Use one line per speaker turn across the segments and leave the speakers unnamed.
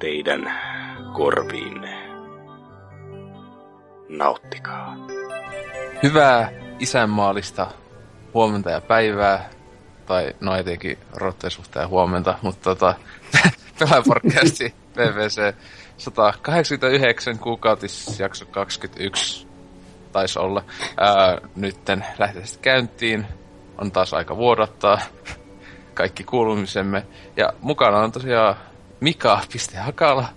teidän korviinne. Nauttikaa.
Hyvää isänmaallista huomenta ja päivää, tai no etenkin rotteen suhteen huomenta, mutta tota, Pelaajaporkasti PVC 189 kuukautisjakso 21 taisi olla. Ää, nytten lähtee käyntiin. On taas aika vuodottaa kaikki kuulumisemme. Ja mukana on tosiaan Mika Piste Hakala.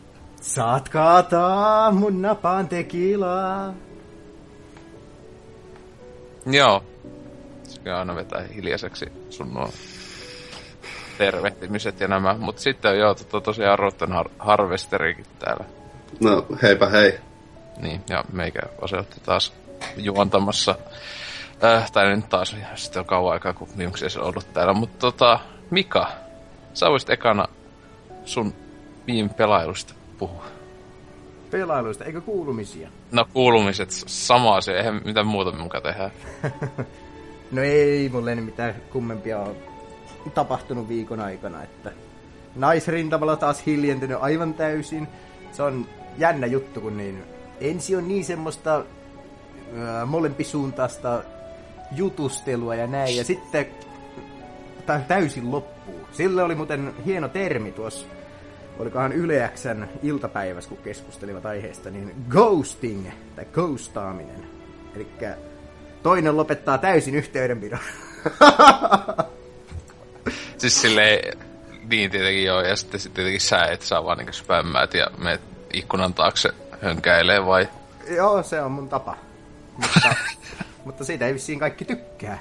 Saat kaataa mun napaan tekilaa.
Joo. Se aina vetää hiljaiseksi sun nuo tervehtimiset ja nämä. Mutta sitten on joo to, tosiaan Rotten har- Harvesterikin täällä.
No, heipä hei.
Niin, ja meikä osoitti taas juontamassa. Äh, tai nyt taas sitten on kauan aikaa, kun viimeksi ei ollut täällä. Mutta tota, Mika, sä voisit ekana sun viime pelailusta puhua.
Pelailuista, eikö kuulumisia?
No kuulumiset, sama asia, eihän mitään muuta muka tehdä.
no ei mulle mitään kummempia ole tapahtunut viikon aikana, että naisrintamalla taas hiljentynyt aivan täysin. Se on jännä juttu, kun niin ensi on niin semmoista ää, molempisuuntaista jutustelua ja näin, ja sitten täysin loppuu. Sille oli muuten hieno termi tuossa, olikohan Yle Xn iltapäivässä, kun keskustelivat aiheesta, niin ghosting, tai ghostaaminen. Eli toinen lopettaa täysin yhteydenpidon.
siis silleen, niin tietenkin joo, ja sitten, tietenkin sä et saa vaan niinku spämmäät ja meet ikkunan taakse hönkäilee vai?
Joo, se on mun tapa. Mutta, mutta siitä ei vissiin kaikki tykkää.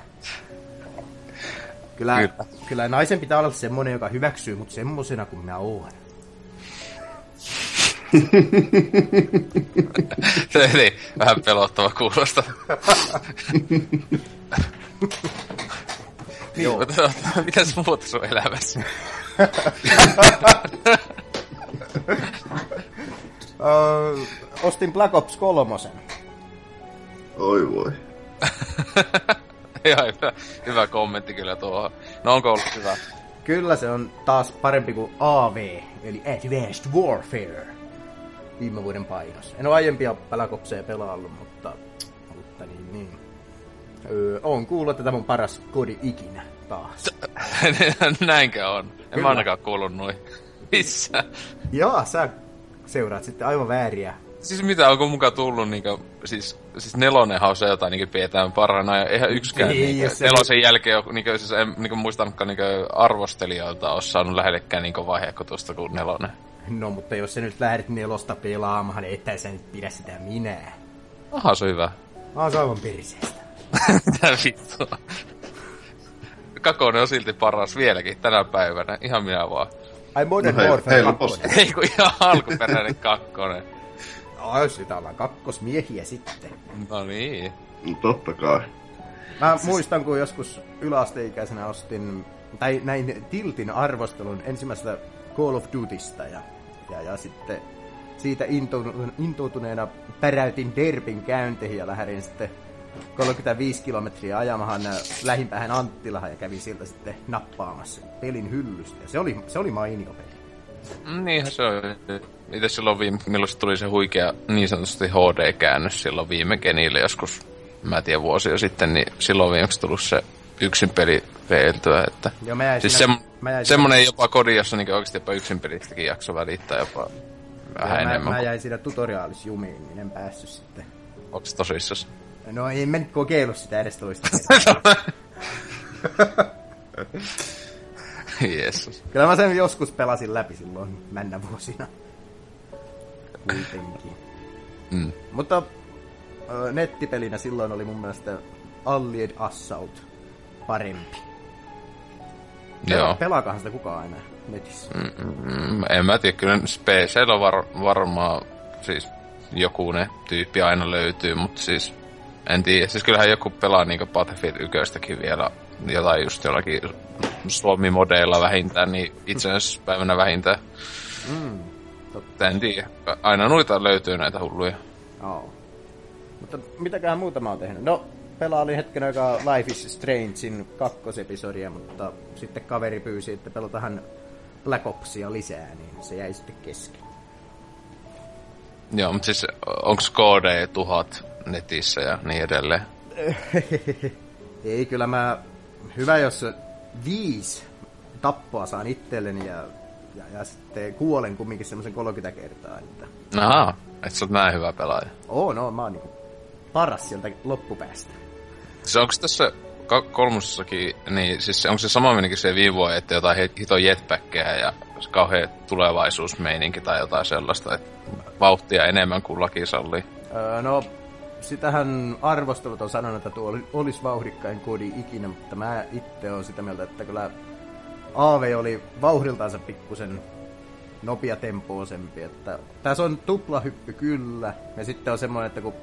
Kyllä, kyllä. kyllä naisen pitää olla semmonen, joka hyväksyy mut semmosena kuin minä oon.
se oli vähän pelottava kuulosta. Niin, Joo. Mitäs muuta sun elämässä?
ostin Black Ops 3.
Oi voi.
Ihan hyvä, hyvä kommentti kyllä tuohon. No onko ollut hyvä?
Kyllä se on taas parempi kuin AV, eli Advanced Warfare, viime vuoden painos. En ole aiempia Black Opsia pelaillut, mutta, mutta niin, niin. Öö, on kuullut, että tämä on paras kodi ikinä taas.
Näinkö on? En Kyllä. mä ainakaan kuullut noin. Missä?
Joo, sä seuraat sitten aivan vääriä.
Siis mitä, onko mukaan tullut niinku, siis, siis nelonenhan on se, jota niinku pidetään parhaana, ja eihän yksikään niin, niinku, nelosen ei... jälkeen, niinku, siis en niinku, muistanutkaan niinku, arvostelijoilta ole saanut lähellekään niinku vaihekotusta kuin nelonen.
No, mutta jos sä nyt lähdet nelosta pelaamaan, niin ettei sä nyt pidä sitä minä.
Aha, se on hyvä.
Aha, se on aivan periseestä.
Mitä vittua? Kakone on silti paras vieläkin tänä päivänä. Ihan minä vaan.
Ai Modern no, Warfare 2.
Ei kun ihan alkuperäinen kakkonen.
No, sitä ollaan kakkosmiehiä sitten.
No niin.
No, totta kai.
Mä siis... muistan, kun joskus yläasteikäisenä ostin, tai näin Tiltin arvostelun ensimmäisestä Call of Dutysta, ja, ja, ja sitten siitä intoutuneena päräytin Derbin käynteihin ja lähdin sitten 35 kilometriä ajamahan äh, lähimpään Anttilahan ja kävi siltä sitten nappaamassa pelin hyllystä. Ja se oli, se oli mainio peli.
Mm, niinhän se on. Itse silloin viime, milloin se tuli se huikea niin sanotusti HD-käännös silloin viime genille joskus, mä tiedän vuosia sitten, niin silloin viimeksi tullut se yksin peli veiltyä, että...
Joo, mä
siis
siinä,
se, mä semmonen siinä... jopa kodi, jossa niin oikeasti jopa yksin pelistäkin jakso välittää jopa vähän
Joo,
enemmän.
Mä, mä jäin siinä tutoriaalis jumiin, niin en päässyt sitten.
Onks tosissas?
No ei mä nyt kokeillut sitä edes toista
Jeesus.
Kyllä mä sen joskus pelasin läpi silloin männä vuosina. Kuitenkin.
Mm.
Mutta nettipelinä silloin oli mun mielestä Allied Assault parempi.
Joo.
Pelaakahan sitä kukaan enää netissä.
Mm, en mä tiedä, kyllä PCllä var, varmaan siis joku ne tyyppi aina löytyy, mutta siis en tiedä. Siis kyllähän joku pelaa niinku Battlefield 1 vielä jotain just jollakin Suomi-modeilla vähintään, niin itsenäisyyspäivänä vähintään.
Mm.
Totta. En tiedä. Aina noita löytyy näitä hulluja.
Joo. Mutta mitäköhän muuta mä oon tehnyt? No, pelailin hetken aikaa Life is Strangein kakkosepisodia, mutta sitten kaveri pyysi, että pelataan Black Opsia lisää, niin se jäi sitten kesken.
Joo, mutta siis onko KD tuhat netissä ja niin edelleen?
Ei, kyllä mä... Hyvä, jos viisi tappoa saan itselleni ja, ja, ja sitten kuolen kumminkin semmoisen 30 kertaa. Että...
Ahaa, et sä oot näin hyvä pelaaja.
Oo, no, mä oon niinku paras sieltä loppupäästä.
Siis onko tässä kolmosessakin, niin siis onko se sama menikin se viime vuonna, että jotain hito jetpackkejä ja kauhean tulevaisuusmeininki tai jotain sellaista, että vauhtia enemmän kuin laki sallii.
Öö, no, sitähän arvostelut on sanonut, että tuo oli, olisi vauhdikkain kodi ikinä, mutta mä itse olen sitä mieltä, että kyllä AV oli vauhdiltaansa pikkusen nopea tempoisempi. Että tässä on tuplahyppy kyllä, ja sitten on semmoinen, että kun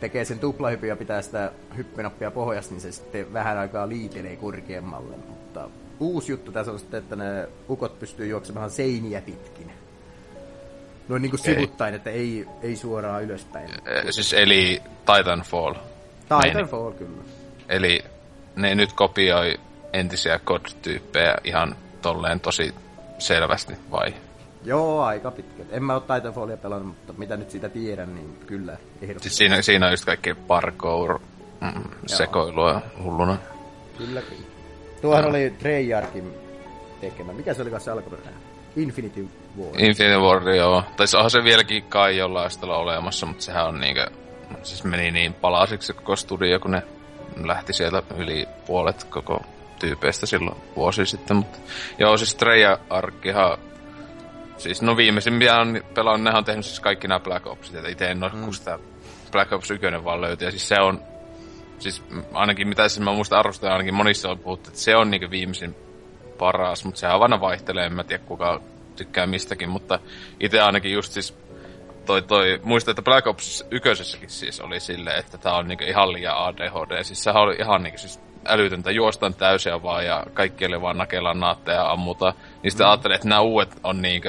tekee sen tuplahypyn ja pitää sitä hyppynappia pohjassa, niin se sitten vähän aikaa liitelee korkeammalle. Mutta uusi juttu tässä on sitten, että ne ukot pystyy juoksemaan seiniä pitkin. Noin niin kuin
Okei.
sivuttain, että ei, ei suoraan ylöspäin.
Eh, Siis eli Titanfall.
Titanfall kyllä.
Eli ne nyt kopioi entisiä COD-tyyppejä ihan tolleen tosi selvästi, vai?
Joo, aika pitkä. En mä oo Titanfallia pelannut, mutta mitä nyt siitä tiedän, niin kyllä ehdottomasti.
Siis siinä, siinä on just kaikki parkour, mm, sekoilua hulluna.
Kyllä, kyllä. Tuohan oli Treyarchin tekemä. Mikä se oli se alkuperäinen? Infinity War.
Infinity War, joo. Tai se onhan se vieläkin kai jollain olemassa, mutta sehän on niinkö... Siis meni niin palasiksi koko studio, kun ne lähti sieltä yli puolet koko tyypeistä silloin vuosi sitten. Mutta joo, siis Treyarchihan... Siis no viimeisin, mitä on pelannut, nehän on tehnyt siis kaikki nämä Black Opsit. Että itse en ole, mm. sitä Black Ops 1 vaan löytyi. Ja siis se on... Siis ainakin mitä siis mä muistan arvostaa, ainakin monissa on puhuttu, että se on niinku viimeisin paras, mutta sehän aina vaihtelee, en mä tiedä kuka tykkää mistäkin, mutta itse ainakin just siis toi, toi, muistan, että Black Ops ykkösessäkin siis oli silleen, että tää on niinku ihan liian ADHD, siis sehän oli ihan niinku siis älytöntä, juostaan täysiä vaan ja kaikkialle vaan nakellaan naatteja ja ammuta, niin sitten mm. ajattelin, että nämä uudet on niinku,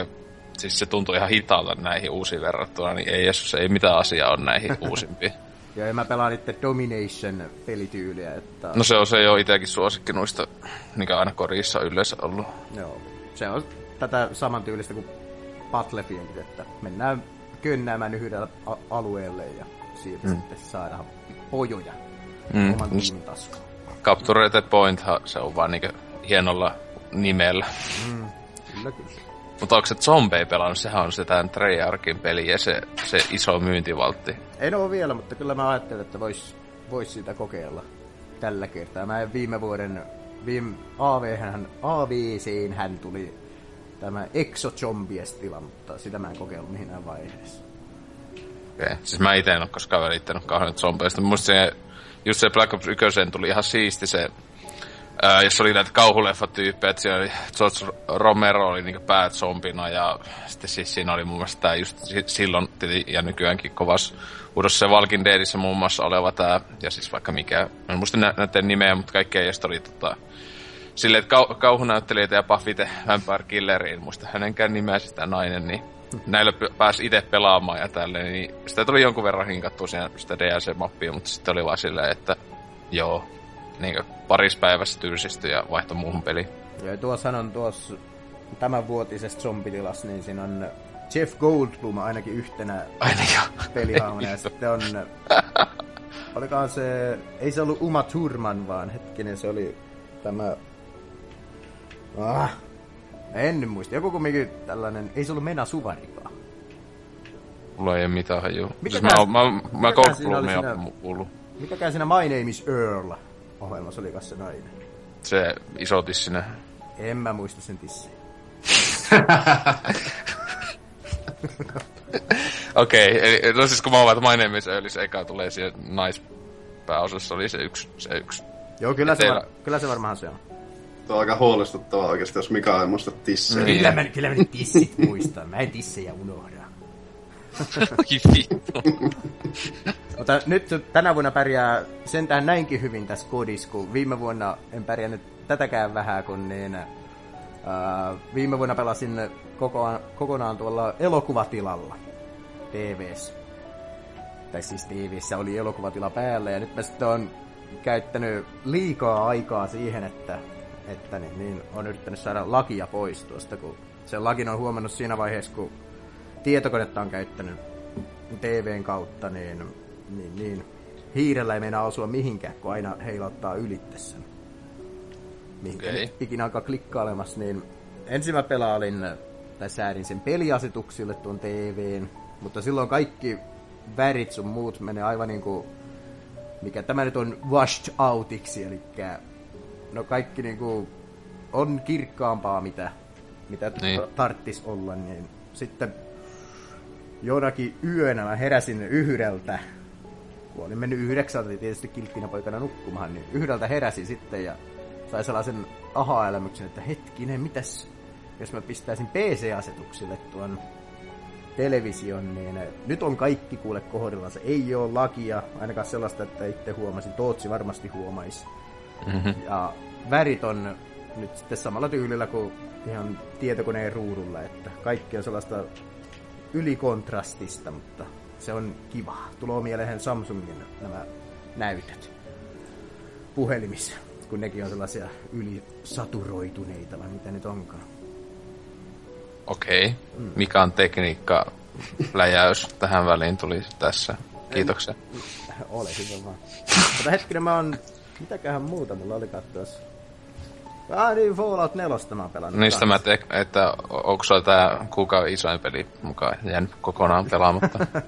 siis se tuntuu ihan hitaalta näihin uusiin verrattuna, niin ei jos ei mitään asiaa on näihin uusimpiin.
Ja ja mä pelaan itse Domination-pelityyliä, että...
No se on se jo itsekin suosikki noista, mikä aina korissa on yleensä ollut.
Joo. Se on tätä samantyylistä kuin Battlefield, että mennään könnäämään yhdellä alueelle ja siitä mm. sitten saadaan pojoja
Mm.
oman tiimin taskuun.
Capture the Point, se on vaan niinku hienolla nimellä.
Kyllä, kyllä.
Mutta onko se zombie pelannut? Sehän on se tämän Treyarchin peli ja se, se iso myyntivaltti.
En oo vielä, mutta kyllä mä ajattelin, että vois, vois sitä kokeilla tällä kertaa. Mä en viime vuoden, viime AV-hän, hän tuli tämä Exo Zombiestila, mutta sitä mä en kokeillut mihin vaiheessa.
Okay. Siis mä ite en ole koskaan välittänyt kauhean zombeista. Musta se, just se Black Ops 1 tuli ihan siisti se, ää, jos oli näitä kauhuleffatyyppejä, että siinä oli George Romero oli niinku päät zombina ja sitten siis siinä oli muun muassa tää just si- silloin ja nykyäänkin kovas uudossa se Walking Deadissä muun muassa oleva tää, ja siis vaikka mikä, en muista nä- näiden nimeä, mutta kaikkea ei oli tota, silleen, että kau- kauhunäyttelijöitä ja Buffy the Vampire Killeriin, muista hänenkään nimeä sitä nainen, niin näillä pääsi itse pelaamaan ja tälleen, niin sitä tuli jonkun verran hinkattua siinä sitä DLC-mappia, mutta sitten oli vaan silleen, että joo, niin paris päivässä tylsistyi ja vaihtoi muuhun peliin.
Ja tuossa on tuossa tämänvuotisessa zombitilassa, niin siinä on Jeff Goldblum ainakin yhtenä
Aina joo.
pelihahmona. Ja sitten on... Olikohan se... Ei se ollut Uma Thurman, vaan hetkinen, se oli tämä... Ah, en nyt muista. Joku kumminkin tällainen... Ei se ollut Mena Suvarikaan.
Mulla ei ole mitään hajua.
Mikä
Siis mä, mä, mä
oli
Goldblumia kuullut.
Mikäkään siinä My Name is Earl ohjelmassa oli se nainen.
Se iso tissinen.
En mä muista sen tissiä.
Okei, okay, no siis kun mä oon että My Name is Earl, se eka tulee siihen naispääosassa, oli se yksi, se yksi.
Joo, kyllä se,
Teillä-
var, kyllä se varmaan se on.
Tuo on aika huolestuttavaa oikeasti, jos Mika ei muista tissejä.
Niin.
Kyllä mä, kyllä mä nyt tissit muistan. Mä en tissejä unohda. Mutta nyt tänä vuonna pärjää sentään näinkin hyvin tässä kodissa, kun viime vuonna en pärjännyt tätäkään vähän, kun niin, ää, viime vuonna pelasin kokonaan, kokonaan tuolla elokuvatilalla TVssä. Tai siis TVssä oli elokuvatila päällä, ja nyt mä sitten on käyttänyt liikaa aikaa siihen, että, että niin, niin, on yrittänyt saada lakia pois tuosta, kun sen lakin on huomannut siinä vaiheessa, kun tietokonetta on käyttänyt TVn kautta, niin, niin, niin hiirellä ei meinaa osua mihinkään, kun aina heilauttaa ylitte sen. Mihinkä
Okei.
okay. ikinä alkaa klikkailemassa, niin ensin mä pelailin, tai säädin sen peliasetuksille tuon TVn, mutta silloin kaikki värit sun muut menee aivan niinku, mikä tämä nyt on washed outiksi, eli no kaikki niinku on kirkkaampaa, mitä, mitä
Niin.
niin. tarttis olla, niin sitten jonakin yönä mä heräsin yhdeltä, kun olin mennyt yhdeksältä tietysti kilttinä poikana nukkumaan, niin yhdeltä heräsin sitten ja sai sellaisen aha-elämyksen, että hetkinen, mitäs jos mä pistäisin PC-asetuksille tuon television, niin nyt on kaikki kuule kohdillaan. Se ei ole lakia, ainakaan sellaista, että itse huomasin. Tootsi varmasti huomaisi.
Mhm.
Ja värit on nyt sitten samalla tyylillä kuin ihan tietokoneen ruudulla, että kaikki on sellaista ylikontrastista, mutta se on kiva. Tulee mieleen Samsungin nämä näytöt puhelimissa, kun nekin on sellaisia ylisaturoituneita, vai mitä nyt onkaan.
Okei. Okay. Mikä on tekniikka läjäys tähän väliin tuli tässä. Kiitoksia.
Ole hyvä vaan. Mutta hetkinen, mä oon... Mitäköhän muuta mulla oli katsoas? Ah niin, Fallout 4 mä oon pelannut.
Niistä mä tek, että onko sulla tää kuukauden isoin peli mukaan jäänyt kokonaan pelaamatta.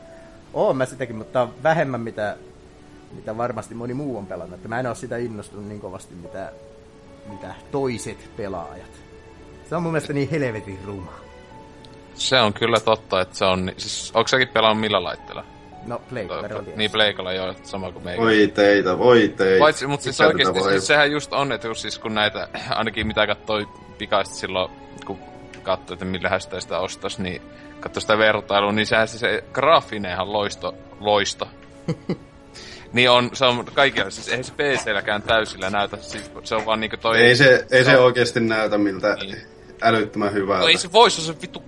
Oon mä sitäkin, mutta vähemmän mitä, mitä varmasti moni muu on pelannut. Että mä en oo sitä innostunut niin kovasti, mitä, mitä toiset pelaajat. Se on mun mielestä niin helvetin ruma.
se on kyllä totta, että se on... ni- Siis, onko säkin pelannut millä laitteella?
No, Playground
Niin Pleikalla joo, sama kuin meikä.
Voi teitä, voi teitä.
Paitsi, mutta siis oikeesti,
voi-
siis sehän just on, että siis kun näitä, ainakin mitä katsoi pikaisesti silloin, kun katsoi, että millä sitä sitä ostas, niin katsoi sitä vertailua, niin sehän se, se graafinenhan loisto, loisto. niin on, se on kaikilla, siis eihän se PC-lläkään täysillä näytä, siis se on vaan niinku toi...
Ei se, ei se
on-
oikeasti näytä miltä
Niin.
älyttömän hyvältä.
No ei se voisi, se vittu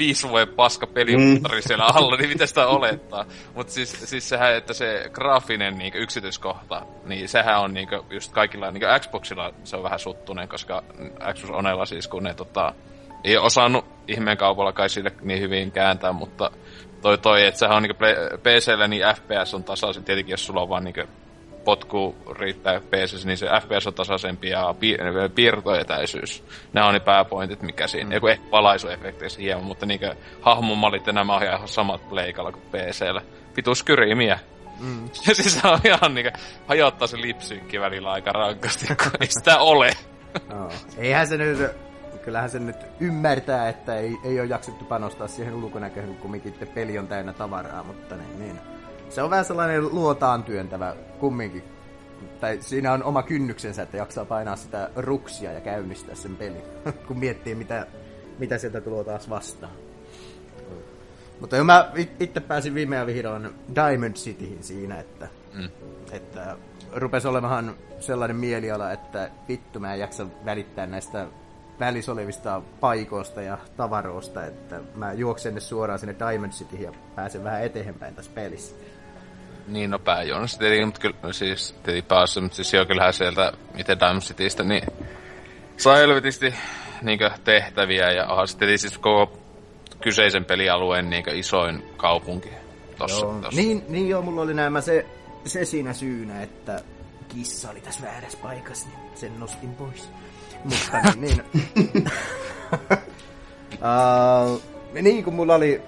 2005 vuoden paska pelimuttari mm. siellä alla, niin mitä sitä olettaa. Mutta siis, siis sehän, että se graafinen niinku, yksityiskohta, niin sehän on niinku, just kaikilla, niinku Xboxilla se on vähän suttunen, koska Xbox Onella siis, kun ne tota, ei osannut ihmeen kaupalla kai sille niin hyvin kääntää, mutta toi toi, että sehän on niinku PCllä, niin FPS on tasaisin, tietenkin jos sulla on vaan niinku potku riittää PCssä, niin se FPS on tasaisempi ja piir- piirtoetäisyys. Nämä on ne pääpointit, mikä siinä. Mm. Joku ehkä valaisuefekteissä hieman, mutta niinkö hahmomallit ja nämä on ihan samat pleikalla kuin PCllä. Vitus kyrimiä. Mm. Ja siis se on ihan niinkö, hajottaa se lipsyykki välillä aika rankasti, kun ei sitä ole.
No, eihän se nyt, kyllähän se nyt ymmärtää, että ei, ei ole jaksettu panostaa siihen ulkonäköön, kun kumminkin peli on täynnä tavaraa, mutta niin, niin. Se on vähän sellainen luotaan työntävä kumminkin. Tai siinä on oma kynnyksensä, että jaksaa painaa sitä ruksia ja käynnistää sen pelin, kun miettii, mitä, mitä sieltä tulee taas vastaan. Mutta jo mä it- itse pääsin viime ja vihdoin Diamond Cityin siinä, että,
Mm.
että rupesi olemaan sellainen mieliala, että vittu mä en jaksa välittää näistä välissä olevista paikoista ja tavaroista, että mä juoksen ne suoraan sinne Diamond Cityin ja pääsen vähän eteenpäin tässä pelissä.
Niin, no pääjonossa tietenkin, mutta kyllä siis tietenkin päässä, mutta siis joo, kyllähän sieltä itse Diamond Citystä, niin saa helvetisti niinkö tehtäviä ja onhan sitten siis koko kyseisen pelialueen niinkö isoin kaupunki tossa.
Joo.
tossa.
Niin, niin joo, mulla oli nämä se, se siinä syynä, että kissa oli tässä väärässä paikassa, niin sen nostin pois. Mutta niin, niin. uh, niin kun mulla oli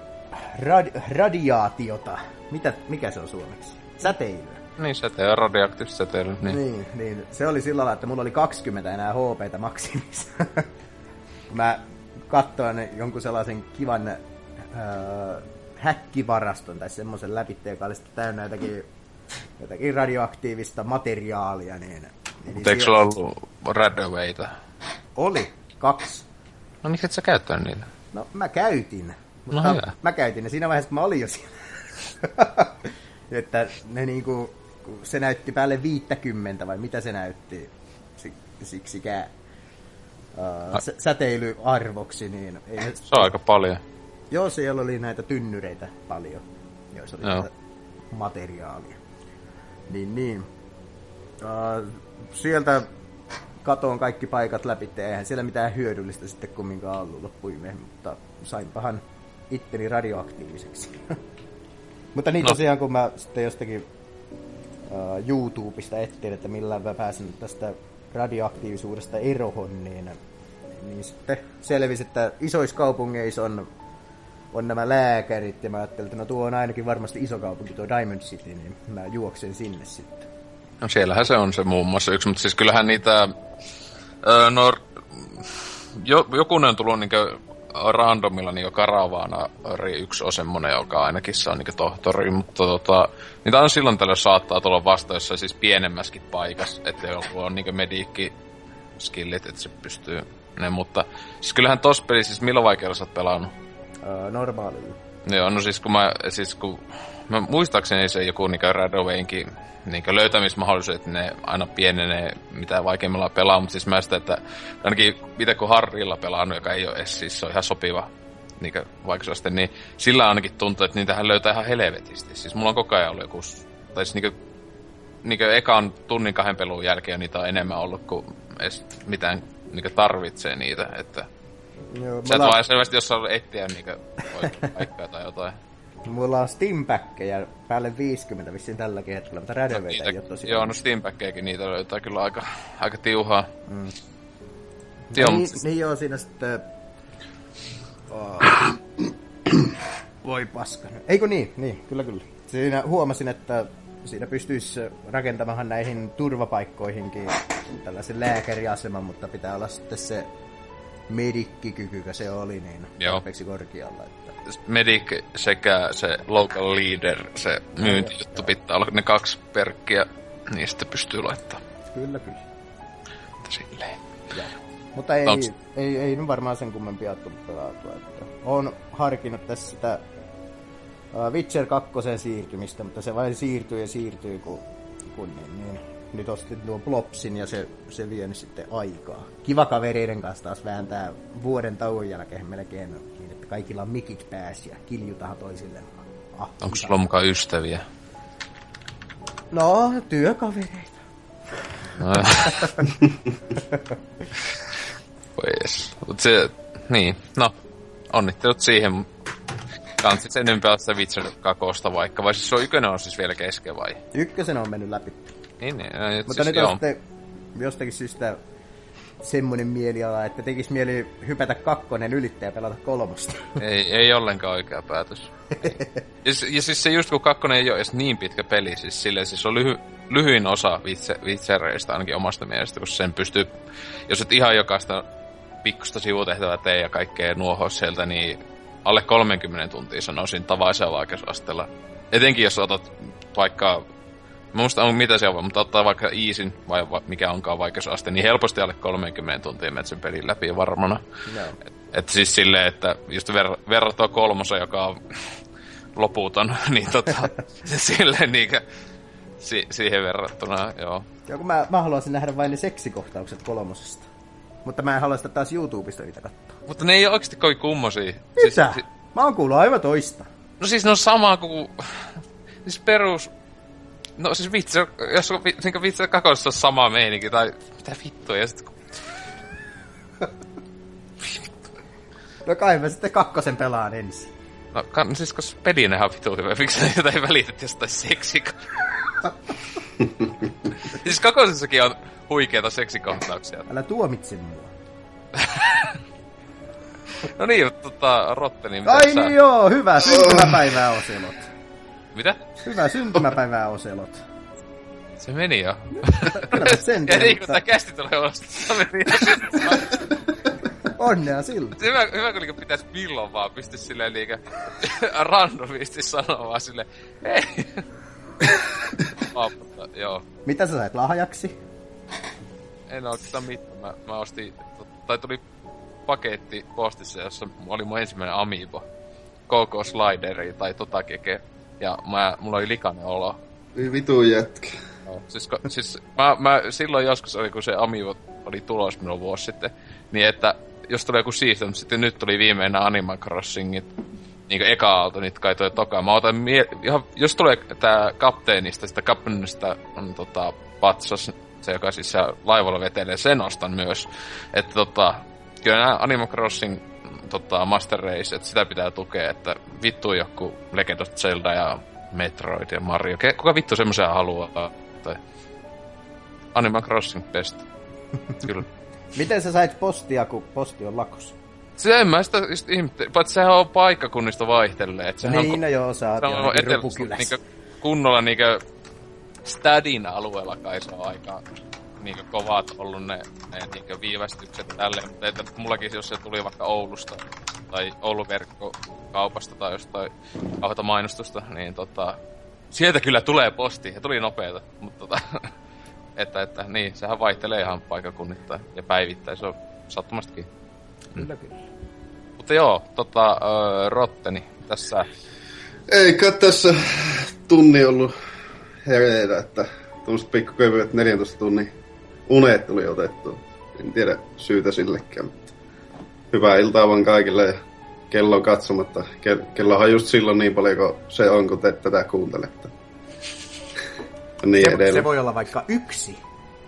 rad, radiaatiota. Mitä, mikä se on suomeksi? Säteilyä.
Niin, säteily, radioaktiivista säteilyä, niin. niin.
Niin, niin. Se oli sillä lailla, että mulla oli 20 enää HPtä maksimissa. Kun mä katsoin jonkun sellaisen kivan äh, häkkivaraston tai semmoisen läpi, joka oli sitten täynnä jotakin, jotakin radioaktiivista materiaalia, niin Eli
Mutta eikö sulla ollut Radawayta?
Oli. Kaksi.
No miksi et sä käyttänyt niitä?
No mä käytin. Mutta
No hyvä.
mä käytin ne siinä vaiheessa, kun mä olin jo siellä. että ne niinku, se näytti päälle 50 vai mitä se näytti si- siksikään uh, sä- säteilyarvoksi, niin ei
Se on aika paljon.
joo, siellä oli näitä tynnyreitä paljon, joissa oli
Joo.
materiaalia. Niin, niin. Uh, sieltä katoon kaikki paikat läpi, eihän siellä mitään hyödyllistä sitten kumminkaan ollut loppuun myöhemmin, mutta sainpahan itteni radioaktiiviseksi. mutta niin
No.
tosiaan, kun mä sitten jostakin uh, YouTubesta etsin, että millä mä pääsen tästä radioaktiivisuudesta erohon, niin, niin sitten selvisi, että isoissa kaupungeissa on, on nämä lääkärit, ja mä ajattelin, että no tuo on ainakin varmasti iso kaupunki, tuo Diamond City, niin mä juoksen sinne sitten.
No siellähän se on se muun muassa yksi, mutta siis kyllähän niitä... Öö, no, jo, jokunen on tullut niinkö randomilla niin Karavaana yksi on semmonen, joka ainakin se on niin tohtori, mutta tota, niitä on silloin tällöin saattaa tulla vasta jossain siis pienemmäskin paikassa, että joku on niin mediikki skillit, että se pystyy ne, mutta siis kyllähän tossa pelissä, siis milloin vaikeudella sä oot pelannut?
Uh, normaalilla.
Joo, no siis kun mä, siis kun, mä muistaakseni se joku niinkö Radowaynkin niinkö löytämismahdollisuudet, ne aina pienenee, mitä vaikeimmilla pelaa, mutta siis mä sitä, että ainakin mitä kun Harrilla pelannut, joka ei ole edes, siis se on ihan sopiva niinkö vaikeusaste, niin sillä ainakin tuntuu, että niitähän löytää ihan helvetisti. Siis mulla on koko ajan ollut joku, tai siis niinkö, niinkö ekan tunnin kahden pelun jälkeen niitä on enemmän ollut kuin edes mitään niinkö tarvitsee niitä, että
Joo,
sä et
mulla,
vaan selvästi jossain etsiä niinkö paikkaa tai jotain.
Mulla on Steampackkejä päälle 50 vissiin tälläkin hetkellä, mutta Radowaita
Niitä,
ei ole tosiaan.
joo, no Steampackkejäkin niitä löytää kyllä aika, aika tiuhaa. Mm. Joo,
niin,
mutta
niin joo, siinä sitten... Oh. Voi paskana. Eikö niin? Niin, kyllä kyllä. Siinä huomasin, että siinä pystyisi rakentamaan näihin turvapaikkoihinkin tällaisen lääkäriaseman, mutta pitää olla sitten se medikkikyky, se oli, niin
Joo.
tarpeeksi korkealla. Että...
Medic sekä se local leader, se myyntijuttu pitää olla ne kaksi perkkiä, niin sitten pystyy laittamaan
Kyllä, kyllä.
silleen.
Joo. Mutta ei,
Onks-
ei, ei nyt varmaan sen kummempia tullut pelaatua. Että on harkinnut tässä sitä Witcher 2 siirtymistä, mutta se vain siirtyy ja siirtyy, kun, kun niin, niin. Nyt ostin tuon Plopsin ja se, se vie sitten aikaa. Kiva kavereiden kanssa taas vääntää vuoden tauon jälkeen melkein kaikilla on mikit pääsi ja kiljutahan toisilleen. Ah,
Onko sulla mukaan ystäviä?
No, työkavereita.
No. Voi jes. Mut se, niin, no, onnittelut siihen. Kansi sen ympällä sitä Witcher 2 vaikka, vai siis se on ykkönen on siis vielä kesken vai?
Ykkösen on mennyt läpi.
Niin, niin, no,
Mutta
siis,
nyt on sitten jostakin syystä semmoinen mieliala, että tekis mieli hypätä kakkonen ylittää ja pelata kolmosta.
Ei, ei ollenkaan oikea päätös. ja, ja siis se just kun kakkonen ei ole edes niin pitkä peli, siis silleen siis on lyhy, lyhyin osa Witchereista ainakin omasta mielestä, kun sen pystyy, jos et ihan jokaista pikkusta sivutehtävää tee ja kaikkea nuohoa sieltä, niin alle 30 tuntia sanoisin tavaisella vaikeusasteella. Etenkin jos otat vaikka, mä muista on mitä se on, mutta ottaa vaikka Easin, vai va- mikä onkaan vaikeusaste, niin helposti alle 30 tuntia menet sen pelin läpi varmana.
Joo.
Et siis silleen, että just ver- verrattuna kolmosen, joka on loputon, niin tota, silleen niinkö, si- siihen verrattuna, joo.
Ja kun mä, mä haluaisin nähdä vain ne seksikohtaukset kolmosesta. Mutta mä en halua sitä taas YouTubesta niitä katsoa.
Mutta ne ei ole oikeasti kovin kummosia.
Mitä?
Siis,
Mä oon kuullut aivan toista.
no siis ne on sama kuin, siis perus, no siis vitsi, jos on niinku vitsi kakossa on sama meininki, tai mitä vittua, ja sit kun
No kai mä sitten kakkosen pelaan ensin.
No, kan, siis koska peli on vitu hyvä, miksi sä jotain välitet jostain seksika? siis kakosessakin on huikeita seksikohtauksia.
Älä tuomitse mua.
No niin, mutta tota, Rotteni, mitä
Ai
sä...
niin joo, hyvää syntymäpäivää Oselot.
Mitä?
Hyvää syntymäpäivää Oselot.
Se meni jo.
Kyllä sen
ja
teen,
niin tää kästi tulee ulos,
onnea.
Se hyvä, hyvä kun niinku pitäis milloin vaan pysty silleen liikä randomisti sanoa vaan silleen, hei. oh, mutta, joo.
Mitä sä sait lahjaksi?
en oikeastaan mitään. Mä, mä ostin, tai tuli paketti postissa, jossa oli mun ensimmäinen Amiibo. KK Slideri tai tota keke. Ja mä, mulla oli likainen olo.
Ei vitu jätkä.
No, siis, ko, siis mä, mä, silloin joskus oli, kun se Amiibo oli tulos minulla vuosi sitten, niin että jos tulee joku siisti, mutta sitten nyt tuli viimeinen Animal Crossingit, niin kuin eka aalto, niitä kai toi toka. Mä otan mie- ihan, jos tulee tää kapteenista, sitä kapteenista on tota, patsas, se joka siis laivalla vetelee, sen ostan myös. Että tota, kyllä nämä Animal Crossing tota, Master Race, että sitä pitää tukea, että vittu joku Legend of Zelda ja Metroid ja Mario. Kuka vittu semmoisia haluaa? Tai Animal Crossing best. Kyllä.
Miten sä sait postia, kun posti on lakossa?
Se en mä sitä just ihmettele, paitsi sehän on paikkakunnista vaihtelee. Et sehän
Niin,
on,
no joo, sä oot
se on
jonnekin
etelä,
rupukylässä.
niinku, kunnolla niinku Stadin alueella kai se on aika niinku kovat ollut ne, ne niinku viivästykset tälleen, mutta että mullakin jos se tuli vaikka Oulusta tai Oulun verkkokaupasta tai jostain kauheata mainostusta, niin tota, sieltä kyllä tulee posti ja tuli nopeeta, mutta tota, että, että niin, sehän vaihtelee ihan paikakunnittain ja päivittäin, se on sattumastakin.
Kyllä, kyllä.
Mutta joo, tota, öö, Rotteni tässä.
Eikä tässä tunni ollut hereillä, että tuommoiset pikkukevyet 14 tunnin unet tuli otettu. En tiedä syytä sillekään, hyvää iltaa vaan kaikille ja kello on katsomatta. Ke- kellohan just silloin niin paljon kuin se on, kun te tätä kuuntelette. Niin
Se,
edelleen.
se voi olla vaikka yksi.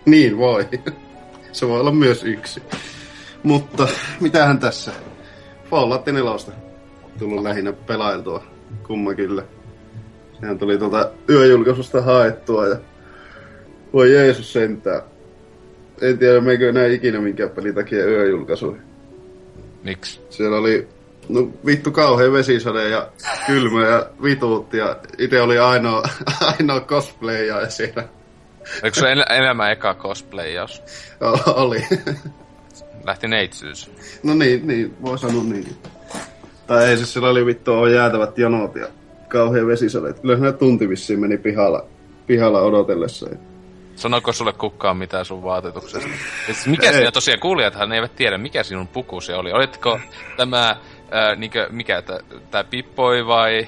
Niin voi. Se voi olla myös yksi. Mutta mitähän tässä? Fallout 4 tullut lähinnä pelailtua. Kumma kyllä. Sehän tuli tuolta yöjulkaisusta haettua ja voi Jeesus sentään. En tiedä, meikö enää ikinä minkään pelin takia yöjulkaisuihin.
Miksi?
Siellä oli no, vittu kauhean vesisade ja kylmä ja vituutti ja itse oli ainoa, ainoa cosplayaja siellä.
Eikö se en, enemmän eka cosplayaus?
O- oli.
Lähti neitsyys.
No niin, niin, voi sanoa niin. Tai ei se sillä oli vittu on jäätävät jonot ja kauhean vesisade. Kyllä siinä tunti vissiin meni pihalla, pihalla odotellessa.
Sanoiko sulle kukaan mitään sun vaatetuksesta? Siis mikä
Ei.
siinä tosiaan kuulijathan eivät tiedä, mikä sinun pukusi oli. Olitko tämä, ää, niinkö, mikä, tää Pippoi vai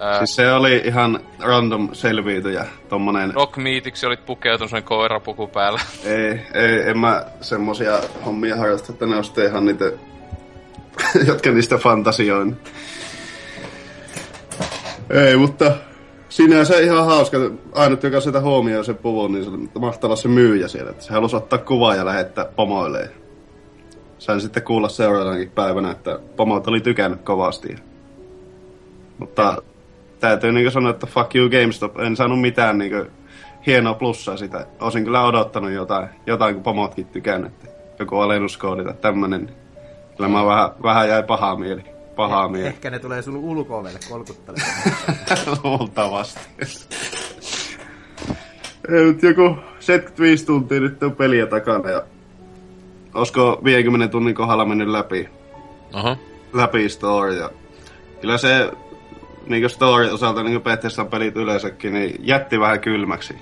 ää,
Siis se oli ihan random selviytyjä, tommonen...
Rock Meetiksi olit pukeutunut sen koirapuku päällä?
Ei, ei, en mä semmosia hommia harrasta, että ne on sitten ihan niitä, jotka niistä fantasioin. Ei, mutta sinänsä ihan hauska. Ainut, joka sitä huomioi sen puvun, niin se oli mahtava se myyjä siellä. Että se halusi ottaa kuvaa ja lähettää pomoille. Sain sitten kuulla seuraavanakin päivänä, että pomot oli tykännyt kovasti. Mutta täytyy niin sanoa, että fuck you GameStop. En saanut mitään niin hienoa plussaa sitä. Olisin kyllä odottanut jotain, jotain kun pomotkin tykännyt. Joku alennuskoodi tai tämmönen. Kyllä mä vähän, vähän jäi pahaa mieli. Pahaa mieli.
Ehkä ne tulee sun ulko-ovelle kolkuttelemaan.
Luultavasti. Ei, mutta joku 75 tuntia nyt on peliä takana ja olisiko 50 tunnin kohdalla mennyt läpi,
Oho.
läpi story ja kyllä se niin story osalta niin Bethesda pelit yleensäkin niin jätti vähän kylmäksi.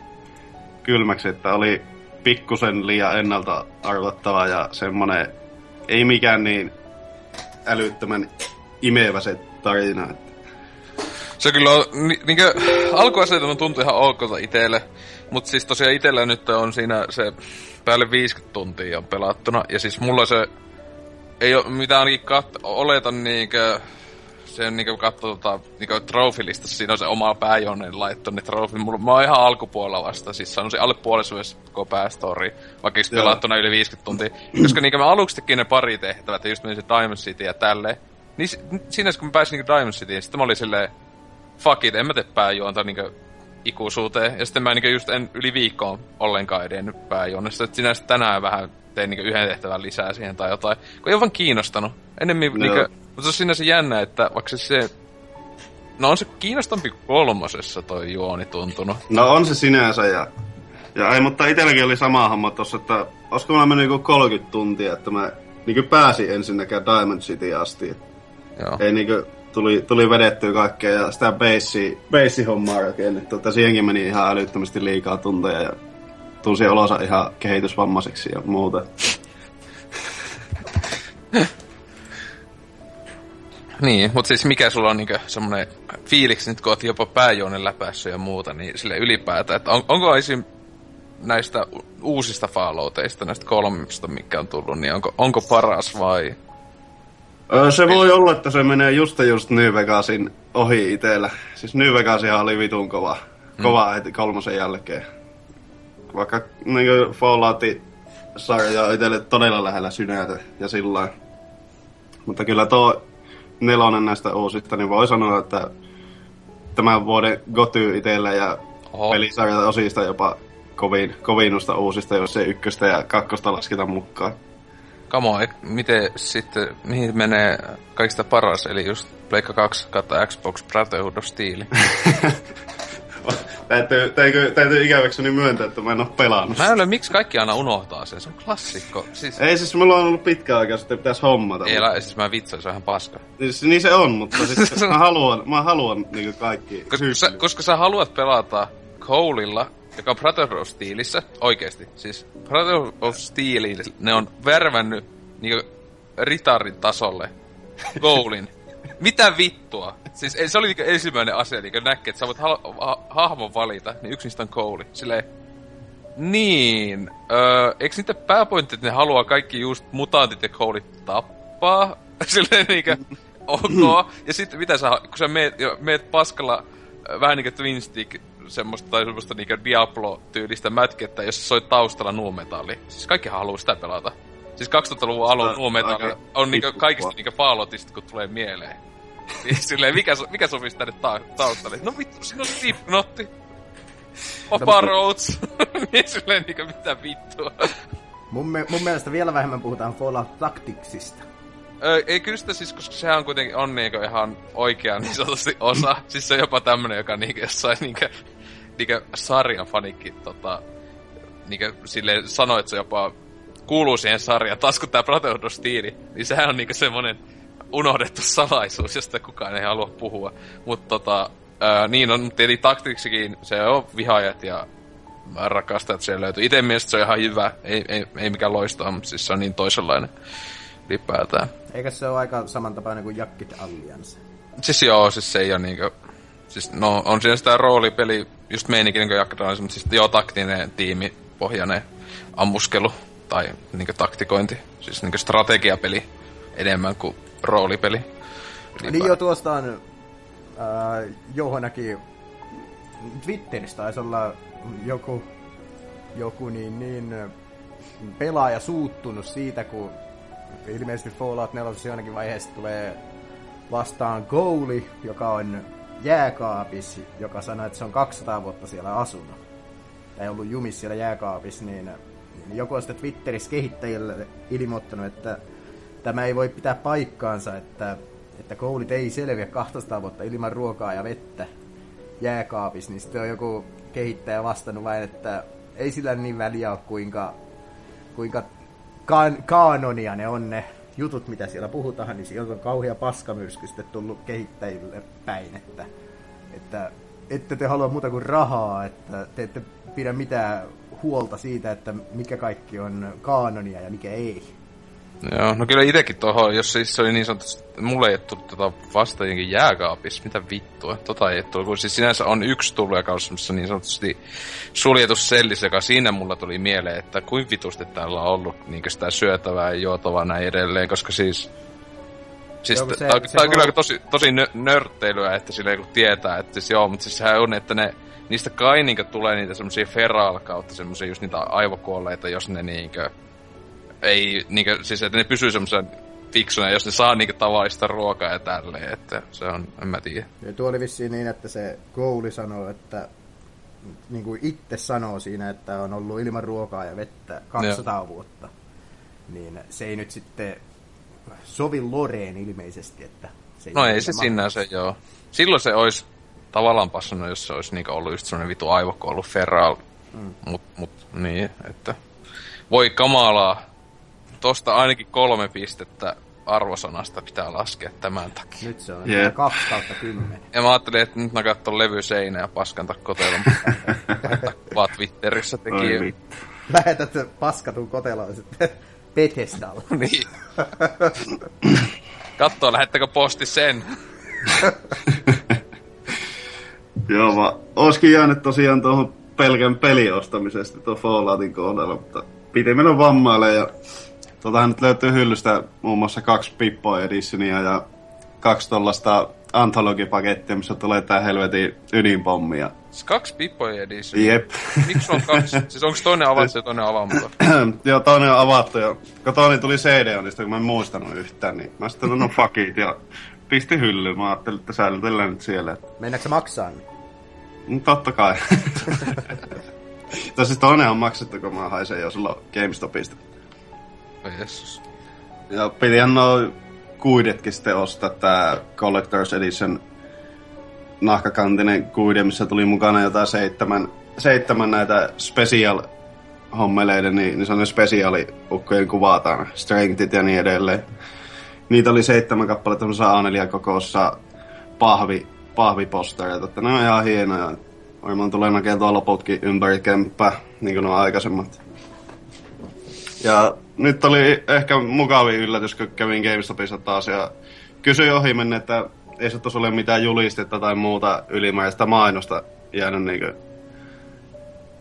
Kylmäksi, että oli pikkusen liian ennalta arvattava ja semmonen ei mikään niin älyttömän imevä se tarina. Että
Se kyllä on, ni, niinkö, alkuasetelma tuntui ihan okolta itelle, mutta siis tosiaan itellä nyt on siinä se päälle 50 tuntia on pelattuna, ja siis mulla se ei ole mitään ainakin kat, oletan niinkö, se on niinkö katso tota, niinkö trofilista, siinä on se oma pääjonen laittu ne trofi. Mulla, mä oon ihan alkupuolella vasta, siis se on se alle puolessa koko päästori, vaikka just pelattuna yli 50 tuntia. Koska niinkö mä aluksi tekin ne pari tehtävät, ja just menin se Diamond City ja tälleen. Niin si- siinä kun mä pääsin niinkö Diamond Cityin, sitten mä olin silleen, fuck it, en mä tee pääjuonta niinkö ikuisuuteen. Ja sitten mä niinkö just en yli viikkoon ollenkaan edennyt pääjuonnesta. Että sinä sitten tänään vähän tein niinkö yhden tehtävän lisää siihen tai jotain. Kun ei ole vaan kiinnostanut. Ennemmin
Joo.
niinkö... Mutta se on sinänsä jännä, että vaikka se se... No on se kiinnostampi kuin kolmosessa toi juoni tuntunut.
No on se sinänsä ja, ja ei, mutta itselläkin oli sama homma tossa, että olisiko mä mennyt joku 30 tuntia, että mä niin pääsin ensinnäkään Diamond City asti.
Joo.
Ei niin tuli, tuli vedettyä kaikkea ja sitä base, base hommaa rakennettu, että siihenkin meni ihan älyttömästi liikaa tunteja ja tunsi olonsa ihan kehitysvammaiseksi ja muuta.
Niin, mutta siis mikä sulla on niinku semmonen fiiliksi nyt, kun oot jopa pääjuonen läpässä ja muuta, niin sille ylipäätään, että on, onko esim. näistä uusista Fallouteista, näistä kolmesta, mikä on tullut, niin onko, onko paras vai?
Se voi olla, että se menee just just New Vegasin ohi itellä. Siis New Vegasihan oli vitun kova. Kova heti kolmosen jälkeen. Vaikka niin Falloutin sarja on itselle todella lähellä sydäntä ja sillä Mutta kyllä tuo nelonen näistä uusista, niin voi sanoa, että tämän vuoden Goty itsellä ja
Oho.
pelisarjat osista jopa kovin, kovinnusta uusista, jos ei ykköstä ja kakkosta lasketa mukaan.
Kamo, miten sitten, mihin menee kaikista paras, eli just Pleikka 2 kautta Xbox Brotherhood of Steel.
täytyy, täytyy, täytyy ikäväkseni myöntää, että mä en oo pelannut.
Mä en ole, miksi kaikki aina unohtaa sen, se on klassikko. Siis,
Ei siis mulla on ollut pitkä aika, sitten pitäisi hommata.
ei, la- siis mä vitsoin, se on ihan paska.
Siis, niin se on, mutta siis mä haluan, mä haluan niin kaikki
Koska sä, koska sä haluat pelata Coleilla, joka on Brotherhood of Steelissä, oikeesti. Siis Brotherhood of Steelin, ne on värvännyt niinku ritarin tasolle Goalin. Mitä vittua? Siis ei, se oli niinku ensimmäinen asia, niinku näkee, että sä voit ha- ha- hahmon valita, niin yksi niistä on Cole. Silleen, niin, öö, eikö niiden pääpointti, että ne haluaa kaikki just mutantit ja Coleit tappaa? Silleen niinkö, ok. Ja sitten mitä sä, kun sä meet, meet paskalla vähän niinkö Twin Stick, semmoista, tai semmoista niinkö Diablo-tyylistä mätkettä, jossa soi taustalla nuumetalli. Siis kaikkihan haluaa sitä pelata. Siis 2000-luvun alun nuumetalli on niinkö
hippua.
kaikista niinkö Falloutista, kun tulee mieleen. Niin Silleen, mikä, so- mikä sopisi tänne ta- taustalle? No vittu, siinä on Slipknotti. Papa Roads. niin silleen niinkö mitä vittua.
Mun, me, mun mielestä vielä vähemmän puhutaan Fallout Tacticsista.
Ö, ei kyllä sitä siis, koska sehän on kuitenkin on niinku ihan oikea niin sanotusti osa. siis se on jopa tämmönen, joka niinku jossain niinku, niinku sarjan fanikki tota, niinku silleen sanoi, että se jopa kuuluu siihen sarjaan. Taas kun tää Brotherhood of Steel, niin sehän on niinku semmonen unohdettu salaisuus, josta kukaan ei halua puhua. Mutta tota, ää, niin on, mutta eli taktiksikin se on vihaajat ja että siellä löytyy. Itse mielestä se on ihan hyvä, ei, ei, ei mikään loistaa, mutta siis se on niin toisenlainen ylipäätään.
Eikä se ole aika samantapainen kuin Jakkit Alliance?
Siis joo, siis se ei ole niinkö... Siis no, on siinä sitä roolipeli, just meininki niinkö jakkataan, mutta siis joo, taktinen tiimi, pohjainen ammuskelu tai niinkö taktikointi. Siis niinkö strategiapeli enemmän kuin roolipeli.
Niin jo tuosta on äh, Jouho näki Twitterissä taisi olla joku, joku niin, niin pelaaja suuttunut siitä, kun ilmeisesti Fallout 4 ainakin vaiheessa tulee vastaan goali, joka on jääkaapissa, joka sanoi, että se on 200 vuotta siellä asunut. Tai ollut jumis siellä jääkaapissa, niin, joku on sitten Twitterissä kehittäjille ilmoittanut, että tämä ei voi pitää paikkaansa, että, että koulit ei selviä 200 vuotta ilman ruokaa ja vettä jääkaapissa, niin sitten on joku kehittäjä vastannut vain, että ei sillä niin väliä ole, kuinka, kuinka kaan, kaanonia ne on ne jutut, mitä siellä puhutaan, niin sieltä on kauhea paskamyrsky sitten tullut kehittäjille päin, että, että ette te halua muuta kuin rahaa, että te ette pidä mitään huolta siitä, että mikä kaikki on kaanonia ja mikä ei.
Joo, no kyllä itekin tuohon, jos siis se oli niin sanotusti, mulle ei ole tullut tota vasta jotenkin jääkaapissa, mitä vittua, tota ei tullut, kun siis sinänsä on yksi tullut, joka on semmoisessa niin sanotusti suljetus sellissä, joka siinä mulla tuli mieleen, että kuin vitusti täällä on ollut niin sitä syötävää ja juotavaa näin edelleen, koska siis Siis
Joo, se-
tää,
se
tää on
voi-
kyllä tosi, tosi nö, nörtteilyä, että sille kun tietää, että siis joo, mutta siis sehän on, että ne, niistä kai niinkö tulee niitä semmosia feral kautta semmosia just niitä aivokuolleita, jos ne niinkö ei, niinkö, siis että ne pysyy semmoisen fiksuna, jos ne saa niinkö tavallista ruokaa ja tälleen, että se on, en mä tiedä.
Ja tuo oli vissiin niin, että se gouli sanoo, että niin kuin itse sanoo siinä, että on ollut ilman ruokaa ja vettä 200 vuotta. Niin se ei nyt sitten sovi Loreen ilmeisesti, että se
No
ole
ei se sinänsä joo. Silloin se olisi tavallaan passannut, jos se olisi niinku ollut just semmonen vitu aivokuollu feral. Mm. Mut, mut niin, että voi kamalaa. Tosta ainakin kolme pistettä arvosanasta pitää laskea tämän takia.
Nyt se on
Jep.
2 kautta 10.
Ja mä ajattelin, että nyt mä katson levy seinä ja paskanta kotelon. vaan Twitterissä
Oi
teki.
vittu.
Lähetät paskatun koteloon sitten Bethesdalla.
niin. Kattoo, lähettäkö posti sen?
Joo, vaan olisikin jäänyt tosiaan tuohon pelkän peliostamisesta tuon Falloutin kohdalla, mutta piti mennä vammaille ja tuotahan nyt löytyy hyllystä muun muassa kaksi Pippo Editionia ja kaksi tollasta antologipakettia, missä tulee tää helvetin ydinpommi ja
Siis kaksi Pippoja edition.
jep.
Miksi on kaksi? Siis onko toinen avattu ja toinen avaamaton?
Joo, toinen on avattu ja kun toinen tuli CD-onista, kun mä en muistanut yhtään, niin mä sitten no fuck it ja pisti hyllyyn. Mä ajattelin, että säilytellään nyt siellä.
Mennäänkö se maksaa? niin?
No, totta kai. Tai siis toinen on maksettu, kun mä haisen jo silloin GameStopista.
Oi Jeesus.
Ja pitihän noin kuidetkin sitten ostaa tää Collector's Edition nahkakantinen kuide, missä tuli mukana jotain seitsemän, seitsemän näitä special hommeleiden, niin, niin se on ne spesiaaliukkojen kuvataan, strengthit ja niin edelleen. Niitä oli seitsemän kappaletta tämmöisessä A4 kokossa pahvi, pahvipostereita, että ne on ihan hienoja. Varmaan tulee näkemään loputkin ympäri kämppää, niin kuin nuo aikaisemmat. Ja nyt oli ehkä mukavin yllätys, kun kävin GameStopissa taas ja kysyin ohi menne, että ei se ole mitään julistetta tai muuta ylimääräistä mainosta jäänyt niin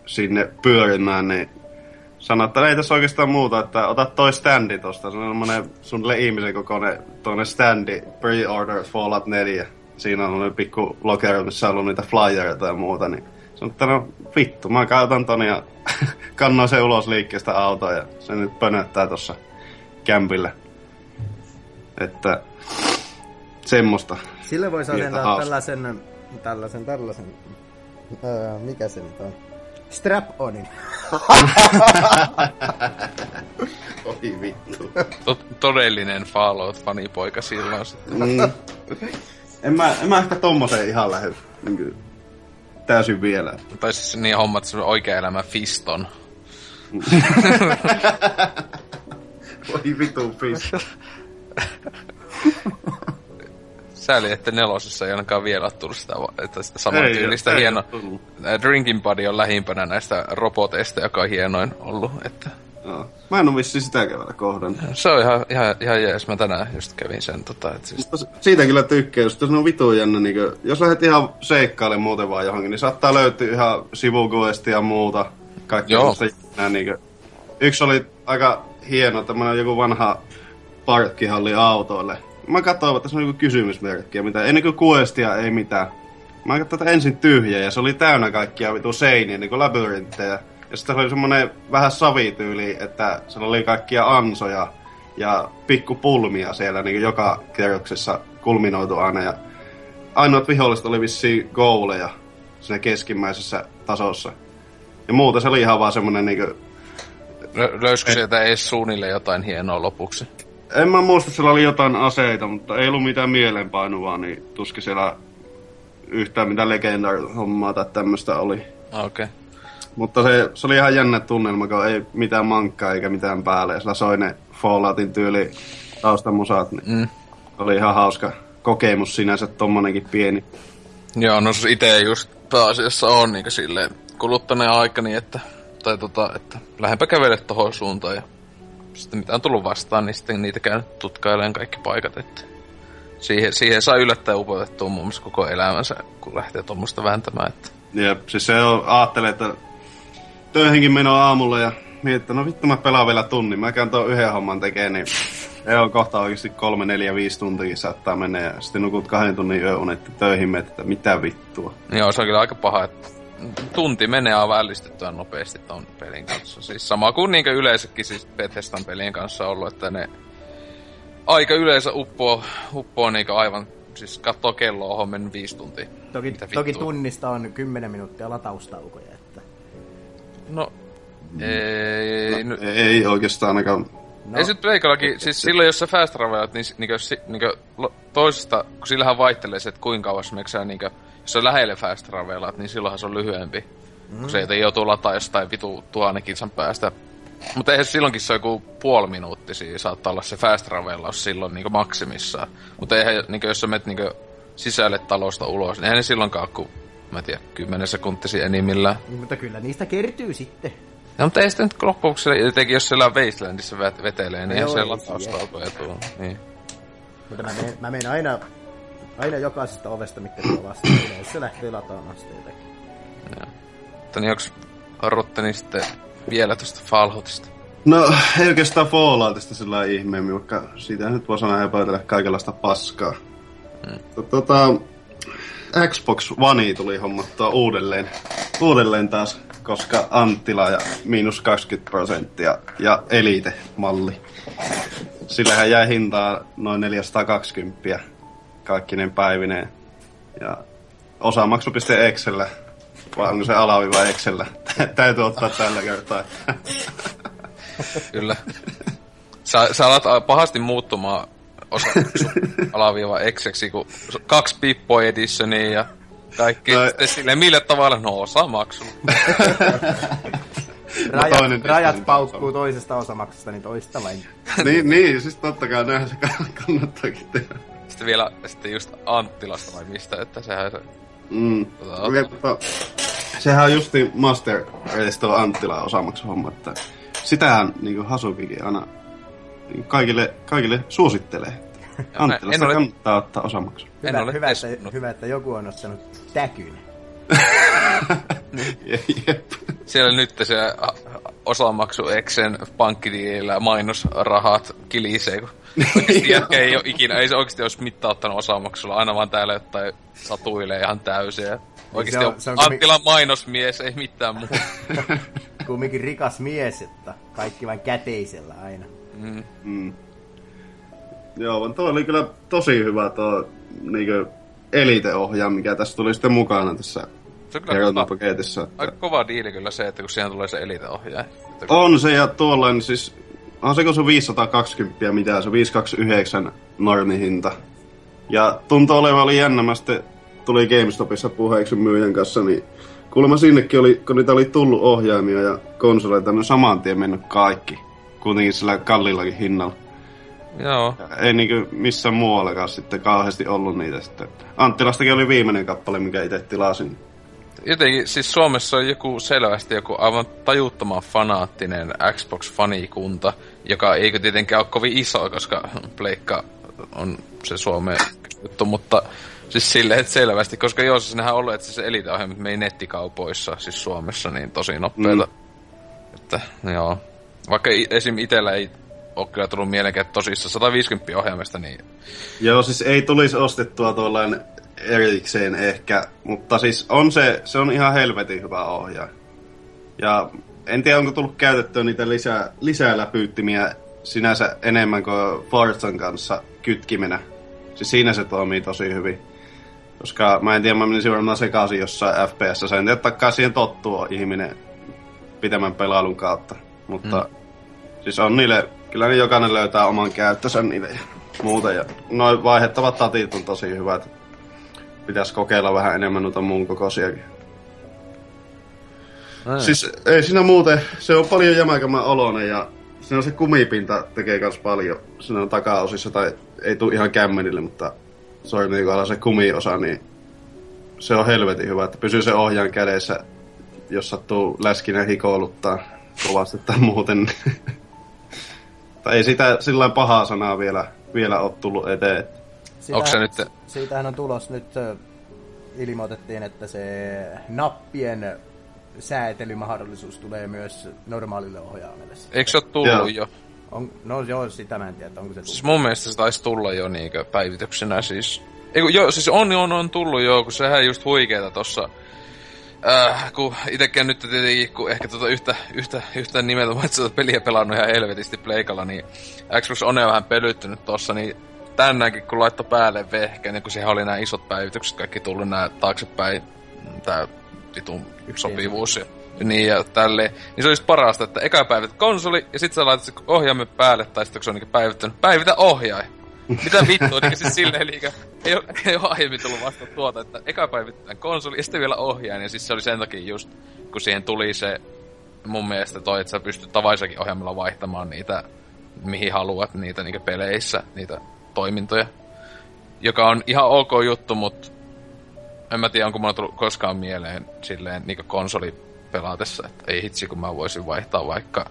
sinne pyörimään, niin sanoi, että ei tässä oikeastaan muuta, että ota toi standi tosta. Se on semmonen suunnilleen ihmisen kokoinen toinen standi, pre-order Fallout 4. Siinä on ollut pikku lokero, missä on ollut niitä flyereita ja muuta, niin sanoin, että no vittu, mä käytän ton ja kannoin sen ulos liikkeestä autoa ja se nyt pönöttää tossa kämpillä. Että semmoista.
Sille voisi asentaa
hauskaa.
tällaisen, tällaisen, tällaisen, öö, mikä se nyt on? Strap-onin.
Oi vittu.
To- todellinen Fallout-fanipoika silloin sitten.
Mm. En mä, en mä ehkä tommoseen ihan lähde niin täysin vielä.
Tai siis niin hommat se oikea elämä Fiston.
Oi vitu pistä.
Sääli, että nelosessa ei ainakaan vielä ole tullut sitä, että sitä
Ei, ei
hieno.
ole
Drinking Buddy on lähimpänä näistä roboteista, joka on hienoin ollut. Että
Joo. Mä en oo vissiin sitäkään vielä kohdannut.
se on ihan, ihan, ihan jees. Mä tänään just kävin sen. Tota, että siis,
Mutta siitä kyllä tykkää, just se on vitu jännä, niin kuin, jos lähdet ihan seikkailemaan muuten vaan johonkin, niin saattaa löytyä ihan sivukuestia ja muuta. Kaikki
Joo.
jännää, niin kuin. Yksi oli aika hieno, tämmönen joku vanha parkkihalli autoille. Mä katsoin, että se on joku kysymysmerkki ja mitä, ei niinku kuestia, ei mitään. Mä katsoin, että ensin tyhjä ja se oli täynnä kaikkia vitu seiniä, niinku labyrinttejä. Ja sitten oli semmonen vähän savityyli, että siellä oli kaikkia ansoja ja pikkupulmia siellä niin joka kerroksessa kulminoitu aina. Ja ainoat viholliset oli vissiin gouleja siinä keskimmäisessä tasossa. Ja muuta se oli ihan vaan semmonen niinku...
lö- löysikö sieltä edes suunnille jotain hienoa lopuksi?
En mä muista, että siellä oli jotain aseita, mutta ei ollut mitään mielenpainuvaa, niin tuskin siellä yhtään mitään legendar-hommaa tai tämmöistä oli.
Okei. Okay.
Mutta se, se oli ihan jännä tunnelma, kun ei mitään mankkaa eikä mitään päälle. Ja sillä soi ne Falloutin tyyli taustamusat, niin
Mm.
oli ihan hauska kokemus sinänsä tommonenkin pieni.
Joo, no se itse just pääasiassa on niin silleen kuluttaneen aikani, että, tai tota, että lähempä kävele tohon suuntaan ja sitten mitä on tullut vastaan, niin sitten niitä käyn tutkailemaan kaikki paikat, että siihen, siihen saa yllättäen upotettua muun muassa koko elämänsä, kun lähtee tuommoista vääntämään, että
Ja siis se on, ajattelee, että töihinkin meno aamulla ja mietin, että no vittu mä pelaan vielä tunnin. Mä käyn tuon yhden homman tekee, niin ei on kohta oikeasti kolme, neljä, viisi tuntia saattaa mennä ja sitten nukut kahden tunnin yöunet töihin menet, että mitä vittua.
Joo, se on kyllä aika paha, että tunti menee aivan ällistettyä nopeasti ton pelin kanssa. Siis sama kuin niinkö yleensäkin siis Bethesdan pelien kanssa on ollut, että ne aika yleensä uppoo, uppoo niinkö aivan, siis katsoo kelloa, on mennyt viisi tuntia.
Toki, toki tunnista on 10 minuuttia lataustaukoja, että...
No, ei, no,
Ei oikeastaan ainakaan.
No,
ei se Pleikallakin, siis silloin jos sä fast travelat, niin niinkö, niinkö, toisesta, kun sillähän vaihtelee se, että kuinka kauas sä niinkö, jos sä lähelle fast travelat, niin silloinhan se on lyhyempi. Mm. Kun se ei joutuu lataa jostain vitu tuhannen kilsan päästä. Mutta eihän silloinkin se on joku puoli minuuttisia, saattaa olla se fast travelaus silloin niinku maksimissaan. Mutta eihän, niinku, jos sä menet niinku sisälle talosta ulos, niin eihän ne silloinkaan, kun mä en tiedä, 10 sekuntisia enimmillään.
Niin, mutta kyllä niistä kertyy sitten.
No, mutta ei sitten nyt loppuksi, jotenkin jos siellä Wastelandissa vet- vetelee, niin eihän
joo,
se
ei
lataustaulkoja tuu. Niin.
Mutta mä menen, mä menen aina, aina jokaisesta ovesta, mitkä tuo vastaan. Yleensä se lähtee lataamaan sitä jotakin.
Mutta niin onks Rutteni sitten vielä tosta Falloutista?
No, ei oikeastaan Falloutista sillä lailla ihmeemmin, vaikka siitä nyt voi sanoa höpötellä kaikenlaista paskaa. Mm. Tota, Xbox One tuli hommattua uudelleen, uudelleen taas, koska Anttila ja miinus 20 prosenttia ja Elite-malli. Sillähän jäi hintaa noin 420 kaikkinen päivineen. Ja osamaksu.excellä, Excellä, vai onko se alaviva Excellä? Täytyy ottaa tällä kertaa.
Kyllä. Sä, sä alat pahasti muuttumaan osa alaviiva Exeksi, kun kaksi Pippo Editionia ja kaikki.
No-
No, sitten silleen, millä tavalla? No osa maksu.
Rajat,
toinen
rajat paukkuu toisesta osamaksusta, niin toista vain.
niin, niin, siis totta kai näinhän se kannattaakin tehdä.
Sitten vielä sitten just Anttilasta vai mistä, että sehän se...
Mm.
Tota,
Okei, tota, sehän on justi Master Race tuo Anttila osamaksuhomma, että sitähän niin Hasukikin aina niin kaikille, kaikille suosittelee. Anttilasta
en ole-
kannattaa ottaa osamaksu.
En
Hyvä,
ole
hyvä, että, hyvä, että joku on ottanut täkyn.
Jep.
Siellä nyt se osamaksu Exen pankkitiilillä mainosrahat kilisee, kun oikeesti jätkä ei ole ikinä, ei se oikeesti olisi mitään ottanut osamaksulla, aina vaan täällä jotain satuilee ihan täysiä. Oikeesti
se on-
on,
se on
Anttilan mainosmies, ei mitään muuta.
Kumminkin rikas mies, että kaikki vain käteisellä aina.
Mm. Joo, vaan tuo oli kyllä tosi hyvä tuo niin Elite-ohjaa, mikä tässä tuli sitten mukana tässä
Se on kyllä kova,
kerrontapaketissa. Että...
aika kova diili kyllä se, että kun siihen tulee se elite-ohjaaja.
On se ja tuollainen siis, on se kun se on 520, mitä se on 529 normihinta. Ja tuntuu olevan oli jännä, mä sitten tuli GameStopissa puheeksi myyjän kanssa, niin kuulemma sinnekin oli, kun niitä oli tullut ohjaimia ja konsoleita, niin saman tien mennyt kaikki. Kuitenkin sillä kalliillakin hinnalla.
Joo,
Ei niinku missään muuallakaan sitten kauheasti ollut niitä sitten. Anttilastakin oli viimeinen kappale, mikä itse tilasin.
jotenkin siis Suomessa on joku selvästi joku aivan tajuttoman fanaattinen Xbox-fanikunta, joka ei tietenkään ole kovin iso, koska Pleikka on se Suomen juttu, mutta siis silleen, että selvästi, koska joo, siis nehän on ollut, että se eliteohjelmat mei nettikaupoissa, siis Suomessa, niin tosi nopeita. Mm. Että, joo. Vaikka esim. itellä ei ole kyllä tullut mieleenkään, että tosissaan 150 ohjelmasta, niin
Joo, siis ei tulisi ostettua tuollainen erikseen ehkä, mutta siis on se, se on ihan helvetin hyvä ohjaaja. Ja en tiedä, onko tullut käytettyä niitä lisää, lisää läpyyttimiä sinänsä enemmän kuin Forzan kanssa kytkimenä. Siis siinä se toimii tosi hyvin. Koska mä en tiedä, mä menisin varmaan sekaisin jossain FPS. En tiedä, takaa siihen tottuu ihminen pitemmän pelailun kautta. Mutta mm. siis on niille, kyllä ne jokainen löytää oman käyttönsä niille ja muuta. Ja noin vaihettavat tatit on tosi hyvät. Pitäisi kokeilla vähän enemmän noita muun kokoisiakin. Siis ei siinä muuten, se on paljon jämäkämmän oloinen ja siinä on se kumipinta tekee kans paljon. Siinä on takaosissa tai ei tule ihan kämmenille, mutta sormien kohdalla se kumiosa, niin se on helvetin hyvä, että pysyy se ohjaan kädessä, jos sattuu läskinen hikoiluttaa kovasti tai muuten. tai ei sitä sillä pahaa sanaa vielä, vielä ole tullut eteen.
Onko se nyt-
Siitähän on tulos nyt, ilmoitettiin, että se nappien säätelymahdollisuus tulee myös normaalille ohjaimelle.
eikö se ole tullut
Joo.
jo?
On, no joo, sitä mä en tiedä, onko se tullut.
Siis mun mielestä se taisi tulla jo niinkö päivityksenä siis. Eiku, joo, siis on, on, on tullut jo, kun sehän just huikeeta tossa. Äh, kun itekin nyt tietenkin, kun ehkä tota yhtä, yhtä, yhtä nimeltä mainitsi tota peliä pelannut ihan helvetisti pleikalla, niin Xbox on jo vähän pelyttynyt tossa, niin tänäänkin kun laittoi päälle vehkeen, niin kun siihen oli nämä isot päivitykset, kaikki tullut nämä taaksepäin, tää vitun sopivuus ja niin ja tälleen. Niin se olisi parasta, että eka päivät konsoli ja sitten sä laitat ohjaimen päälle, tai sitten kun se on niinku päivittänyt, päivitä ohjain. Mitä vittua, niin siis silleen liikä, ei ole, ei ole aiemmin tullut vasta tuota, että eka päivitetään konsoli ja sitten vielä ohjaaja, ja siis se oli sen takia just, kun siihen tuli se, mun mielestä toi, että sä pystyt tavaisakin ohjelmalla vaihtamaan niitä, mihin haluat niitä niitä peleissä, niitä toimintoja. Joka on ihan ok juttu, mutta en mä tiedä, onko mulla tullut koskaan mieleen silleen niin konsoli pelaatessa, että ei hitsi, kun mä voisin vaihtaa vaikka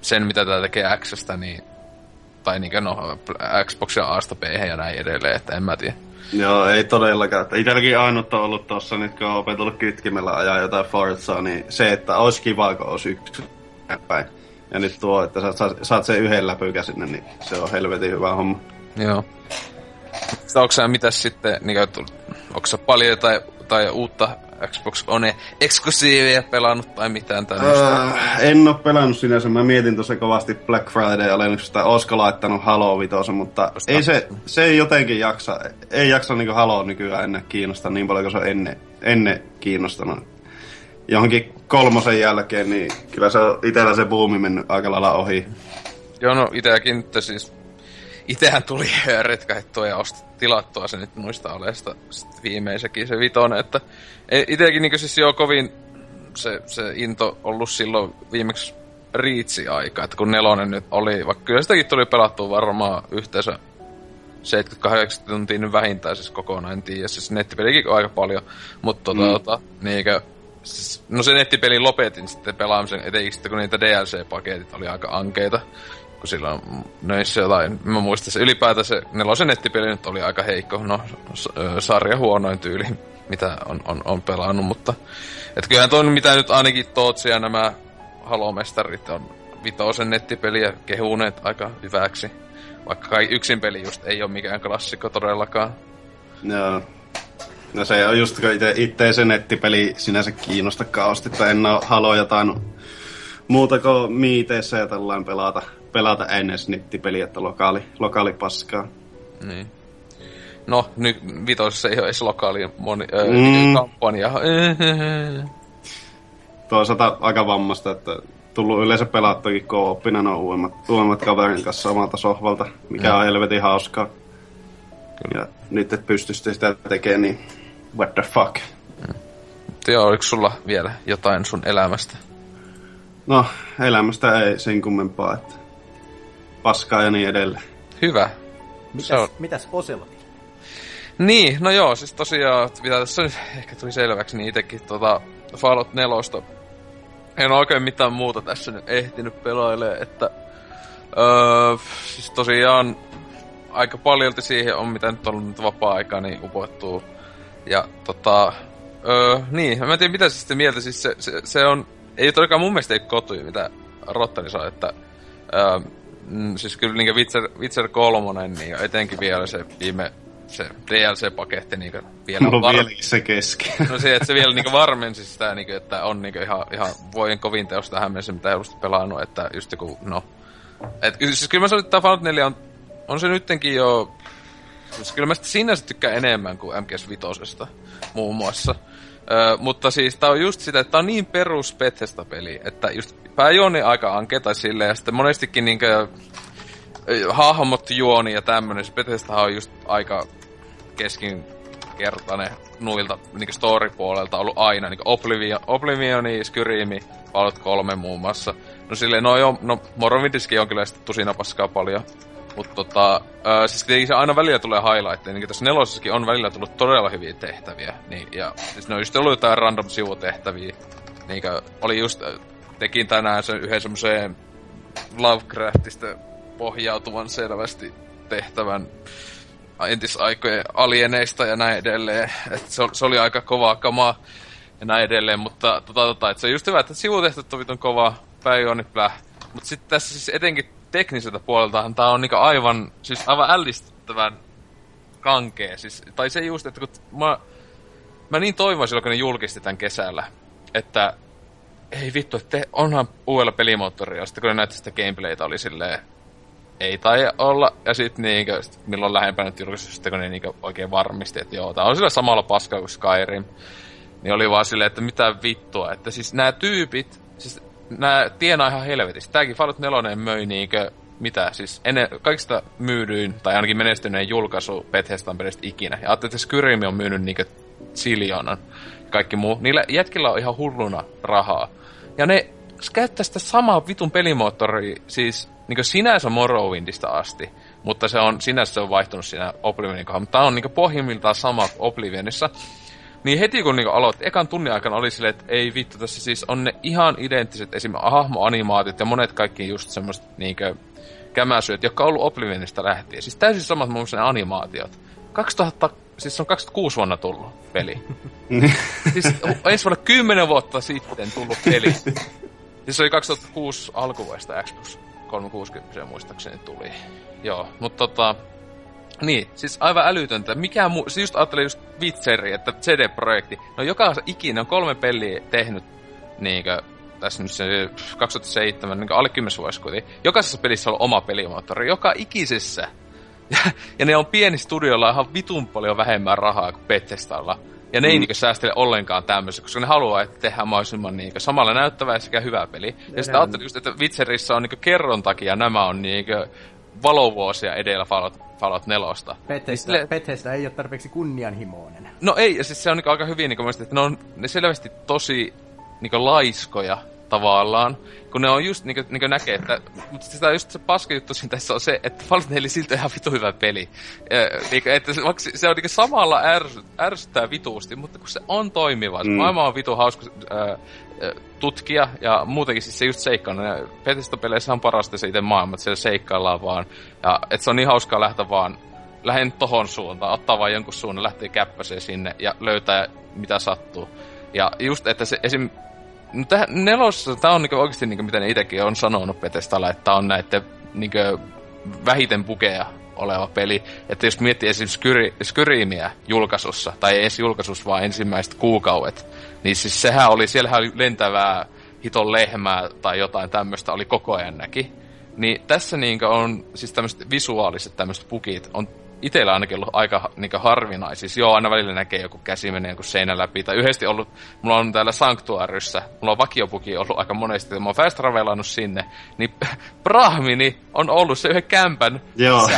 sen, mitä tää tekee Xstä, niin tai niinkö no, Xboxia Asta B ja näin edelleen, että en mä tiedä.
Joo, ei todellakaan. Itselläkin ainut on ollut tossa nyt, kun on opetellut kytkimellä ajaa jotain Forzaa, niin se, että olisi kiva, kun olisi yksi päin. Ja nyt tuo, että saat, saat sen yhden läpykä sinne, niin se on helvetin hyvä homma.
Joo. Sitten onko sä mitäs sitten, niin onko sä paljon tai, tai uutta Xbox One eksklusiivia pelannut tai mitään tämmöistä?
Uh, en oo pelannut sinänsä. Mä mietin tuossa kovasti Black Friday-alennuksesta, olisiko laittanut Halo Vitosen, mutta Osta. ei se, se ei jotenkin jaksa, ei jaksa niinku Halo nykyään ennen kiinnostaa niin paljon kuin se on ennen, ennen kiinnostanut. Johonkin kolmosen jälkeen, niin kyllä se on itellä se buumi mennyt aika lailla ohi.
Joo, no itselläkin nyt siis Itähän tuli retkahettua ja ostettua tilattua se nyt muista oleesta viimeisekin se vitonen, että itsekin niin siis jo kovin se, se into ollut silloin viimeksi riitsi aika, että kun nelonen nyt oli, vaikka kyllä sitäkin tuli pelattua varmaan yhteensä 78 tuntia nyt vähintään siis kokonaan, en tiedä, siis nettipelikin on aika paljon, mutta tota, mm. tota, niinkö, siis, no se nettipeli lopetin sitten pelaamisen, etenkin sitten kun niitä DLC-paketit oli aika ankeita, kun silloin nöissä jotain, mä muistan se ylipäätään se nelosen nettipeli nyt oli aika heikko, no sarja huonoin tyyli, mitä on, on, on pelannut, mutta et kyllähän toi mitä nyt ainakin Tootsi ja nämä Halo-mestarit on vitosen nettipeliä kehuneet aika hyväksi. Vaikka kai yksin peli just ei ole mikään klassikko todellakaan.
Joo. No se on just, kun itse, itse se nettipeli sinänsä kiinnosta kausti, että en ole Halo jotain muuta kuin miiteissä ja tällainen pelata pelata ennen nettipeliä, että lokaali, lokaali paskaa.
Niin. No, nyt vitosessa ei ole edes lokaali moni, äh, mm. kampanja.
Toisaalta aika vammasta, että tullut yleensä pelattuakin kooppina no uudemmat, uudemmat kaverin kanssa samalta sohvalta, mikä no. on helvetin hauskaa. Kyllä. Ja nyt et pysty sitä tekemään, niin what the fuck. Mm.
Joo, oliko sulla vielä jotain sun elämästä?
No, elämästä ei sen kummempaa, että paskaa ja niin edelleen.
Hyvä.
Mitäs, on... mitäs Oselotti?
Niin, no joo, siis tosiaan, mitä tässä nyt ehkä tuli selväksi, niin itsekin tota Fallout 4 en ole oikein mitään muuta tässä nyt ehtinyt pelailemaan, että öö, siis tosiaan aika paljolti siihen on, mitä nyt on ollut nyt vapaa-aikaa, niin upottuu. Ja tota, öö, niin, mä en tiedä mitä se sitten mieltä, siis se, se, se on, ei todellakaan mun mielestä ei kotuja, mitä Rottani saa, että öö, mm, siis kyllä niin Witcher, Witcher 3, niin etenkin vielä se viime se DLC-paketti niin
vielä on var... se keski.
No se, että se vielä niin varmensi sitä, niin kuin, että on niin ihan, ihan voin kovin teos tähän mennessä, mitä ei pelannut, että just joku, no... Et, siis kyllä mä sanoin, että Fallout 4 on, on se nyttenkin jo... Siis kyllä mä sinänsä tykkään enemmän kuin MGS 5 muun muassa. Ö, mutta siis tää on just sitä, että tää on niin perus Bethesda-peli, että just pääjuoni aika anketa silleen, ja sitten monestikin niinkö hahmot juoni ja tämmönen, se Bethesda on just aika keskinkertainen nuilta niin story-puolelta ollut aina, niin Oblivion, Oblivioni, Skyrimi, Fallout 3 muun muassa. No silleen, no joo, no Morrowindiskin on kyllä sitten tusina paskaa paljon. Mutta tota, äh, siis se aina välillä tulee highlightteja, niin tässä nelosessakin on välillä tullut todella hyviä tehtäviä. Niin, ja siis ne on just ollut jotain random sivutehtäviä. Niin oli just, tekin tänään sen yhden semmoiseen Lovecraftista pohjautuvan selvästi tehtävän entisaikojen alieneista ja näin edelleen. Et se, se, oli aika kovaa kamaa ja näin edelleen, mutta tota, tota, et se on just hyvä, että sivutehtävät on kova, päiväni plää. Mutta sitten tässä siis etenkin tekniseltä puoleltahan tää on niinku aivan, siis aivan ällistyttävän kankee. Siis, tai se just, että kun mä, mä niin toivoin silloin, kun ne julkisti tämän kesällä, että ei vittu, että onhan uudella pelimoottorilla, sitten kun näytti sitä gameplaytä, oli silleen, ei tai olla, ja sitten niinkö, sit milloin lähempänä julkaisu, sitten kun ne niinkö oikein varmisti, että joo, tää on sillä samalla paska kuin Skyrim, niin oli vaan silleen, että mitä vittua, että siis nämä tyypit, siis nämä tienaa ihan helvetistä. Tääkin Fallout 4 möi niinkö, mitä, siis ennen, kaikista myydyin, tai ainakin menestyneen julkaisu Bethesdan pelistä ikinä. Ja ajattelin, että Skyrim on myynyt niinkö siljonan. Kaikki muu. Niillä jätkillä on ihan hulluna rahaa. Ja ne käyttää sitä samaa vitun pelimoottoria, siis niin sinänsä Morrowindista asti, mutta se on, sinänsä se on vaihtunut siinä Oblivionin kohdalla. Mutta tämä on niin pohjimmiltaan sama Oblivionissa. Niin heti kun niinku aloitti, ekan tunnin aikana oli silleen, että ei vittu, tässä siis on ne ihan identtiset esim. hahmoanimaatit ja monet kaikki just semmoista niinku kämäsyöt, jotka on ollut Oblivionista lähtien. Siis täysin samat mun ne animaatiot. 2000, siis on 2006 vuonna tullut peli. siis ensi vuonna 10 vuotta sitten tullut peli. Siis se oli 2006 alkuvuodesta Xbox 360 muistaakseni tuli. Joo, mutta tota... Niin, siis aivan älytöntä. Mikä muu... Siis just ajattelin just Witcheri, että CD-projekti. No joka ikinä on kolme peliä tehnyt niinkö tässä nyt se 2007, niin alle 10 vuosi kuitenkin. Jokaisessa pelissä on oma pelimoottori, joka ikisessä. Ja, ja ne on pieni studiolla ihan vitun paljon vähemmän rahaa kuin Bethesdalla. Ja ne mm. ei niinku säästele ollenkaan tämmöistä, koska ne haluaa, että tehdään mahdollisimman niinku samalla näyttävä sekä hyvä peli. Ja, ja sitten ajattelin just, että Witcherissa on niinku kerron takia nämä on niinku valovuosia edellä Fallout, Fallout 4.
Bethesda, Sille... Bethesda ei ole tarpeeksi kunnianhimoinen.
No ei, ja siis se on niinku aika hyvin, niinku että ne on ne selvästi tosi niinku laiskoja tavallaan. Kun ne on just niinku, niinku näkee, että... Mutta sitä just se paska juttu siinä tässä on se, että Fallout 4 silti ihan vitu hyvä peli. Ja, niinku, että se, se on niinku samalla ärs, ärsyttää vituusti, mutta kun se on toimiva. Mm. Maailma on vitu hauska äh, tutkia ja muutenkin siis se just seikkailla. Bethesda-peleissä on parasta se itse maailma, että siellä seikkaillaan vaan. Ja että se on niin hauskaa lähteä vaan lähden tohon suuntaan, ottaa vaan jonkun suunnan, lähtee käppäseen sinne ja löytää mitä sattuu. Ja just, että se esim No täh, nelossa, tää on niinku oikeesti niinku, mitä ne itekin on sanonut Petestalla, että on näitä niinku, vähiten pukeja oleva peli. Että jos miettii esimerkiksi Skyrimia julkaisussa, tai ei edes julkaisussa, vaan ensimmäiset kuukaudet, niin siis sehän oli, siellähän oli lentävää hiton lehmää tai jotain tämmöistä oli koko ajan näki. Niin tässä niinku on siis tämmöiset visuaaliset tämmöiset pukit on itsellä ainakin ollut aika niin harvinaisia. Joo, aina välillä näkee joku käsi menee joku seinä läpi. Tai yhdesti ollut, mulla on täällä Sanktuaryssä, mulla on vakiopuki ollut aika monesti, mä oon fast travelannut sinne. Niin Brahmini on ollut se yhden kämpän
Joo,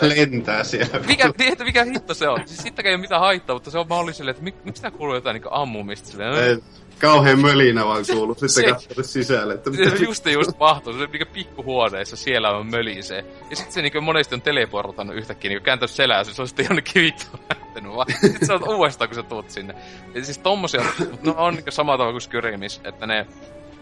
lentää siellä.
Mikä, tiedätkö, mikä hitto se on? Siis sitäkään ei ole mitään haittaa, mutta se on, silleen, että mik, miksi tää kuuluu jotain niin ammumista? Silleen,
kauhean mölinä vaan kuuluu. Sitten se, katsoo sisälle. Että
se mitä... just just mahtuu. Se niinku pikkuhuoneessa siellä on mölisee. Ja sitten se niinku monesti on teleportannut yhtäkkiä niinku kääntänyt selää, se on sitten jonnekin vittu lähtenyt vaan. Sitten sä oot uudestaan, kun sä tuut sinne. Ja siis tommosia, no on niinku sama tavalla kuin Skyrimis, että ne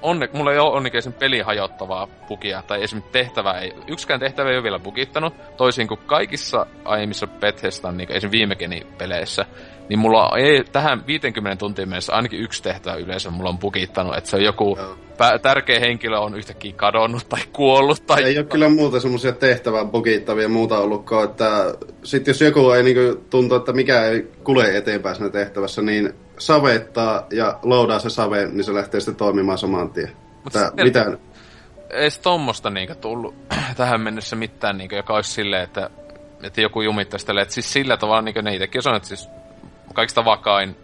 onne, mulla ei ole onnekin esim. peli hajottavaa bugia, tai esim. tehtävä ei, yksikään tehtävä ei ole vielä bugittanut, toisin kuin kaikissa aiemmissa Bethesdan, niin esim. viime peleissä, niin mulla ei tähän 50 tuntiin mennessä ainakin yksi tehtävä yleensä mulla on bugittanut, että se on joku pä- tärkeä henkilö on yhtäkkiä kadonnut tai kuollut. Tai...
Ei ole kyllä muuta semmoisia tehtävää bugittavia muuta ollutkaan, että sitten jos joku ei niinku tuntu, että mikä ei kulje eteenpäin siinä tehtävässä, niin savettaa ja loudaa se save, niin se lähtee sitten toimimaan saman tien. Mutta sitten, mitään...
Ei tommosta niinku tullut tähän mennessä mitään, niinku, joka olisi silleen, että, että joku jumittaisi tälle. Että siis sillä tavalla niinku, ne itsekin on, että siis kaikista vakain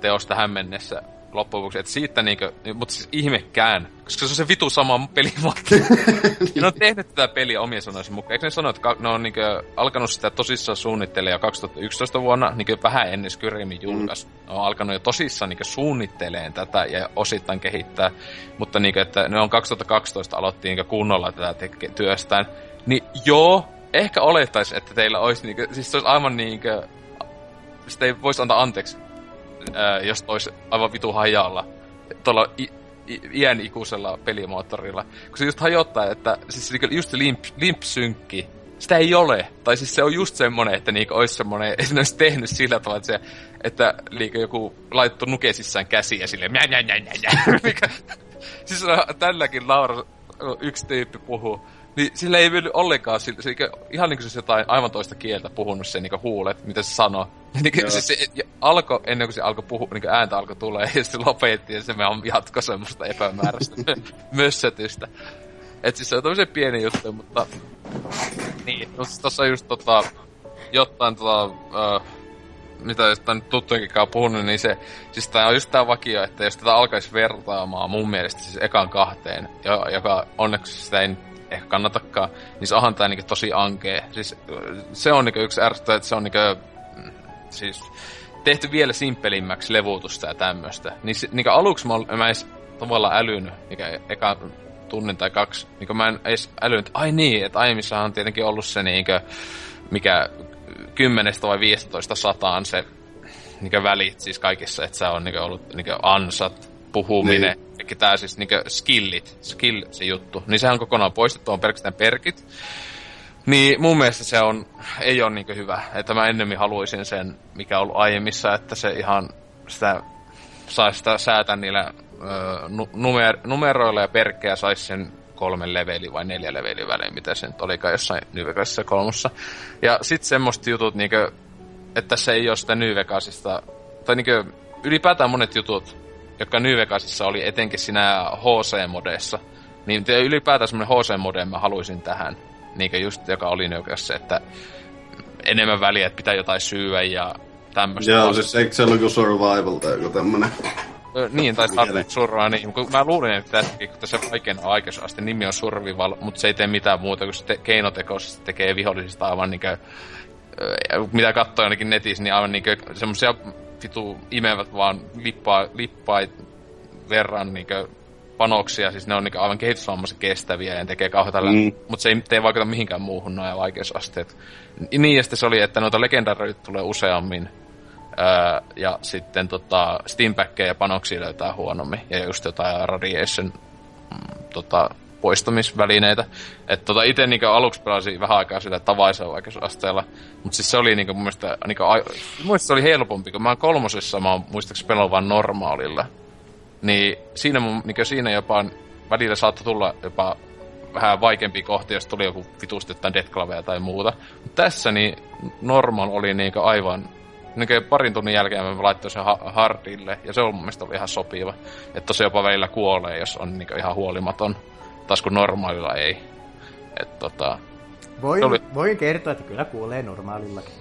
teos tähän mennessä loppujen lopuksi, että siitä niinkö, mutta siis ihmekään, koska se on se vitu sama pelimalli. ne on tehnyt tätä peliä omien sanoisen mukaan. Eikö ne sano, että ne on niinkö alkanut sitä tosissaan suunnittelemaan jo 2011 vuonna, niinkö vähän ennen Skyrimin julkaisu. Mm. Ne on alkanut jo tosissaan niinkö suunnitteleen tätä ja osittain kehittää, mutta niinkö, että ne on 2012 aloitti niinkö kunnolla tätä teke- työstään. Niin joo, ehkä olettaisi, että teillä olisi niinkö, siis se olisi aivan niinkö, sitä ei voisi antaa anteeksi ää, jos olisi aivan vitu hajalla tuolla i- i- iän ikuisella pelimoottorilla. Kun se just hajottaa, että siis niinku just se limp, limp synkki, sitä ei ole. Tai siis se on just semmonen, että niinku olisi semmonen, että olisi tehnyt sillä tavalla, että, se, että liikä joku laittu nukesissaan käsiä silleen, mjä, siis tälläkin Laura yksi tyyppi puhuu, niin sillä ei mennyt ollenkaan, sillä, se, ihan niin kuin se jotain aivan toista kieltä puhunut se niin huulet, mitä se sanoi. Niin se, se, alko, ennen kuin se alkoi puhua, niin kuin ääntä alkoi tulee, ja sitten lopetti, ja se me on jatko semmoista epämääräistä mössötystä. Et siis se on tämmöisiä pieni juttu, mutta... Niin, no siis tossa just tota... Jotain tota... Uh, mitä jostain tuttujenkin kanssa puhunut, niin se, siis tää on just tää vakio, että jos tätä alkaisi vertaamaan mun mielestä siis ekan kahteen, joka onneksi sitä ei ehkä kannatakaan, niin se onhan tää niinku tosi ankee. Siis se on niinku yksi ärsyttävä, että se on niinku, mm, siis tehty vielä simppelimmäksi levutusta ja tämmöstä. Niin niinku aluksi mä, mä edes tavallaan älynyt, mikä eka tunnin tai kaksi, niin mä en edes älynyt, että ai niin, että aiemmissahan on tietenkin ollut se niinkö, mikä kymmenestä vai 15 sataan se niin välit siis kaikissa, että se on niin ollut niin ansat, puhuminen, niin. Kaikki tää siis niin skillit, skill se juttu, niin sehän on kokonaan poistettu, on pelkästään perkit. Niin mun mielestä se on, ei ole niin hyvä. Että mä ennemmin haluaisin sen, mikä on ollut aiemmissa, että se ihan sitä saisi sitä säätä niillä ö, numer, numeroilla ja perkkejä saisi sen kolmen leveli vai neljä leveli välein, mitä se nyt olikaan jossain New Vegasissa kolmossa. Ja sit semmoista jutut, niinkö, että se ei ole sitä New Vegasista, tai niinkö, ylipäätään monet jutut, jotka New Vegasissa oli etenkin siinä HC-modeissa, niin ylipäätään semmoinen HC-mode mä haluaisin tähän. Niinkö just, joka oli New Vegasissa, että enemmän väliä, että pitää jotain syyä ja tämmöistä.
Joo, siis eikö se ole joku survival tai joku tämmönen?
niin, tai surraa, niin. Kun mä luulin, että tässäkin, kun tässä vaikein aikaisasti nimi on Survival, mutta se ei tee mitään muuta, kun se te- keinotekoisesti tekee vihollisista aivan niinkö, mitä katsoo ainakin netissä, niin aivan niinkö semmosia vitu imevät vaan lippaa, lippaa verran niinkö panoksia, siis ne on niinkö aivan kehitysvammaisen kestäviä ja tekee kauheita mm. mutta se ei, ei vaikuta mihinkään muuhun noin vaikeusasteet. Niin, ja sitten se oli, että noita legendaarioita tulee useammin, Öö, ja sitten tota, steampackkejä ja panoksia löytää huonommin. Ja just jotain radiation mm, tota, poistamisvälineitä. Että tota, itse niinku aluksi pelasin vähän aikaa sillä tavaisella vaikeusasteella. Mutta siis se oli niinku mun mielestä, niinku, a, mun se oli helpompi, kun mä kolmosessa, mä oon muistaakseni pelannut vaan normaalilla. Niin siinä, mun, niinku siinä jopa välillä saattoi tulla jopa vähän vaikeampi kohti, jos tuli joku vitusti jotain Deathclavea tai muuta. Mut tässä niin normal oli niinku aivan niin parin tunnin jälkeen mä laittoin sen ha- hardille, ja se on mun mielestä ihan sopiva. Että se jopa välillä kuolee, jos on niin ihan huolimaton. Taas kun normaalilla ei. Et tota...
Voin, oli... voin kertoa, että kyllä kuolee normaalillakin.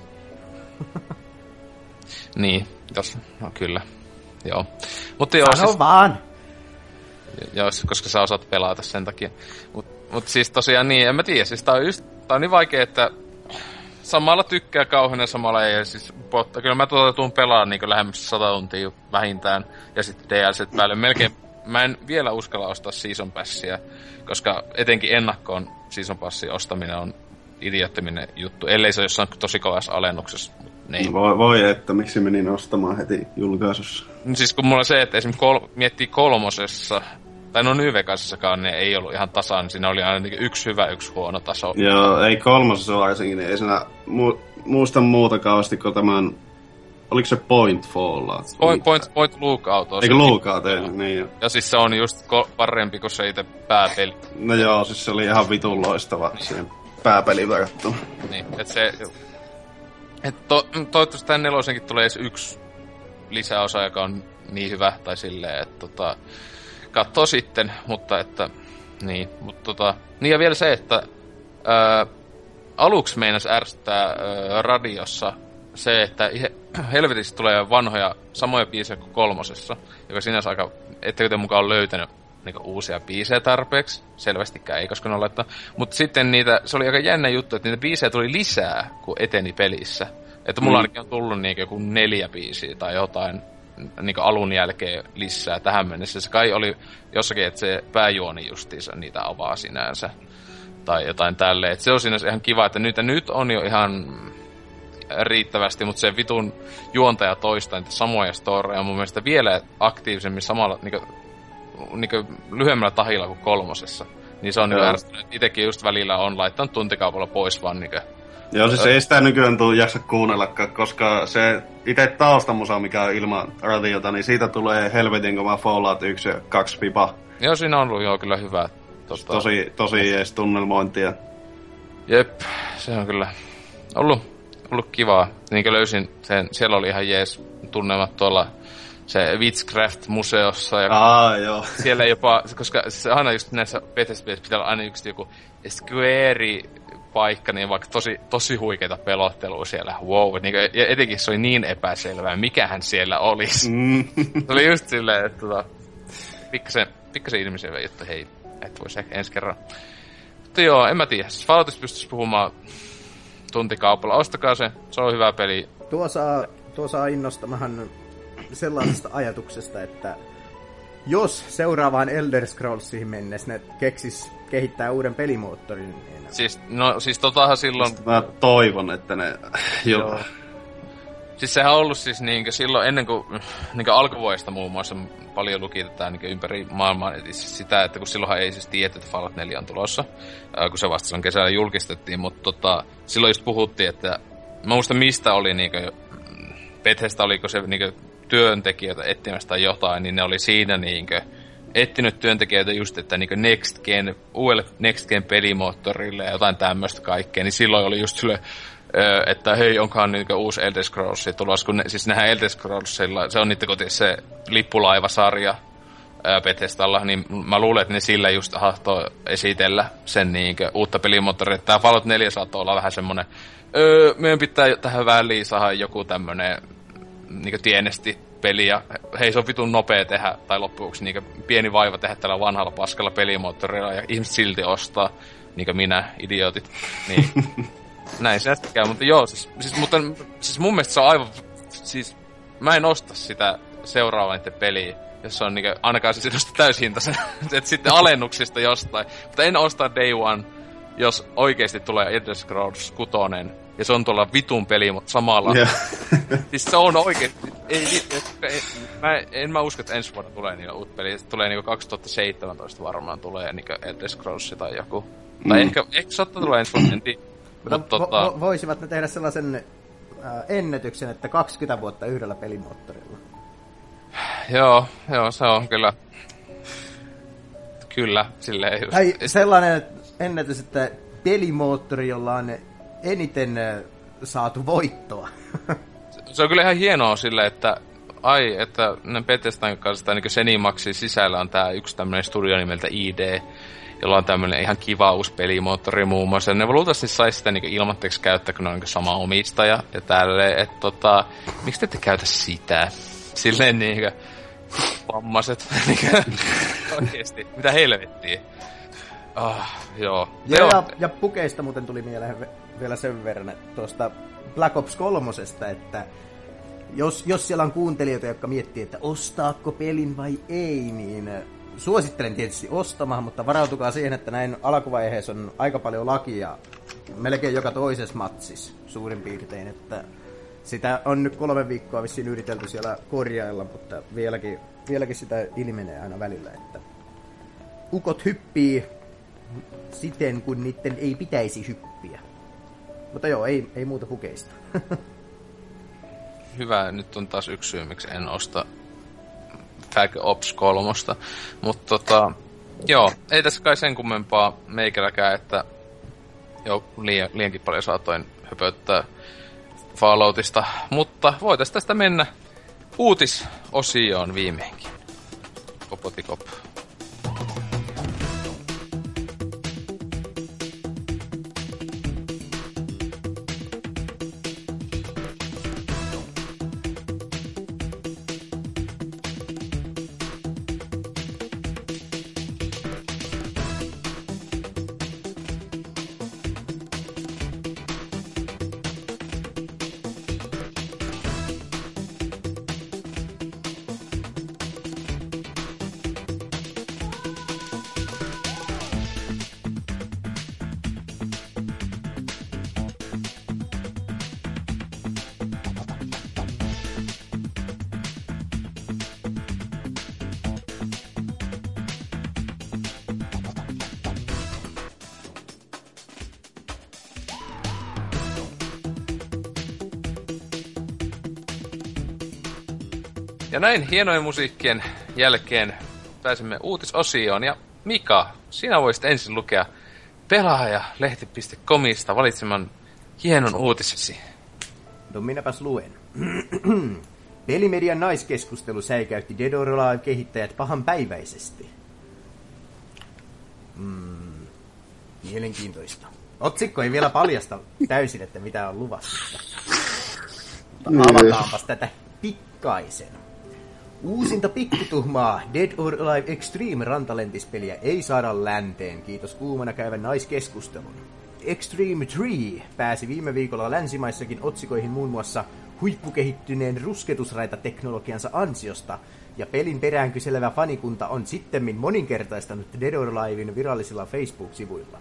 niin, jos, no kyllä. Joo. Mutta joo,
Sano siis, vaan!
Joo, koska sä osaat pelata sen takia. Mutta mut siis tosiaan niin, en mä tiedä, siis tää on, just, tää on niin vaikea, että samalla tykkää kauhean ja samalla ei. Siis, potta, kyllä mä tuota tuun pelaan niin lähemmäs 100 tuntia vähintään. Ja sitten DLC päälle. Melkein mä en vielä uskalla ostaa Season Passia, koska etenkin ennakkoon Season Passin ostaminen on idioottiminen juttu, ellei se ole jossain tosi kovassa alennuksessa.
Niin. Voi, voi, että miksi menin ostamaan heti julkaisussa.
Siis kun mulla se, että esimerkiksi kol- miettii kolmosessa, tai no New Vegasissakaan ne ei ollut ihan tasan, niin siinä oli aina niin yksi hyvä, yksi huono taso.
Joo, ei kolmosessa varsinkin, niin ei siinä mu- muista muuta kauheasti kuin tämän Oliko se Point Fallout?
Point, point, point Lookout.
Eikö Lookout, ei, niin jo.
Ja siis se on just ko- parempi kuin se itse pääpeli.
No joo, siis se oli ihan vitun loistava niin. siihen pääpeliin verrattuna.
Niin, et se... Et to, toivottavasti tämän nelosenkin tulee edes yksi lisäosa, joka on niin hyvä, tai silleen, että tota, katsoo sitten, mutta että, niin, mutta tota, niin ja vielä se, että ää, aluksi meinas ärsyttää ää, radiossa se, että helvetissä tulee vanhoja samoja biisejä kuin kolmosessa, joka sinänsä aika, ettekö te mukaan löytänyt niin uusia biisejä tarpeeksi. Selvästikään ei, koska ne laittaa. Mutta sitten niitä, se oli aika jännä juttu, että niitä biisejä tuli lisää, kuin eteni pelissä. Että mulla mm. ainakin on tullut niin joku neljä biisiä tai jotain niin alun jälkeen lisää tähän mennessä. Se kai oli jossakin, että se pääjuoni justiinsa niitä avaa sinänsä. Tai jotain tälleen. Et se on sinänsä ihan kiva, että nyt, nyt on jo ihan riittävästi, mutta se vitun juontaja toistaa niitä samoja storeja mun mielestä vielä aktiivisemmin samalla, niin kuin, niin kuin lyhyemmällä tahilla kuin kolmosessa. Niin se on niin ärsyttänyt. Itekin just välillä on laittanut tuntikaupalla pois vaan niin kuin,
Joo, siis ei sitä nykyään tuu jaksa kuunnellakaan, koska se itse taustamusa, mikä on ilman radiota, niin siitä tulee helvetin kova Fallout 1 ja 2 pipa.
Joo, siinä on ollut jo kyllä hyvä.
Tota... Tosi, tosi jees tunnelmointia.
Jep, se on kyllä ollut, ollut kivaa. Niin kuin löysin sen, siellä oli ihan jees tunnelmat tuolla se Witchcraft-museossa. Ja
Aa, joo.
Siellä jopa, koska se aina just näissä Bethesda pitää olla aina yksi joku Square paikka, niin vaikka tosi, tosi huikeita pelottelua siellä. Wow, niin kuin, ja etenkin se oli niin epäselvää, mikähän siellä olisi. Mm. se oli just silleen, että tota, pikkasen, pikkasen ilmiselvä juttu, hei, et voisi ehkä ensi kerran. Mutta joo, en mä tiedä. Siis Falloutista pystyisi puhumaan tuntikaupalla. Ostakaa se, se on hyvä peli.
Tuo saa, tuo saa innostamahan sellaisesta ajatuksesta, että jos seuraavaan Elder Scrollsiin mennessä ne keksis kehittää uuden pelimoottorin. Niin...
Siis, no, siis totahan silloin...
Mä toivon, että ne... Joo.
Siis sehän on ollut siis niinkö silloin ennen kuin niinkö alkuvuodesta muun muassa paljon luki tätä niinkö ympäri maailmaa siis sitä, että kun silloinhan ei siis tiedetty, että Fallout 4 on tulossa, kun se vasta silloin kesällä julkistettiin, mutta tota, silloin just puhuttiin, että mä muistan mistä oli niinkö Bethesda oliko se niinkö työntekijöitä etsimästä jotain, niin ne oli siinä niinkö etsinyt työntekijöitä just, että niinkö Next Gen, uudelle Next Gen pelimoottorille ja jotain tämmöistä kaikkea, niin silloin oli just sille että hei, onkaan niinku uusi Elder Scrolls tulossa, kun ne, siis nehän Elder Scrollsilla, se on niiden koti se lippulaivasarja Bethesdalla, niin mä luulen, että ne sillä just hahtoo esitellä sen niinkö uutta pelimoottoria. Tää Fallout 4 saattoi olla vähän semmonen, öö, meidän pitää tähän väliin saada joku tämmönen niinkö tienesti peli ja hei se on vitun nopea tehdä, tai loppujen niin pieni vaiva tehdä tällä vanhalla paskalla pelimoottorilla ja ihmiset silti ostaa, niin kuin minä, idiotit. Niin näin se käy, mutta joo, siis, siis, mutta, siis mun mielestä se on aivan, siis mä en osta sitä seuraavaa niiden peliä, jos se on niinku, ainakaan siis täysin täyshintaisen, että sitten alennuksista jostain. Mutta en osta Day One, jos oikeasti tulee Elder Scrolls 6, ja se on tuolla vitun peli, mutta samalla. Yeah. siis se on oikeesti, ei, ei, ei, mä, en mä usko, että ensi vuonna tulee niillä uut peli. Tulee niinku 2017 varmaan tulee niinku Elder Scrolls tai joku. Mm. Tai ehkä, ehkä saattaa tulla ensi vuonna, en tiedä.
No, tota... vo- voisivat ne tehdä sellaisen äh, ennätyksen, että 20 vuotta yhdellä pelimoottorilla.
Joo, joo, se on kyllä. Kyllä, silleen just.
Tai sellainen ennätys, että pelimoottori, jolla on eniten äh, saatu voittoa.
se on kyllä ihan hienoa sille, että ai, että ne Bethesdan kanssa, niin Senimaxin sisällä on tää yksi tämmöinen studio nimeltä ID, jolla on tämmöinen ihan kiva uusi pelimoottori muun muassa. Ne luultavasti saisi sitä niin ilmatteeksi käyttää, kun ne on niin sama omistaja ja tälleen. Että tota, miksi te ette käytä sitä? Silleen niin kuin, vammaset. Oikeesti, mitä helvettiä. Ah, joo.
Ja, ja, ja pukeista muuten tuli mieleen vielä sen verran tuosta Black Ops 3, että jos, jos siellä on kuuntelijoita, jotka miettii, että ostaako pelin vai ei, niin suosittelen tietysti ostamaan, mutta varautukaa siihen, että näin alkuvaiheessa on aika paljon lakia melkein joka toisessa matsis suurin piirtein, että sitä on nyt kolme viikkoa vissiin yritelty siellä korjailla, mutta vieläkin, vieläkin sitä ilmenee aina välillä, että ukot hyppii siten, kun niiden ei pitäisi hyppiä. Mutta joo, ei, ei muuta pukeista.
Hyvä, nyt on taas yksi syy, miksi en osta Fag Ops 3. Mutta tota, joo, ei tässä kai sen kummempaa meikälläkään, että jo liian, liiankin paljon saatoin höpöttää Falloutista, mutta voitaisiin tästä mennä uutisosioon viimeinkin. Kopotikop. Ja näin hienojen musiikkien jälkeen pääsemme uutisosioon. Ja Mika, sinä voisit ensin lukea pelaajalehti.comista valitseman hienon uutisesi.
No minäpäs luen. Pelimedian naiskeskustelu säikäytti Dead or Alive-kehittäjät pahan päiväisesti. Mm, mielenkiintoista. Otsikko ei vielä paljasta täysin, että mitä on luvassa. Mutta avataanpas tätä pikkaisen. Uusinta pikkutuhmaa Dead or Alive Extreme rantalentispeliä ei saada länteen, kiitos kuumana käyvän naiskeskustelun. Extreme 3 pääsi viime viikolla länsimaissakin otsikoihin muun muassa huippukehittyneen rusketusraita-teknologiansa ansiosta, ja pelin perään kyselevä fanikunta on sittemmin moninkertaistanut Dead or Alivein virallisilla Facebook-sivuilla.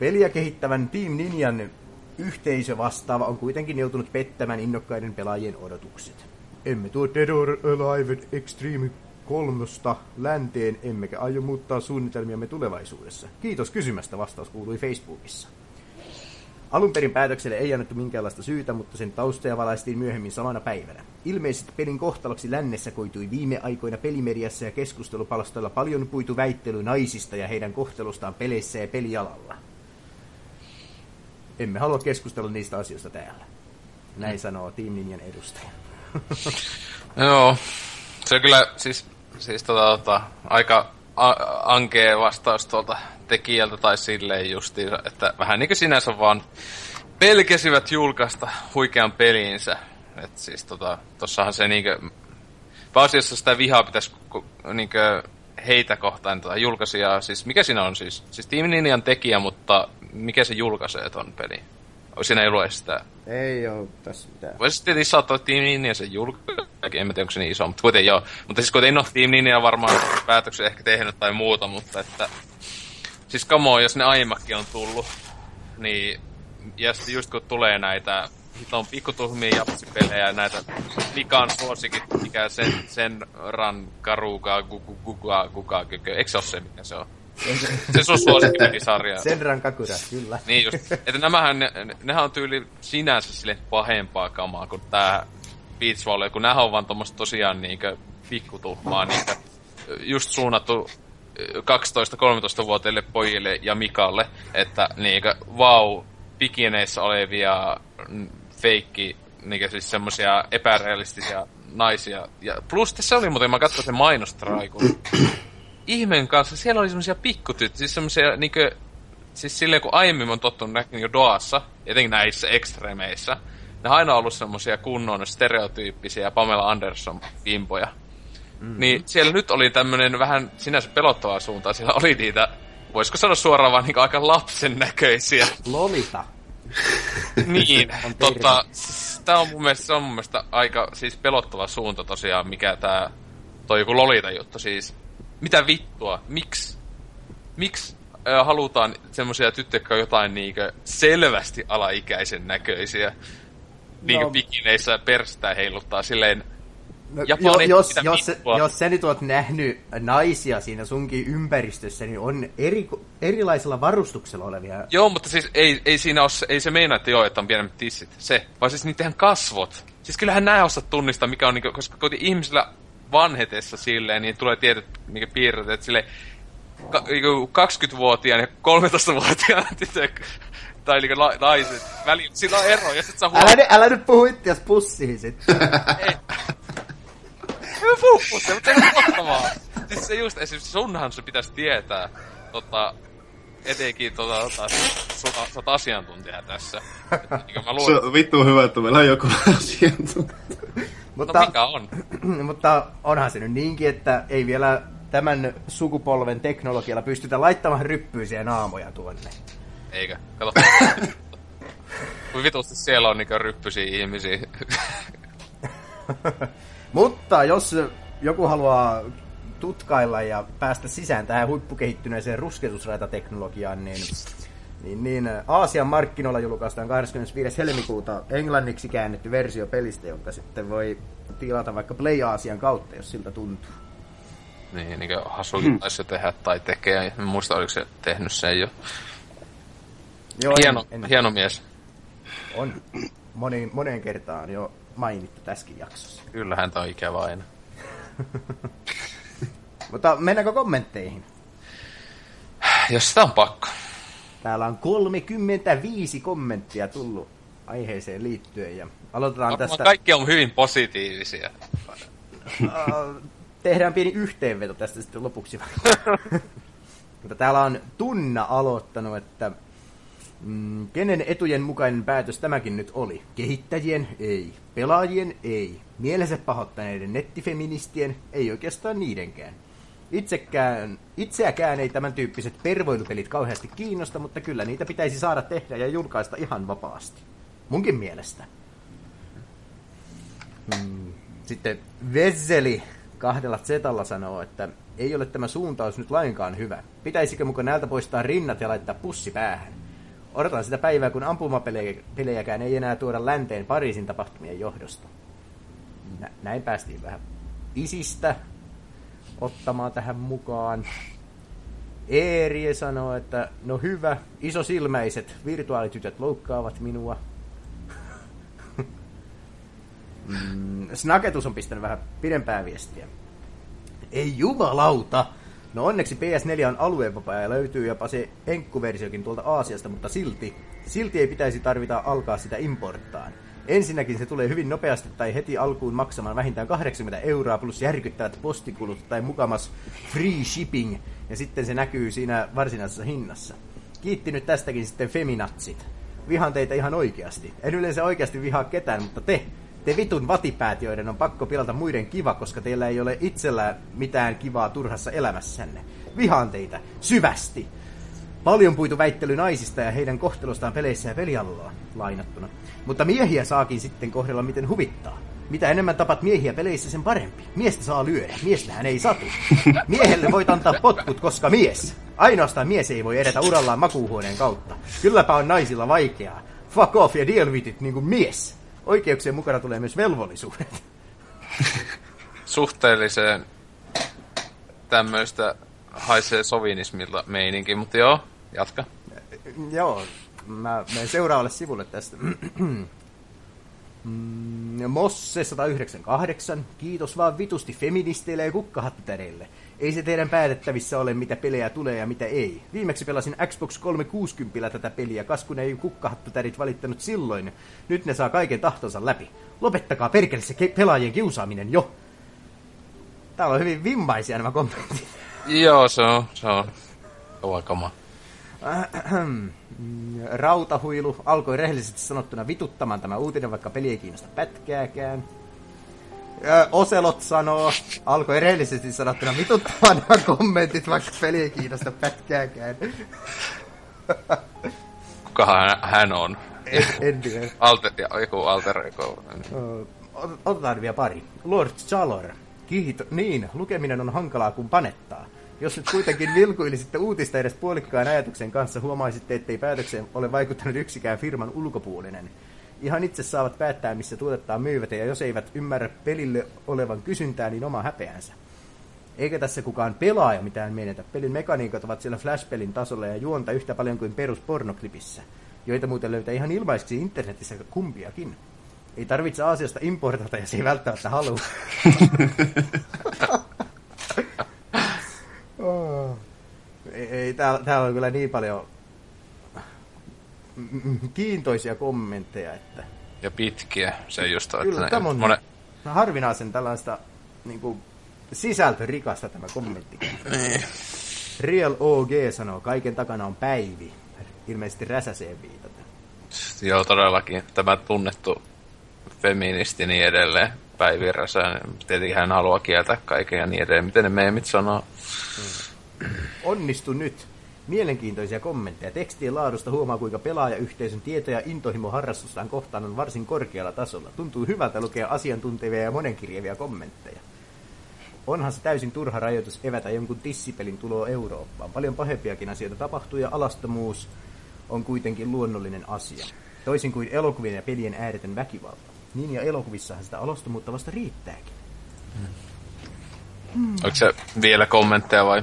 Peliä kehittävän Team Ninjan yhteisö vastaava on kuitenkin joutunut pettämään innokkaiden pelaajien odotukset. Emme tuo Dead or Alive Extreme kolmosta länteen, emmekä aio muuttaa suunnitelmiamme tulevaisuudessa. Kiitos kysymästä, vastaus kuului Facebookissa. Alun perin päätökselle ei annettu minkäänlaista syytä, mutta sen taustoja valaistiin myöhemmin samana päivänä. Ilmeisesti pelin kohtaloksi lännessä koitui viime aikoina pelimediassa ja keskustelupalstoilla paljon puitu väittely naisista ja heidän kohtelustaan peleissä ja pelialalla. Emme halua keskustella niistä asioista täällä. Näin sanoo Team Ninjan edustaja.
Joo. Se on kyllä siis, siis tota, tota, aika a- ankea vastaus tuolta tekijältä tai silleen justiinsa, että vähän niin kuin sinänsä vaan pelkäsivät julkaista huikean peliinsä. Et siis tota, tossahan se niinkö, pääasiassa sitä vihaa pitäisi niinkö heitä kohtaan tota julkaisijaa, siis mikä siinä on siis? Siis Team Ninjan tekijä, mutta mikä se julkaisee ton peli? Siinä ei lue sitä.
Ei oo tässä mitään.
Voisi tietysti saattaa Team Ninja sen julkaista, en mä tiedä onko se niin iso, mutta kuitenkin joo. Mutta siis kuitenkin no, Team Ninja varmaan päätöksen ehkä tehnyt tai muuta, mutta että... Siis come on, jos ne aiemmakin on tullut, niin... Ja sitten just kun tulee näitä hiton pikkutuhmia japsipelejä, näitä Mikan suosikit, mikä sen, sen ran karuka, kuka, kuka, kuka, kuka, eikö se ole se, mikä se on? Se sun suosikkipelisarja.
Senran Kakura, kyllä.
Niin just. Että nämähän, ne, ne- nehän on tyyli sinänsä sille pahempaa kamaa kuin tää Beach Volley, kun nämähän on vaan tommoista tosiaan niinkö pikkutuhmaa, niinkö just suunnattu 12-13-vuotiaille pojille ja Mikalle, että niinkö vau, bikineissä olevia mm, feikki, niinkö siis semmosia epärealistisia naisia. Ja plus tässä oli muuten, mä katsoin sen mainostraikun. Ihmeen kanssa, siellä oli semmosia pikkutyttöjä, siis semmosia niinkö siis silleen kun aiemmin on tottunut näkemään jo Doassa, etenkin näissä ekstremeissä, ne on aina ollut semmosia kunnon stereotyyppisiä Pamela Anderson-pimpoja. Mm-hmm. Niin siellä nyt oli tämmönen vähän sinänsä pelottavaa suuntaa, siellä oli niitä, voisiko sanoa suoraan vaan niinku aika lapsen näköisiä.
Lolita.
niin,
On
tota, siis tää on mun mielestä, se on mun mielestä aika siis pelottava suunta tosiaan, mikä tää, toi joku Lolita juttu siis. Mitä vittua, miksi? Miksi äh, halutaan semmoisia tyttöjä, jotka on jotain niinkö selvästi alaikäisen näköisiä? Niinkö
No.
bikineissä perstää heiluttaa silleen,
No, jo, jos, jos, jos sä nyt oot nähnyt naisia siinä sunkin ympäristössä, niin on eri, erilaisella varustuksella olevia.
Joo, mutta siis ei, ei siinä ole, ei se meinaa, että joo, että on pienemmät tissit. Se, vaan siis niiden kasvot. Siis kyllähän nää osaa tunnistaa, mikä on, koska kuitenkin ihmisillä vanhetessa silleen, niin tulee tietyt niinku, piirteet, että silleen, ka, niinku, 20-vuotiaan ja 13-vuotiaan tytön tai niinku, la, naiset välillä, sillä on ero, ja sit sä
Älä,
huomaat,
nyt- älä nyt puhu itseäsi pussiin sitten.
ei, ei puhu puhutte, mutta se on tottavaa. Siis se just, esimerkiksi sunhan se pitäisi tietää, tota, etenkin tota, tota, sä, oot asiantuntija tässä. Et, niin mä
Se
luulen,
on vittu hyvä, että meillä on joku asiantuntija.
Mutta,
no mikä on?
mutta onhan se nyt niinkin, että ei vielä tämän sukupolven teknologialla pystytä laittamaan ryppyisiä naamoja tuonne.
Eikö? Kato. Kuin vitusti siellä on niinkö ryppysiä ihmisiä.
Mutta jos joku haluaa tutkailla ja päästä sisään tähän huippukehittyneeseen rusketusraitateknologiaan, niin, niin, niin Aasian markkinoilla julkaistaan 25. helmikuuta englanniksi käännetty versio pelistä, jonka sitten voi tilata vaikka Play Aasian kautta, jos siltä tuntuu.
niin, niinkö Hasuki taisi se tehdä tai tekee. En muista, oliko se tehnyt sen jo.
Joo,
Hieno,
en, en,
hieno mies.
on moni, moneen kertaan jo mainittu tässäkin jaksossa.
Kyllä häntä on ikävä aina.
Mutta mennäänkö kommentteihin?
Jos sitä on pakko.
Täällä on 35 kommenttia tullut aiheeseen liittyen ja aloitetaan
Varmaan
tästä.
kaikki on hyvin positiivisia.
Tehdään pieni yhteenveto tästä sitten lopuksi. Mutta täällä on Tunna aloittanut, että mm, kenen etujen mukainen päätös tämäkin nyt oli? Kehittäjien? Ei. Pelaajien? Ei. Mielensä pahoittaneiden nettifeministien? Ei oikeastaan niidenkään. Itsekään, itseäkään ei tämän tyyppiset pervoilupelit kauheasti kiinnosta, mutta kyllä niitä pitäisi saada tehdä ja julkaista ihan vapaasti. Munkin mielestä. Hmm. Sitten Vesseli kahdella zetalla sanoo, että ei ole tämä suuntaus nyt lainkaan hyvä. Pitäisikö muka näiltä poistaa rinnat ja laittaa pussi päähän? Odotan sitä päivää, kun ampumapelejäkään ei enää tuoda länteen Pariisin tapahtumien johdosta. Nä- näin päästiin vähän isistä ottamaan tähän mukaan. Eerie sanoo, että no hyvä, isosilmäiset virtuaalitytöt loukkaavat minua. mm, Snaketus on pistänyt vähän pidempää viestiä. Ei jumalauta! No onneksi PS4 on alueenvapaa ja löytyy jopa se enkkuversiokin tuolta Aasiasta, mutta silti, silti ei pitäisi tarvita alkaa sitä importtaan. Ensinnäkin se tulee hyvin nopeasti tai heti alkuun maksamaan vähintään 80 euroa plus järkyttävät postikulut tai mukamas free shipping ja sitten se näkyy siinä varsinaisessa hinnassa. Kiitti nyt tästäkin sitten feminatsit. Vihan teitä ihan oikeasti. En yleensä oikeasti vihaa ketään, mutta te, te vitun vatipäät, joiden on pakko pilata muiden kiva, koska teillä ei ole itsellä mitään kivaa turhassa elämässänne. Vihaan teitä, syvästi. Paljon puitu väittely naisista ja heidän kohtelostaan peleissä ja pelialloa, lainattuna. Mutta miehiä saakin sitten kohdella miten huvittaa. Mitä enemmän tapat miehiä peleissä, sen parempi. Miestä saa lyödä, miestähän ei satu. Miehelle voit antaa potkut, koska mies. Ainoastaan mies ei voi edetä urallaan makuuhuoneen kautta. Kylläpä on naisilla vaikeaa. Fuck off ja deal with it niin kuin mies. Oikeuksien mukana tulee myös velvollisuudet.
Suhteelliseen tämmöistä haisee sovinismilla meininki, mutta joo, jatka.
Joo, mä menen seuraavalle sivulle tästä. Mm, Mosse 198. Kiitos vaan vitusti feministeille ja kukkahattutäreille. Ei se teidän päätettävissä ole, mitä pelejä tulee ja mitä ei. Viimeksi pelasin Xbox 360 tätä peliä, kaskun ei kukkahattutärit valittanut silloin. Nyt ne saa kaiken tahtonsa läpi. Lopettakaa perkele se ke- pelaajien kiusaaminen jo. Täällä on hyvin vimmaisia nämä kommentit.
Joo, se on, se on kova kama.
Rautahuilu alkoi rehellisesti sanottuna vituttamaan tämä uutinen, vaikka peli ei kiinnosta pätkääkään. Ö, Oselot sanoo, alkoi rehellisesti sanottuna vituttamaan nämä kommentit, vaikka peli ei kiinnosta pätkääkään.
Kukahan hän- on?
En, en tiedä.
Alter, joku alter ego.
Otetaan vielä pari. Lord Chalor. Kiito. Niin, lukeminen on hankalaa kuin panettaa. Jos nyt kuitenkin vilkuilisitte uutista edes puolikkaan ajatuksen kanssa, huomaisitte, ettei päätökseen ole vaikuttanut yksikään firman ulkopuolinen. Ihan itse saavat päättää, missä tuotetta myyvät, ja jos eivät ymmärrä pelille olevan kysyntää, niin oma häpeänsä. Eikä tässä kukaan pelaaja mitään menetä. Pelin mekaniikat ovat siellä Flash-pelin tasolla ja juonta yhtä paljon kuin peruspornoklipissä, joita muuten löytää ihan ilmaiseksi internetissä kumpiakin. Ei tarvitse Aasiasta importata, jos ei välttämättä halua. Oh. ei, ei täällä, täällä on kyllä niin paljon kiintoisia kommentteja, että
Ja pitkiä, se just on.
kyllä
että
tämä on
monen,
harvinaisen tällaista niin kuin, sisältörikasta tämä kommentti. Real OG sanoo, kaiken takana on Päivi. Ilmeisesti räsäseen viitaten.
Joo, todellakin. Tämä tunnettu feministi niin edelleen. Päivi Räsänen. Tietenkin hän haluaa kieltää kaiken ja niin edelleen. Miten ne meemit sanoo?
Onnistu nyt. Mielenkiintoisia kommentteja. Tekstien laadusta huomaa, kuinka pelaajayhteisön tieto ja intohimo harrastustaan kohtaan on varsin korkealla tasolla. Tuntuu hyvältä lukea asiantuntevia ja monenkirjavia kommentteja. Onhan se täysin turha rajoitus evätä jonkun tissipelin tuloa Eurooppaan. Paljon pahempiakin asioita tapahtuu ja alastomuus on kuitenkin luonnollinen asia. Toisin kuin elokuvien ja pelien ääretön väkivalta. Niin ja elokuvissahan sitä alastomuutta vasta riittääkin.
Onko se vielä kommentteja vai?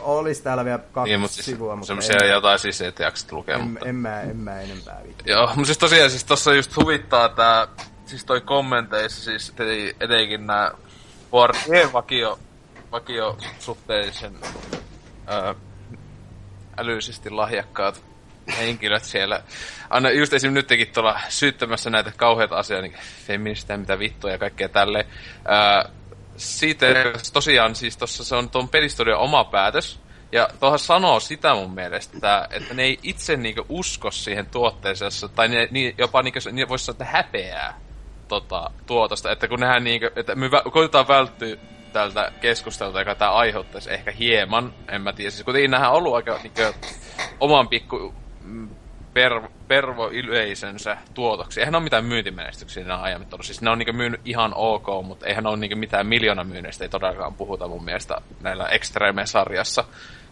Olisi täällä vielä kaksi
Niin, mutta siis
sivua, mutta
semmoisia
en,
jotain siis et jaksat lukea,
en,
mutta...
en, mä, en mä enempää viittaa.
Joo, mutta siis tosiaan siis tossa just huvittaa tää, siis toi kommenteissa siis ete- etenkin nää Wargame vakio, vakio suhteellisen ää, älyisesti lahjakkaat henkilöt siellä. Aina just esim. nytkin tuolla syyttämässä näitä kauheita asioita, niin feministejä, mitä vittua ja kaikkea tälleen. Ää, siitä tosiaan siis tossa se on tuon pelistudion oma päätös. Ja tuohon sanoo sitä mun mielestä, että, ne ei itse niinku usko siihen tuotteeseensa, tai ne, niin, jopa niinku, ne voisi sanoa, että häpeää tota, tuotosta, että kun nehän niinku, että me koitetaan välttyä tältä keskustelulta, joka tämä aiheuttaisi ehkä hieman, en mä tiedä, siis kuitenkin nämähän on ollut aika niinku, oman pikku per, pervo yleisönsä tuotoksi. Eihän ne ole mitään myyntimenestyksiä nämä aiemmin ollut. Siis ne on niinku myynyt ihan ok, mutta eihän ne ole niinku mitään miljoona myynneistä, ei todellakaan puhuta mun mielestä näillä Extreme-sarjassa.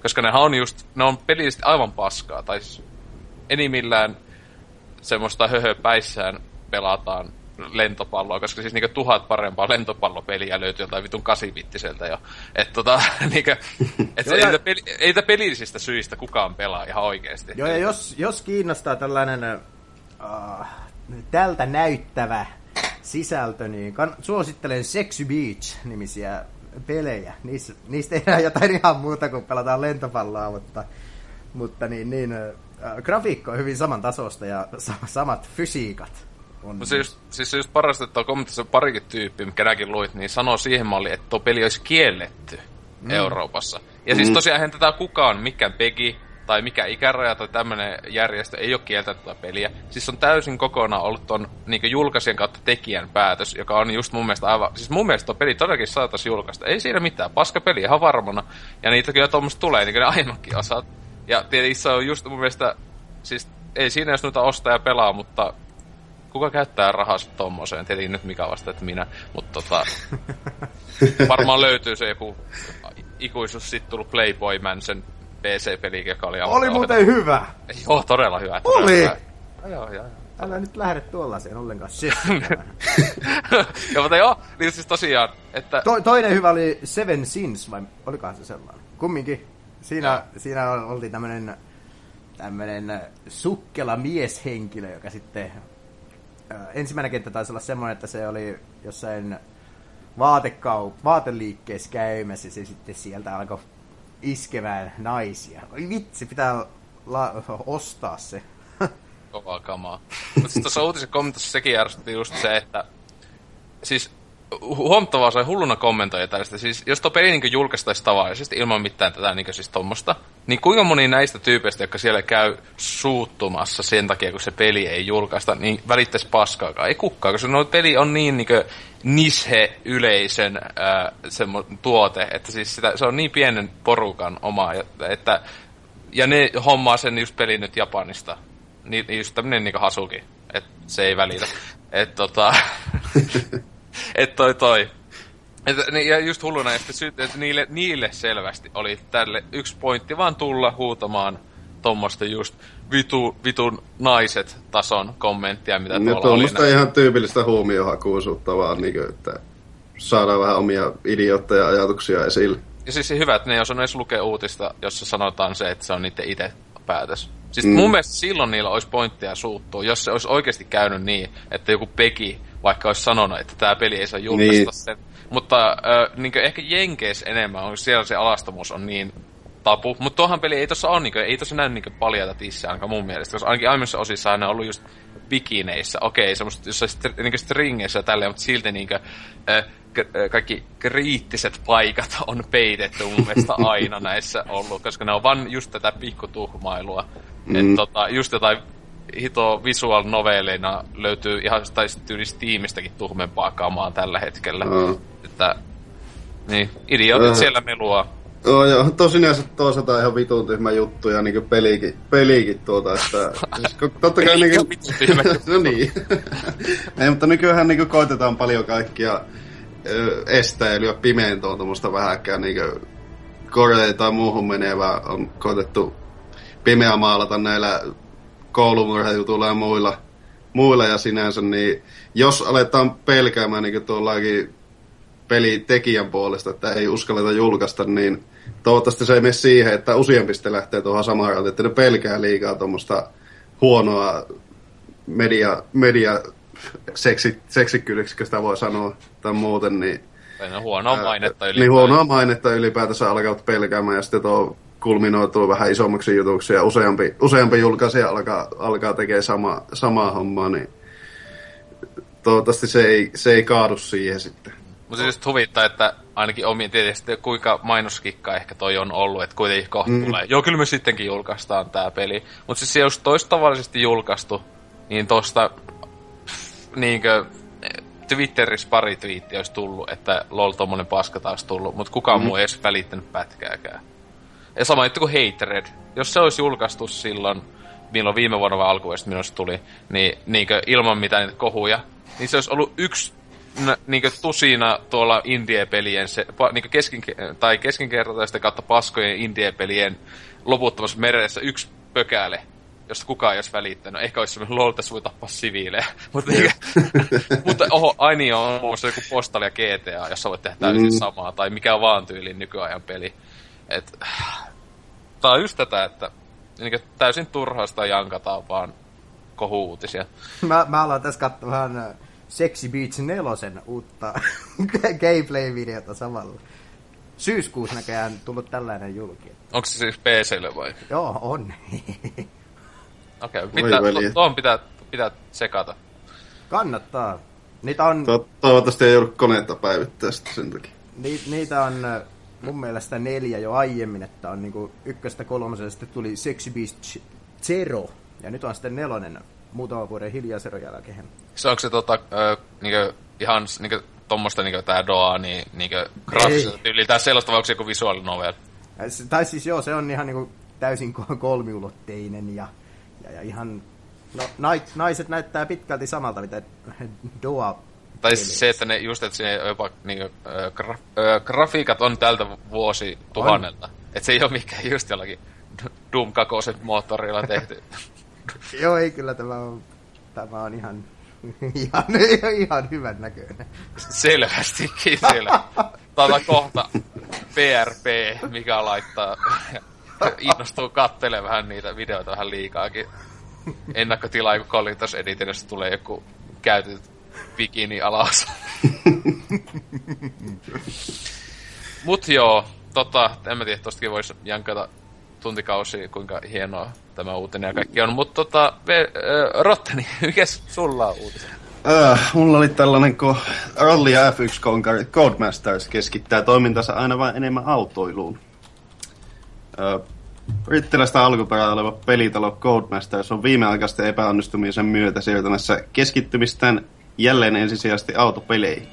Koska nehän on just, ne on pelillisesti aivan paskaa, tai siis enimmillään semmoista höhöpäissään pelataan lentopalloa, koska siis niinku tuhat parempaa lentopallopeliä löytyy joltain vitun kasivittiseltä jo. Että tota, niinku, et
Joo,
ei, niitä peli, ei syistä kukaan pelaa ihan oikeesti.
Joo, ja jos, jos kiinnostaa tällainen uh, tältä näyttävä sisältö, niin kann- suosittelen Sexy Beach-nimisiä pelejä. Niissä, niistä tehdään jotain ihan muuta kuin pelataan lentopalloa, mutta, mutta niin, niin, uh, grafiikka on hyvin samantasosta ja sa- samat fysiikat. On
No se just, siis se just parasta, että on kommentissa parikin tyyppi, mikä näkin luit, niin sanoo siihen malliin, että tuo peli olisi kielletty mm. Euroopassa. Ja siis tosiaan eihän tätä kukaan, mikään pegi tai mikä ikäraja tai tämmönen järjestö ei ole kieltänyt tätä peliä. Siis on täysin kokonaan ollut ton niin julkaisijan kautta tekijän päätös, joka on just mun mielestä aivan... Siis mun mielestä tuo peli todellakin saataisiin julkaista. Ei siinä mitään, paska peli ihan varmana. Ja niitä kyllä tuommoista tulee, niin kuin ne aiemmatkin osat. Ja tietysti se on just mun mielestä... Siis ei siinä jos noita ostaa ja pelaa, mutta kuka käyttää rahaa tommoseen? Tietenkin nyt mikä vasta, että minä. Mutta tota, varmaan löytyy se joku ikuisuus sitten tullut Playboy Mansion PC-peli, joka oli aivan
Oli muuten hyvä!
Joo, todella hyvä. Todella
Oli!
Hyvä. Joo, joo, joo.
Älä nyt lähde tuollaiseen ollenkaan.
Ja mutta joo, niin siis tosiaan, että
To, toinen hyvä oli Seven Sins, vai olikohan se sellainen? Kumminkin. Siinä, siinä oltiin tämmönen, tämmönen sukkela mieshenkilö, joka sitten... Ensimmäinen kenttä taisi olla semmoinen, että se oli jossain vaatekau- vaateliikkeessä käymässä se sitten sieltä alkoi iskemään naisia. Oi vitsi, pitää la- ostaa se.
kovaa kamaa. Mutta siis tuossa uutisen kommentissa sekin järjestettiin just se, että siis huomattavaa se hulluna kommentoija tästä. Siis jos tuo peli niin julkaistaisi tavallisesti ilman mitään tätä niin siis tommosta, niin kuinka moni näistä tyypeistä, jotka siellä käy suuttumassa sen takia, kun se peli ei julkaista, niin välittäisi paskaakaan. Ei kukaan, koska no, peli on niin, niin nishe-yleisön ää, semmo, tuote, että siis sitä, se on niin pienen porukan oma, että ja ne hommaa sen just pelin nyt Japanista. Niin, niin just tämmönen niinku hasuki. Et se ei välitä. Et tota... et toi toi. Et, niin, ja just hulluna, että, että niille, niille selvästi oli tälle yksi pointti vaan tulla huutamaan tuommoista just vitu, vitun naiset tason kommenttia, mitä
No
tuolla oli.
tuommoista ihan tyypillistä huomiohakuisuutta vaan, niin kuin, että saadaan vähän omia idiootteja ajatuksia esille.
Ja siis se hyvä, että ne ei osannut edes lukea uutista, jossa sanotaan se, että se on niiden itse päätös. Siis mm. mun mielestä silloin niillä olisi pointtia suuttua, jos se olisi oikeasti käynyt niin, että joku Peki vaikka olisi sanonut, että tämä peli ei saa julkaista
Niin.
sen. Mutta äh, niin ehkä Jenkeissä enemmän, on siellä se alastomuus on niin tapu. Mutta tuohan peli ei tossa ole, niin kuin, ei tossa näy niin paljaita tissejä ainakaan mun mielestä, koska ainakin aiemmissa osissa on ollut just bikineissä, okei, semmoista jossain str- niin stringeissä ja tälleen, mutta silti niin kuin, äh, k- kaikki kriittiset paikat on peitetty mun mielestä aina näissä ollut, koska ne on vaan just tätä pikkutuhmailua. Mm. Että tota, just jotain hito visual novelleina löytyy ihan tai tyyli Steamistäkin tuhmempaa kamaa tällä hetkellä.
Mm.
Että, niin, idiotit
Mm.
siellä melua.
Joo, joo, tosinänsä toisaalta ihan vitun tyhmä juttu ja niinku pelikin, pelikin tuota, että... siis, totta kai niinku... no niin. Ei, mutta nykyään niinku koitetaan paljon kaikkia ö, estäilyä pimentoon tuommoista vähäkään niinku koreen tai muuhun menevää on koitettu pimeä maalata näillä koulumurhajutuilla ja muilla, muilla ja sinänsä, niin jos aletaan pelkäämään niin tuollakin pelitekijän puolesta, että ei uskalleta julkaista, niin toivottavasti se ei mene siihen, että useampi sitten lähtee tuohon samaan rautaan, että ne pelkää liikaa tuommoista huonoa media, media seksi, seksikkyydeksi, sitä voi sanoa, tai muuten, niin
no huonoa mainetta
Ää,
yli.
Niin huonoa mainetta ylipäätänsä alkavat pelkäämään ja sitten tuo kulminoituu vähän isommaksi jutuksi ja useampi, useampi julkaisija alkaa, alkaa tekemään sama, samaa hommaa, niin toivottavasti se ei, se ei kaadu siihen sitten.
Mutta siis huvittaa, että ainakin omien tietysti kuinka mainoskikka ehkä toi on ollut, että kuitenkin kohta mm. tulee. Joo, kyllä me sittenkin julkaistaan tää peli. Mutta siis se jos toista tavallisesti julkaistu, niin tosta niinkö Twitterissä pari twiittiä olisi tullut, että lol tommonen paska taas tullut, mutta kukaan mm. muu ei edes välittänyt pätkääkään. Ja sama juttu kuin Hatred. Jos se olisi julkaistu silloin, milloin viime vuonna vai alkuvuodesta minusta tuli, niin niinkö ilman mitään niitä kohuja, niin se olisi ollut yksi n- niinkö tusina tuolla indie-pelien, se, pa, niinkö keskin, tai keskinkertaisten kautta paskojen indie-pelien loputtomassa meressä yksi pökäle. josta kukaan ei olisi välittänyt. Ehkä olisi semmoinen lol, tässä voi tappaa siviilejä. mutta, niin, mutta oho, aini on muun muassa joku Postal ja GTA, jossa voit tehdä täysin mm. samaa, tai mikä vaan tyyliin nykyajan peli. Et, tää on just tätä, että niin täysin turhasta jankataan vaan kohuutisia.
Mä, mä alan tässä katsomaan äh, Sexy Beach 4 uutta gameplay-videota samalla. Syyskuussa näköjään tullut tällainen julki.
Onko se siis PClle vai?
Joo, on.
Okei, okay, pitää, to, tuohon pitää, pitää sekata.
Kannattaa. Niitä on...
To- toivottavasti ei joudu koneetta päivittää sitä sen takia.
Ni, niitä on äh, mun mielestä neljä jo aiemmin, että on niinku ykköstä kolmosesta sitten tuli Sexy Beast Zero, ja nyt on sitten nelonen muutama vuoden hiljaisen jälkeen.
Se onko se tota, äh, niinku, ihan niinku, tommosta niinku tää Doa, niin niinku graafisesta tyyliltä sellaista, vai onko se joku visuaalinovel?
Tai siis joo, se on ihan niinku täysin kolmiulotteinen ja, ja, ja ihan... No, naiset näyttää pitkälti samalta, mitä Doa
tai siis se, että ne just, että siinä jopa niinku, äh, gra, äh, grafiikat on tältä vuosi tuhannelta. Että se ei ole mikään just jollakin Doom 2 moottorilla tehty.
Joo, ei kyllä tämä on, tämä on ihan, ihan, ihan hyvän näköinen.
Selvästikin siellä. Tata kohta PRP, mikä laittaa innostuu kattelemaan vähän niitä videoita vähän liikaakin. Ennakkotilaa Collitos Editin, jos tulee joku käytetyt bikini alas. Mut joo, tota, en mä tiedä, tostakin voisi jankata tuntikausi, kuinka hienoa tämä uutinen ja kaikki on. Mutta tota, äh, Rotteni, mikä sulla on uutinen?
Äh, mulla oli tällainen, kun Rally F1 Codemasters keskittää toimintansa aina vain enemmän autoiluun. Äh, Brittiläistä alkuperää oleva pelitalo Codemasters on viimeaikaisten epäonnistumisen myötä siirtämässä keskittymistään jälleen ensisijaisesti autopeleihin.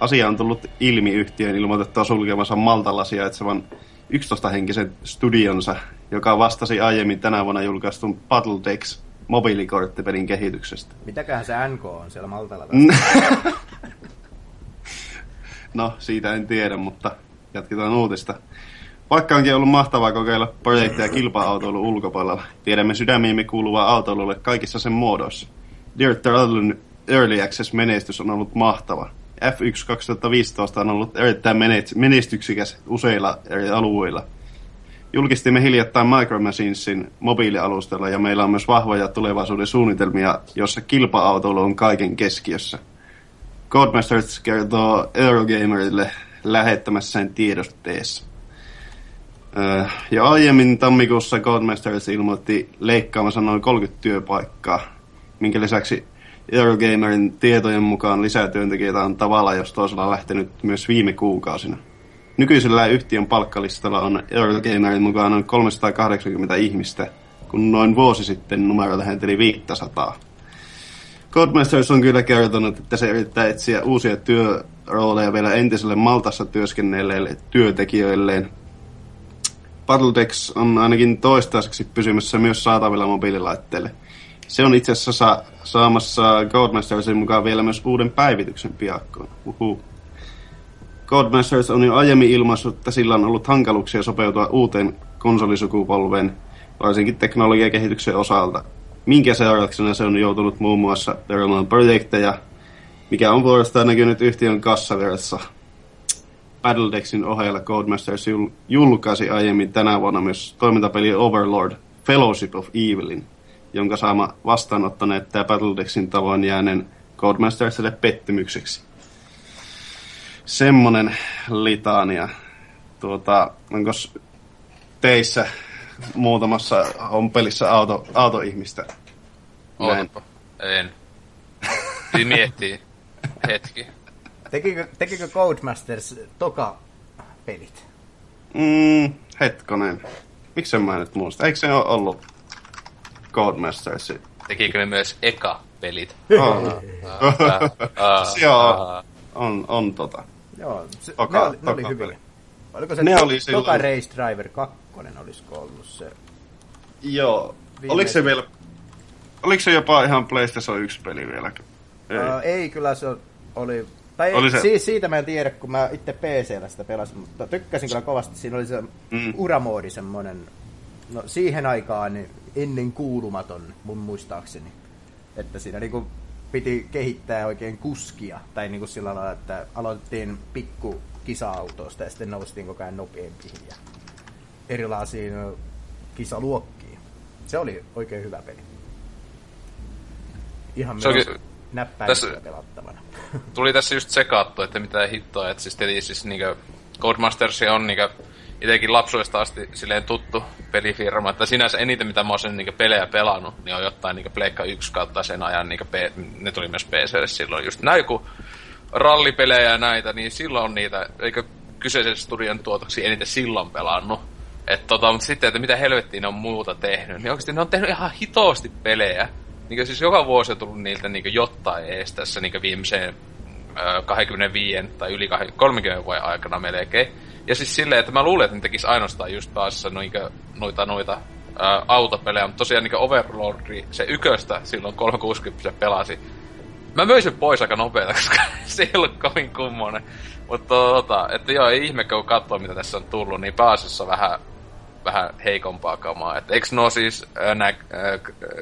Asia on tullut ilmi yhtiön ilmoitettua sulkemansa Maltalla sijaitsevan 11-henkisen studionsa, joka vastasi aiemmin tänä vuonna julkaistun Battledex mobiilikorttipelin kehityksestä.
Mitäköhän se NK on siellä Maltalla?
no, siitä en tiedä, mutta jatketaan uutista. Vaikka onkin ollut mahtavaa kokeilla projekteja kilpa-autoilun ulkopuolella, tiedämme sydämiimme kuuluvaa autoilulle kaikissa sen muodoissa. Dirt Rallyn Early Access-menestys on ollut mahtava. F1 2015 on ollut erittäin menestyksikäs useilla eri alueilla. Julkistimme hiljattain Micro Machinesin mobiilialustalla ja meillä on myös vahvoja tulevaisuuden suunnitelmia, jossa kilpa-autoilu on kaiken keskiössä. Codemasters kertoo Eurogamerille lähettämässään tiedotteessa. Ja aiemmin tammikuussa Codemasters ilmoitti leikkaamansa noin 30 työpaikkaa, minkä lisäksi Eurogamerin tietojen mukaan lisätyöntekijöitä on tavalla jos toisella lähtenyt myös viime kuukausina. Nykyisellä yhtiön palkkalistalla on Eurogamerin mukaan noin 380 ihmistä, kun noin vuosi sitten numero lähenteli 500. Codemasters on kyllä kertonut, että se yrittää etsiä uusia työrooleja vielä entiselle Maltassa työskennelleille työntekijöilleen. Battledex on ainakin toistaiseksi pysymässä myös saatavilla mobiililaitteille – se on itse asiassa sa- saamassa Codemastersin mukaan vielä myös uuden päivityksen piakkoon. Uhu. Codemasters on jo aiemmin ilmaissut, että sillä on ollut hankaluuksia sopeutua uuteen konsolisukupolveen, varsinkin teknologiakehityksen osalta. Minkä seurauksena se on joutunut muun muassa perumaan projekteja, mikä on puolestaan näkynyt yhtiön kassaveressa. Battledexin ohella Codemasters jul- julkaisi aiemmin tänä vuonna myös toimintapeli Overlord Fellowship of Evilin, jonka saama vastaanotto näyttää Battledexin tavoin jääneen Codemastersille pettymykseksi. Semmonen litania. Tuota, onko teissä muutamassa on pelissä auto, autoihmistä?
Ootapa. En. Siis miettii hetki.
Tekikö, tekikö Codemasters toka pelit?
Mm, hetkonen. Miksi mä nyt muista? Eikö se ole ollut Codemasters.
Tekikö ne myös eka-pelit?
On. Joo, on, on tota.
Joo, se, toka, ne, oli, ne oli hyviä. Oliko se
ne
to,
oli silloin...
Toka Race Driver 2 olisiko ollut se?
Joo. Viime... Oliko se vielä... Oliko se jopa ihan PlayStation 1 peli vielä?
Ei, uh, ei kyllä se oli... Tai oli se... Siis siitä mä en tiedä, kun mä itse PCllä sitä pelasin, mutta tykkäsin kyllä kovasti. Siinä oli se mm. uramoodi semmoinen no siihen aikaan niin ennen kuulumaton mun muistaakseni. Että siinä niinku piti kehittää oikein kuskia. Tai niinku sillä lailla, että aloitettiin pikku kisa-autosta ja sitten noustiin koko ajan nopeampiin ja erilaisiin kisaluokkiin. Se oli oikein hyvä peli. Ihan
Se
myös
onkin-
näppäimisellä
tässä-
pelattavana.
tuli tässä just sekaattu, että mitä hittoa, että siis, eli siis niinkö Codemasters on niinkö itekin lapsuudesta asti silleen tuttu pelifirma, että sinänsä eniten mitä mä oon sen niinkö pelejä pelannut, niin on jotain niinkö Pleikka 1 kautta sen ajan niinkö P, ne tuli myös PClle silloin just näin, kun rallipelejä ja näitä, niin silloin on niitä, eikö kyseisen studion tuotoksi eniten silloin pelannut. Et tota, mutta sitten, että mitä helvettiin ne on muuta tehnyt, niin oikeasti ne on tehnyt ihan hitoosti pelejä. Niin siis joka vuosi on tullut niiltä niin jotain ees tässä niin viimeiseen ö, 25 tai yli 20 30 vuoden aikana melkein. Ja siis silleen, että mä luulen, että ne tekis ainoastaan just taas noita, noita, noita ää, autopelejä, mutta tosiaan niin Overlordi, se yköstä silloin 360 pelasi. Mä möin sen pois aika nopeeta, koska se ei ollut kovin kummonen. Mutta tota, että joo, ei ihme, kun katsoo mitä tässä on tullut, niin pääasiassa vähän, vähän heikompaa kamaa. Et eiks no siis äh, nää äh,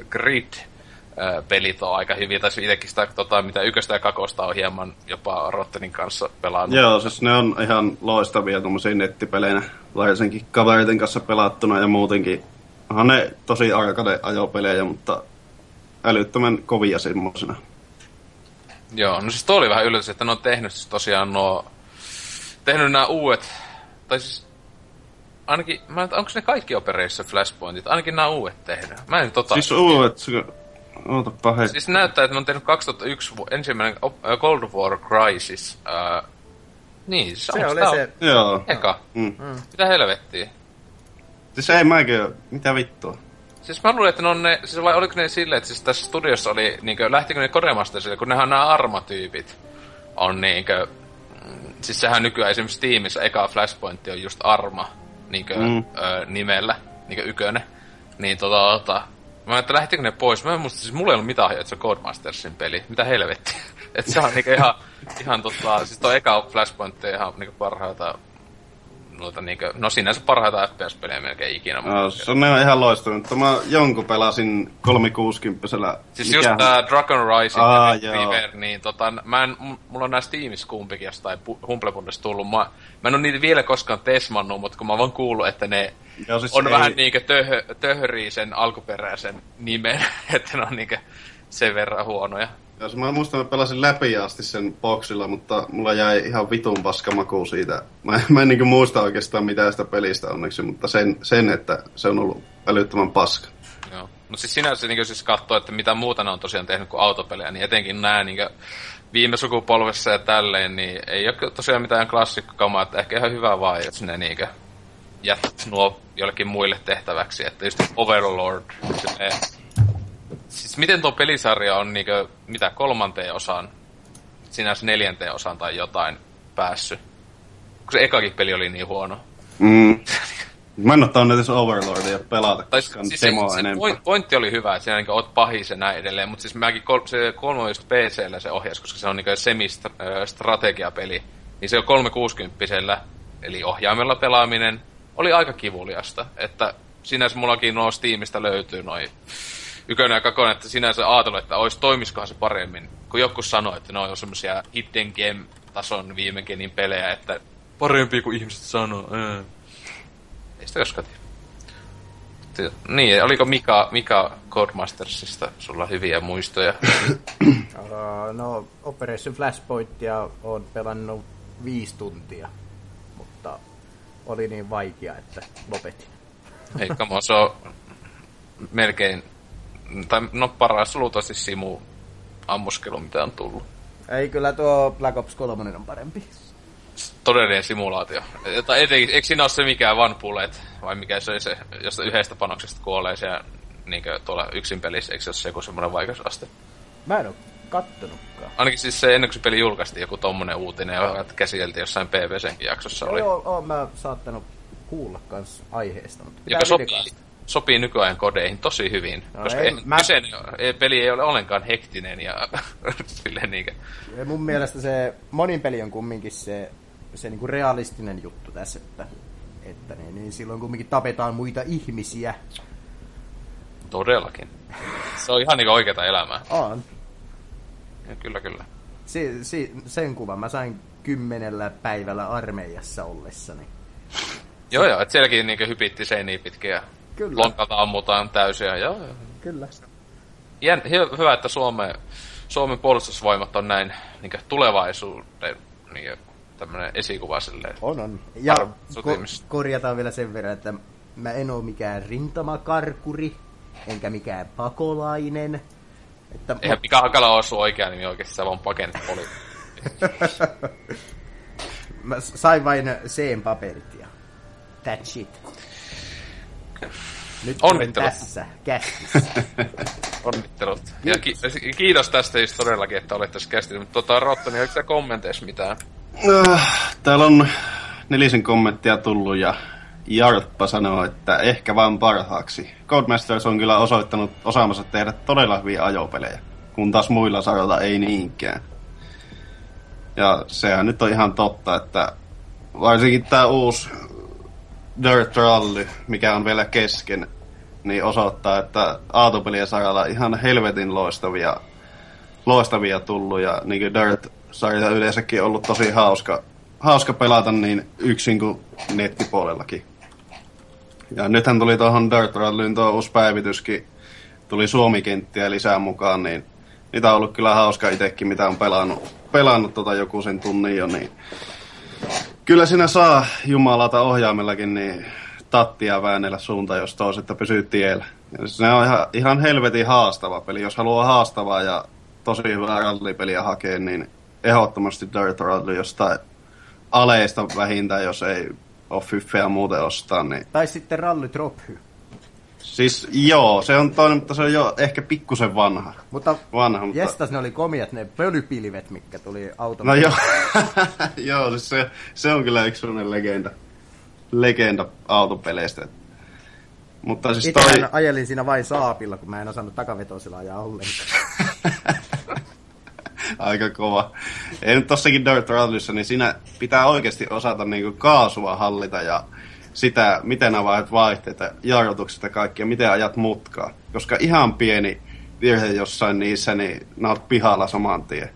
Grid pelit on aika hyviä, tai itsekin sitä, tota, mitä yköstä ja kakosta on hieman jopa Rottenin kanssa pelannut.
Joo, siis ne on ihan loistavia tuommoisia nettipelejä, varsinkin kavereiden kanssa pelattuna ja muutenkin. Onhan ne tosi arcade ajopelejä, mutta älyttömän kovia semmosina.
Joo, no siis toi oli vähän yllätys, että ne on tehnyt siis tosiaan nuo, tehnyt nämä uudet, tai siis ainakin, mä en onko ne kaikki Operation Flashpointit, ainakin nämä uudet tehnyt. Mä en tota...
Siis uudet, ootapa hetki.
Siis näyttää, että ne on tehnyt 2001 vu- ensimmäinen äh, Cold War Crisis. Äh, niin, se,
Se
onks
oli se,
Joo.
Eka.
Mm.
Mitä helvettiä?
Siis ei mäkin. Mitä vittua?
Siis mä luulen, että ne on ne, siis vai oliko ne silleen, että siis tässä studiossa oli, niinkö, lähtikö ne Kodemastersille, kun nehän on nämä armatyypit on niinkö, mm, siis sehän nykyään esimerkiksi Steamissa eka Flashpoint on just Arma, niinkö,
Mm.
mm. ö, nimellä, niinkö ykönen. Niin tota, tota, mä että lähtikö ne pois, mä en muista, siis mulla ei ollut mitään että se on Codemastersin peli, mitä helvettiä. että se on niinkö ihan, ihan tota, siis toi eka Flashpoint ihan niinkö parhaita noita niinkö, no sinänsä parhaita FPS-pelejä melkein ikinä.
No, se on ihan loistanut. Mutta mä jonkun pelasin 360
Siis just tää Dragon Rising
Aa,
ja. River, niin tota, mä en, mulla on nää Steamissa kumpikin jostain Humblebundesta tullut. Mä, mä en oo niitä vielä koskaan tesmannut, mutta kun mä vaan kuullut, että ne
Joo, siis
on
ei-
vähän niinkö töhö, töhörii sen alkuperäisen nimen, että ne on niinkö sen verran huonoja.
Jos mä muistan, mä pelasin läpi asti sen boksilla, mutta mulla jäi ihan vitun paska maku siitä. Mä, mä en niin muista oikeastaan mitään sitä pelistä onneksi, mutta sen, sen, että se on ollut älyttömän paska.
Joo. No siis sinänsä niin siis katsoo, että mitä muuta ne on tosiaan tehnyt kuin autopelejä, niin etenkin nämä niin viime sukupolvessa ja tälleen, niin ei ole tosiaan mitään klassikkokamaa, että ehkä ihan hyvä vaan, jos ne niin jättät nuo jollekin muille tehtäväksi, että just Overlord, siis miten tuo pelisarja on niin mitä kolmanteen osaan, sinänsä neljänteen osaan tai jotain päässyt, kun se ekakin peli oli niin huono.
Mm. Mä en ottanut edes Overlordia pelata,
Tai
koska
siis
demoa
se, se point, pointti oli hyvä, että siinä niin oot pahis ja näin edelleen, mutta siis mäkin kol, se kolme just PCllä se ohjas, koska se on niin semi-strategiapeli. Niin se on 360 eli ohjaimella pelaaminen, oli aika kivuliasta. Että sinänsä mullakin nuo Steamista löytyy noin ykönen ja kakonen, että sinänsä ajatellut, että olisi toimiskohan se paremmin. Kun joku sanoi, että ne on semmosia hidden game-tason viime genin pelejä, että parempi kuin ihmiset sanoo. Ää. Ei sitä koskaan tiedä. Ti- Niin, oliko Mika, Mika Codemastersista sulla hyviä muistoja?
Uh, no, Operation Flashpointia on pelannut viisi tuntia, mutta oli niin vaikea, että lopetin.
Ei, come on, se on melkein, tai no paras luultavasti simu ammuskelu, mitä on tullut.
Ei, kyllä tuo Black Ops 3 on parempi.
Todellinen simulaatio. Tai etenkin, eikö siinä ole se mikään One Bullet, vai mikä se oli se, josta yhdestä panoksesta kuolee siellä niin tuolla yksin pelissä, eikö se ole se joku semmoinen vaikeusaste?
Mä en oo kattonutkaan.
Ainakin siis se ennen kuin se peli julkaistiin joku tommonen uutinen, joka käsiteltiin jossain PVCnkin jaksossa oli.
Joo, oon mä saattanut kuulla kans aiheesta, mutta pitää
joka sopii. Sopii nykyajan kodeihin tosi hyvin.
No
koska
ei, mä-
kyseinen ei- peli ei ole ollenkaan hektinen ja silleen niinkö.
Ja mun mielestä se monin peli on kumminkin se, se niinku realistinen juttu tässä, että Että niin, niin silloin kumminkin tapetaan muita ihmisiä.
Todellakin. Se on ihan niinku oikeata elämää.
On.
Ja kyllä, kyllä.
Si, si, sen kuvan mä sain kymmenellä päivällä armeijassa ollessani.
Joo, joo, että sielläkin niinku hypitti seiniä pitkin ja
Kyllä.
lonkalta ammutaan täysiä. Joo, joo.
Kyllä.
Jän, hy- hyvä, että Suome, Suomen puolustusvoimat on näin niin tulevaisuuden niin tämmöinen esikuva silleen.
On, on. Ja ko- korjataan vielä sen verran, että mä en oo mikään rintamakarkuri, enkä mikään pakolainen. Että
Eihän Mika Hakala ole sun oikea nimi oikeesti, sä vaan pakenit poli.
mä sain vain C-paperit ja that's shit. Nyt
Onnittelut.
tässä kästissä.
Onnittelut. Ja ki- kiitos tästä siis todellakin, että olet tässä kästinyt. Mutta tota, Rottoni, oliko sä kommenteissa mitään?
Äh, Täällä on nelisen kommenttia tullut ja Jarppa sanoo, että ehkä vain parhaaksi. Codemasters on kyllä osoittanut osaamansa tehdä todella hyviä ajopelejä, kun taas muilla saroilla ei niinkään. Ja sehän nyt on ihan totta, että varsinkin tämä uusi Dirt Rally, mikä on vielä kesken, niin osoittaa, että autopelien saralla ihan helvetin loistavia, loistavia tullut ja niin kuin Dirt-sarja yleensäkin ollut tosi hauska, hauska pelata niin yksin kuin nettipuolellakin. Ja nythän tuli tuohon Dirt Rallyyn tuo uusi päivityskin, tuli Suomi-kenttiä lisää mukaan, niin niitä on ollut kyllä hauska itsekin, mitä on pelannut, pelannut tota joku sen tunnin jo, niin kyllä siinä saa jumalata ohjaimellakin niin tattia väännellä suunta, jos tois, että pysyy tiellä. Se on ihan, ihan helvetin haastava peli. Jos haluaa haastavaa ja tosi hyvää rallipeliä hakea, niin ehdottomasti Dirt Rally jostain aleista vähintään, jos ei ole fyffeä muuten ostaa. Niin.
tai sitten Rally Drophy.
Siis joo, se on toinen, mutta se on jo ehkä pikkusen vanha.
Mutta
Vanha, mutta...
jestas ne oli komiat ne pölypilvet, mitkä tuli auton.
No joo, joo siis se, se on kyllä yksi sellainen legenda, legenda autopeleistä. Mutta siis
Itse
toi...
ajelin siinä vain saapilla, kun mä en osannut takavetosilla ajaa ollenkaan.
Aika kova. Ei nyt tossakin Dirt Rallyssa, niin siinä pitää oikeasti osata niinku kaasua hallita ja sitä, miten avaat vaihteita, jarrutukset ja kaikkia, miten ajat mutkaa. Koska ihan pieni virhe jossain niissä, niin oot pihalla saman tien.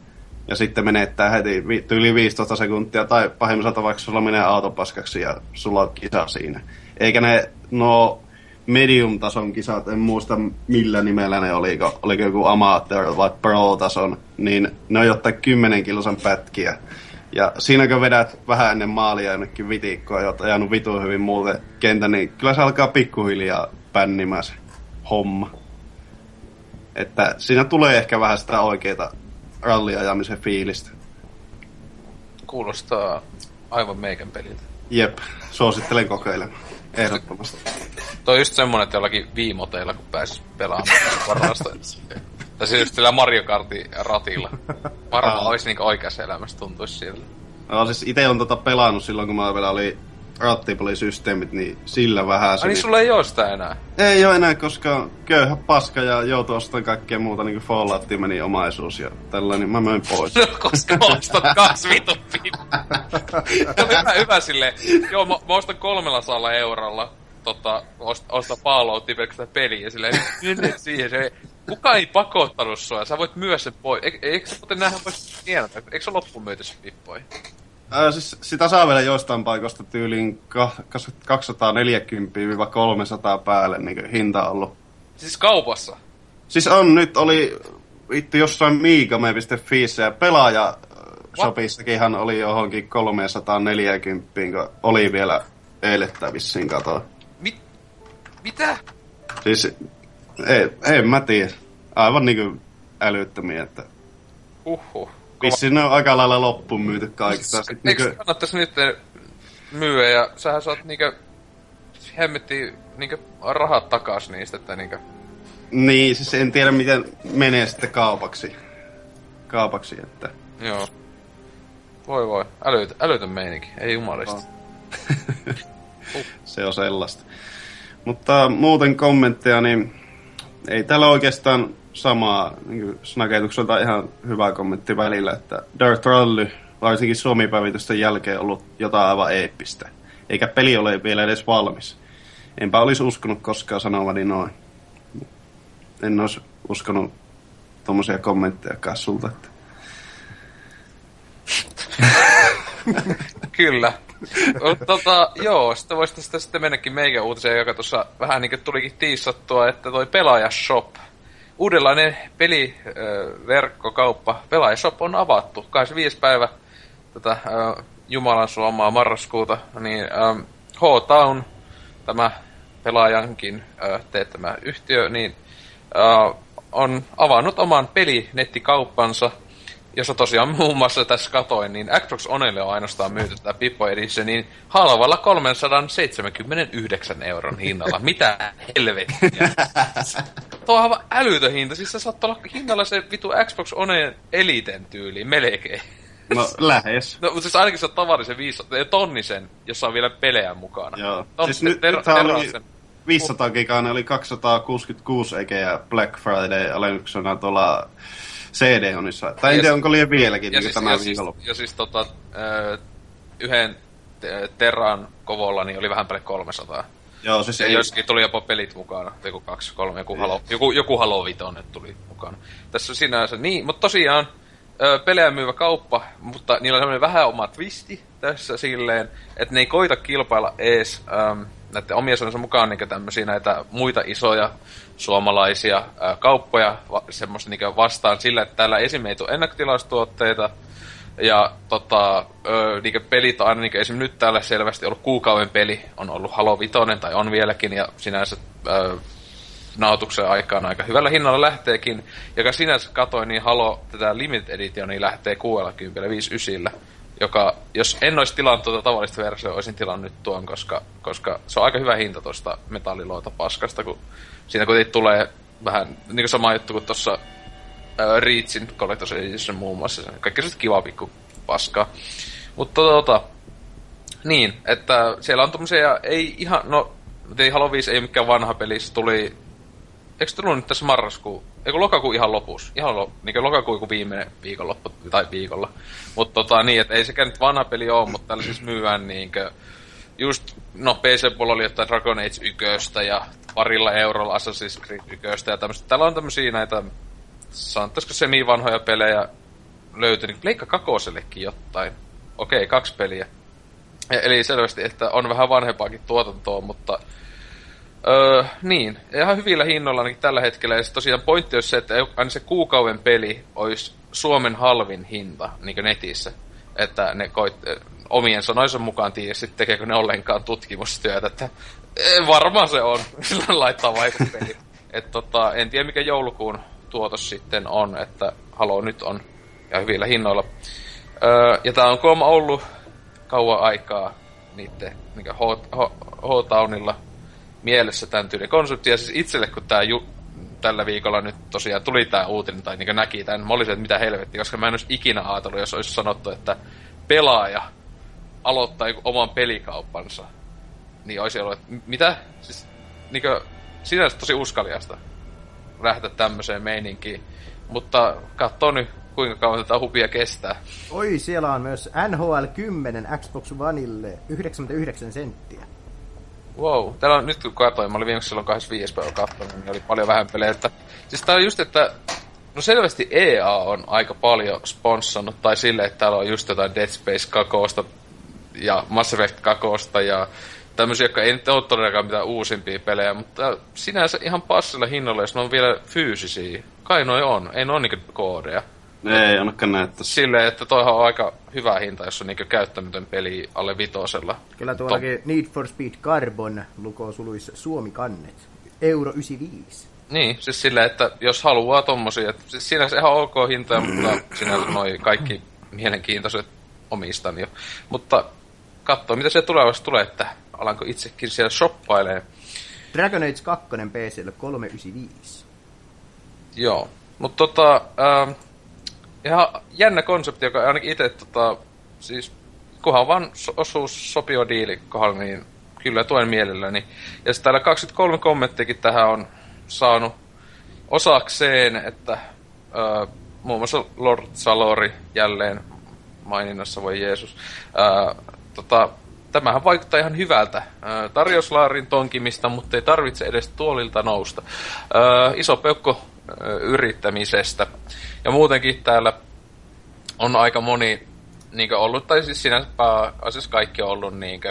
Ja sitten menettää heti yli 15 sekuntia, tai pahimmassa tapauksessa sulla menee autopaskaksi ja sulla on kisa siinä. Eikä ne, no medium-tason kisat, en muista millä nimellä ne oliko, oliko joku amateur vai pro-tason, niin ne on jotain 10 kilosan pätkiä. Ja siinä kun vedät vähän ennen maalia jonnekin vitikkoa ja oot ajanut vitu hyvin muuten kentän, niin kyllä se alkaa pikkuhiljaa pännimään se homma. Että siinä tulee ehkä vähän sitä oikeeta ralliajamisen fiilistä.
Kuulostaa aivan meikän peliltä.
Jep, suosittelen kokeilemaan. Ehdottomasti.
Toi on just semmonen, että jollakin viimoteilla, kun pääsis pelaamaan varmasta. Tai siis just sillä Mario Kartin ratilla. Varmaan
Aa.
olisi niinku oikeassa elämässä tuntuisi siltä.
No, siis itse on tota pelannut silloin, kun mä vielä oli rattipolisysteemit, niin sillä vähän
Ai
se...
niin sulla ei oo sitä enää.
Ei ole enää, koska köyhä paska ja joutui ostamaan kaikkea muuta, niin kuin Falloutiin meni omaisuus ja tällainen, niin mä möin pois.
No, koska mä ostan kaksi vitun on hyvä, hyvä silleen. Joo, mä, mä ostan kolmella saalla eurolla tota, ost, ostaa Falloutia pelkästään peliä silleen, siihen, se, kuka ei pakottanut sua, sä voit myydä sen pois. Eikö, eikö sä muuten nähdä vois tienata, eikö se ole loppuun myyty se pippoihin?
Ää, siis sitä saa vielä joistain paikoista tyyliin ka- kas- 240-300 päälle niin hinta ollut.
Siis kaupassa.
Siis on, nyt oli vittu jossain miikame.fiissä ja pelaaja shopissakinhan oli johonkin 340, kun oli vielä eilettä vissiin katoa.
Mit? Mitä?
Siis, ei, en mä tiedä. Aivan niinku älyttömiä, että
Huhhuh.
vissiin ne on aika lailla loppuun myyty kaikista.
Eikö
niinku,
kannattais nyt myyä ja sähän saat niinkö hemmetti niinkö rahat takas niistä, että niinkö
niin, siis en tiedä miten menee sitten kaupaksi. Kaupaksi, että...
Joo. Voi voi, älytön, älytön meininki, ei jumalista.
se on sellaista. Mutta muuten kommentteja, niin ei täällä oikeastaan samaa niin snaketukselta ihan hyvä kommentti välillä, että Dirt Rally, varsinkin Suomi-päivitysten jälkeen ollut jotain aivan eeppistä. eikä peli ole vielä edes valmis. Enpä olisi uskonut koskaan sanovani noin. En olisi uskonut tuommoisia kommentteja sulta. Että...
Kyllä. Tota, joo, sitten voisi tästä sitten mennäkin meikä uutiseen, joka tuossa vähän niin kuin tulikin tiissattua, että toi Pelaajashop, uudenlainen peliverkkokauppa, Pelaajashop on avattu. 25. päivä tätä äh, Jumalan suomaa marraskuuta, niin ähm, H-Town, tämä pelaajankin äh, teettämä yhtiö, niin äh, on avannut oman pelinnettikauppansa, jossa tosiaan muun muassa tässä katoin, niin Xbox Onelle on ainoastaan myyty tätä Pippo Edition niin halvalla 379 euron hinnalla. Mitä helvettiä? Tuo on aivan älytön hinta. Siis se saattaa olla hinnalla se vitu Xbox One Eliten tyyli, melkein.
No, lähes.
No, mutta siis ainakin se on tavallisen 500, tonnisen, jossa on vielä pelejä mukana.
Joo. Tonnisen, siis nyt, ter- nyt oli 500 gigaa, oli 266 eikä ja Black Friday alennuksena tuolla CD-onissa. Tai en tiedä, onko liian vieläkin
ja
niin
siis, tämä ja siis, ja siis tota, yhden Terran kovolla niin oli vähän päälle 300.
Joo, siis
ja ei... joskin tuli jopa pelit mukana, joku kaksi, kolme, joku, halo, joku, joku Halo Vitoinen tuli mukana. Tässä sinänsä, niin, mutta tosiaan pelejä myyvä kauppa, mutta niillä on semmoinen vähän oma twisti tässä silleen, että ne ei koita kilpailla ees äm, näiden omien sanonsa mukaan niin tämmöisiä näitä muita isoja suomalaisia ää, kauppoja semmoista niin vastaan sillä, että täällä esimerkiksi on ennakkotilaustuotteita, ja tota, ö, niin pelit on aina, niin esimerkiksi nyt täällä selvästi ollut kuukauden peli, on ollut Halo Vitoinen tai on vieläkin, ja sinänsä ö, nautuksen aikaan aika hyvällä hinnalla lähteekin. Joka sinänsä katoin, niin Halo tätä Limited Editionia lähtee 60 59 joka, jos en olisi tilannut tuota tavallista versiota, olisin tilannut nyt tuon, koska, koska se on aika hyvä hinta tuosta metalliloita paskasta, kun siinä kuitenkin tulee vähän niin sama juttu kuin tuossa Reachin Collector's Edition muun muassa. Kaikki se kiva pikku paskaa. Mutta tota, niin, että siellä on tommosia, ei ihan, no, ei Halo 5 ei ole mikään vanha peli, se tuli eikö tullut nyt tässä marraskuu, eikö lokakuu ihan lopussa, ihan lo, niin lokakuu kuin viimeinen viikonloppu, tai viikolla. Mutta tota niin, että ei sekään nyt vanha peli ole, mutta tällä siis myyään niinkö, just, no PC-puolella oli jotain Dragon Age 1 ja parilla eurolla Assassin's Creed 1 ja tämmöistä. Täällä on tämmöisiä näitä, sanottaisiko semi-vanhoja pelejä löytynyt, Pleikka kakosellekin jotain. Okei, kaksi peliä. E, eli selvästi, että on vähän vanhempaakin tuotantoa, mutta Öö, niin, ihan hyvillä hinnoilla ainakin tällä hetkellä. Ja tosiaan pointti olisi se, että aina se kuukauden peli olisi Suomen halvin hinta niin netissä. Että ne koit, omien sanoisen mukaan tiedä sitten tekeekö ne ollenkaan tutkimustyötä, että e, varmaan se on, sillä laittaa vaikupeli. että tota, en tiedä mikä joulukuun tuotos sitten on, että Halo nyt on ja hyvillä hinnoilla. Öö, ja tää on kuulemma ollut kauan aikaa niiden H-Townilla mielessä tämän tyyden konsepti. Ja siis itselle, kun tämä ju- tällä viikolla nyt tosiaan tuli tämä uutinen, tai niin näki tämän, mä olisin, että mitä helvetti, koska mä en olisi ikinä ajatellut, jos olisi sanottu, että pelaaja aloittaa oman pelikauppansa, niin olisi ollut, että mitä? Siis niin kuin, sinänsä tosi uskaliasta lähteä tämmöiseen meininkiin. Mutta katso nyt, kuinka kauan tätä hupia kestää.
Oi, siellä on myös NHL 10 Xbox Oneille 99 senttiä.
Wow, täällä on, nyt kun katsoin, mä olin viimeksi silloin 25 päivä katsonut, niin oli paljon vähän pelejä. Että, siis tää on just, että No selvästi EA on aika paljon sponssannut, tai sille, että täällä on just jotain Dead Space kakoosta ja Mass Effect kakoosta ja tämmöisiä, jotka ei nyt ole todellakaan mitään uusimpia pelejä, mutta sinänsä ihan passilla hinnalla, jos ne on vielä fyysisiä. Kai noi on, ei ne ole niinku koodeja.
Ei ainakaan näyttä.
Silleen, että toihan on aika hyvä hinta, jos on niinku käyttämätön peli alle vitosella.
Kyllä tuollakin Top. Need for Speed Carbon lukoo suluissa Suomi kannet. Euro 95.
Niin, siis silleen, että jos haluaa tommosia, että siis sinänsä ihan ok hinta, mutta sinänsä noi kaikki mielenkiintoiset omistan jo. Mutta katsoa, mitä se tulevaisuudessa tulee, että alanko itsekin siellä shoppailee.
Dragon Age 2 PClle 395.
Joo, mutta tota, äh, ihan jännä konsepti, joka ainakin itse tota, siis kunhan vaan osuus sopiva diili kohdalla, niin kyllä tuen mielelläni. Ja täällä 23 kommenttikin tähän on saanut osakseen, että ö, muun muassa Lord Salori jälleen maininnassa, voi Jeesus, ö, tota, tämähän vaikuttaa ihan hyvältä. Ö, tarjouslaarin tonkimista, mutta ei tarvitse edes tuolilta nousta. Ö, iso peukko yrittämisestä. Ja muutenkin täällä on aika moni niin ollut, tai siis sinänsä asiassa kaikki on ollut niin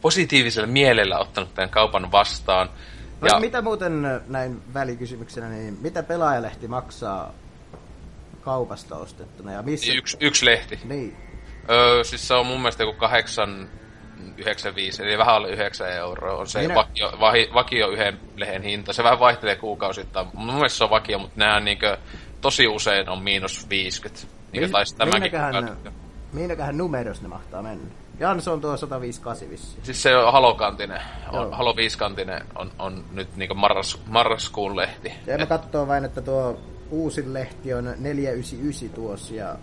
positiivisella mielellä ottanut tämän kaupan vastaan.
No, ja... mitä muuten näin välikysymyksenä, niin mitä pelaajalehti maksaa kaupasta ostettuna? Ja missä...
Yksi, yksi lehti.
Niin.
Öö, siis se on mun mielestä joku 8, 95, eli vähän alle 9 euroa on se Minä... vakio, vahi, vakio yhden lehen hinta. Se vähän vaihtelee kuukausittain. Mun mielestä se on vakio, mutta nämä niinkö, tosi usein on miinus 50. Niin, taisi tämäkin
Mihinkähän numerossa ne mahtaa mennä? Jans on tuo 158 vissi.
Siis se on halokantinen. On, Halo 5 kantinen on, on nyt niinku marras, marraskuun lehti.
Ja mä katsoo vain, että tuo uusin lehti on 499 tuossa ja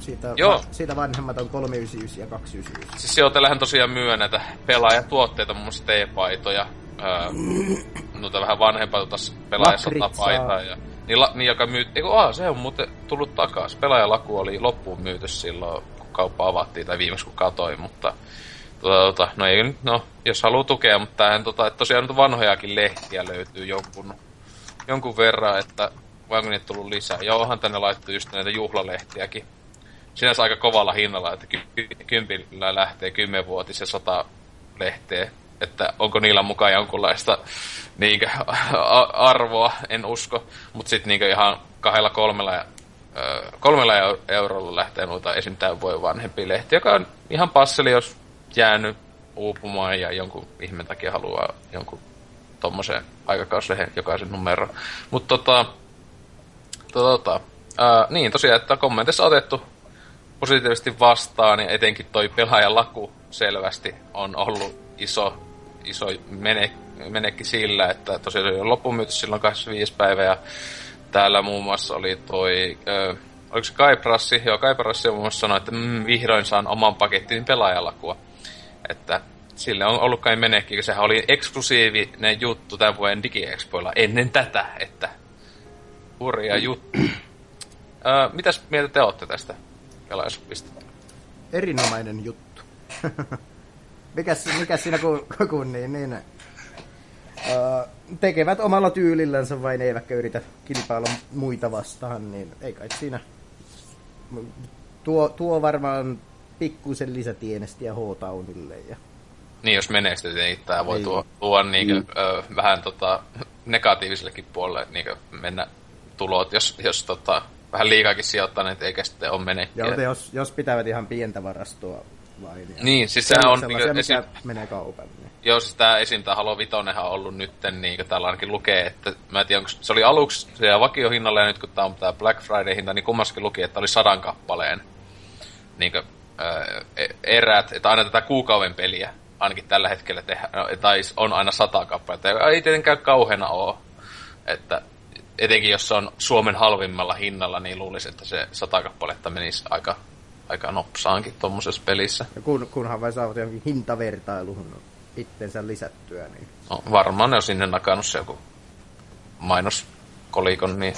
siitä, Joo. Va, siitä vanhemmat on 399 ja 299.
Siis joo, teillähän tosiaan myö näitä pelaajatuotteita, muun muassa teepaiitoja, öö, noita vähän vanhempaa tuota pelaajasotapaitaa ja niin, la, niin joka myy... Eiku, aa, se on muuten tullut takas. Pelaajalaku oli loppuun myyty silloin kauppa avattiin, tai viimeksi kun katoi, mutta tota, tota, no, ei, no, jos haluaa tukea, mutta tämähän tota, että tosiaan nyt vanhojakin lehtiä löytyy jonkun, jonkun verran, että onko niitä tullut lisää. Ja onhan tänne laittu just näitä juhlalehtiäkin. Sinänsä aika kovalla hinnalla, että ky- kympillä lähtee kymmenvuotisen sata lehteä. Että onko niillä mukaan jonkunlaista niinkö, arvoa, en usko. Mutta sitten niinkö ihan kahdella kolmella kolmella eurolla lähtee noita esim. voi vanhempi lehti, joka on ihan passeli, jos jäänyt uupumaan ja jonkun ihmeen takia haluaa jonkun tommosen aikakauslehen jokaisen numero. Mutta tota, tota, ää, niin tosiaan, että kommenteissa otettu positiivisesti vastaan ja etenkin toi pelaajan laku selvästi on ollut iso, iso menek, menekki sillä, että tosiaan se on loppumyyty silloin 25 päivä ja täällä muun muassa oli toi, ö, oliko se Kaiprassi? Joo, Kaiprassi muun muassa sanoi, että mm, vihdoin saan oman pakettin pelaajalakua. Että sille on ollut kai menekki, sehän oli eksklusiivinen juttu tämän vuoden DigiExpoilla ennen tätä, että hurja juttu. mitäs mieltä te olette tästä pelaajasupista?
Erinomainen juttu. mikäs, mikäs siinä kun, kun niin, niin Uh, tekevät omalla tyylillänsä vain eivätkä yritä kilpailla muita vastaan, niin ei kai siinä. Tuo, tuo varmaan pikkuisen lisätienestiä H-Townille. Ja...
Niin, jos menestyy, niin tämä voi tuo, tuo niinkö, mm. ö, vähän tota, negatiivisellekin puolelle niinkö, mennä tulot, jos, jos tota, vähän liikaakin sijoittaneet eikä sitten ole menekkiä.
Joo, jos, jos pitävät ihan pientä varastoa vain.
Niin, siis sehän on...
Niin, mikä esim... menee kaupalle. Niin.
Joo, siis tää esim. tää Halo Vitonenhan on ollut nyt, niin kuin täällä ainakin lukee, että mä en tiedä, onko se oli aluksi se vakiohinnalla ja nyt kun tää on tää Black Friday-hinta, niin kummassakin luki, että oli sadan kappaleen niin kuin, ää, e, erät, että aina tätä kuukauden peliä ainakin tällä hetkellä tehdään, no, tai on aina sata kappaletta, ei tietenkään kauheena oo, että etenkin jos se on Suomen halvimmalla hinnalla, niin luulisin, että se sata kappaletta menisi aika, aika nopsaankin tuommoisessa pelissä.
Ja kun, kunhan vai saavat jonkin hintavertailuun itsensä lisättyä. Niin...
No, varmaan ne on sinne nakannut se joku mainoskolikon. Niin.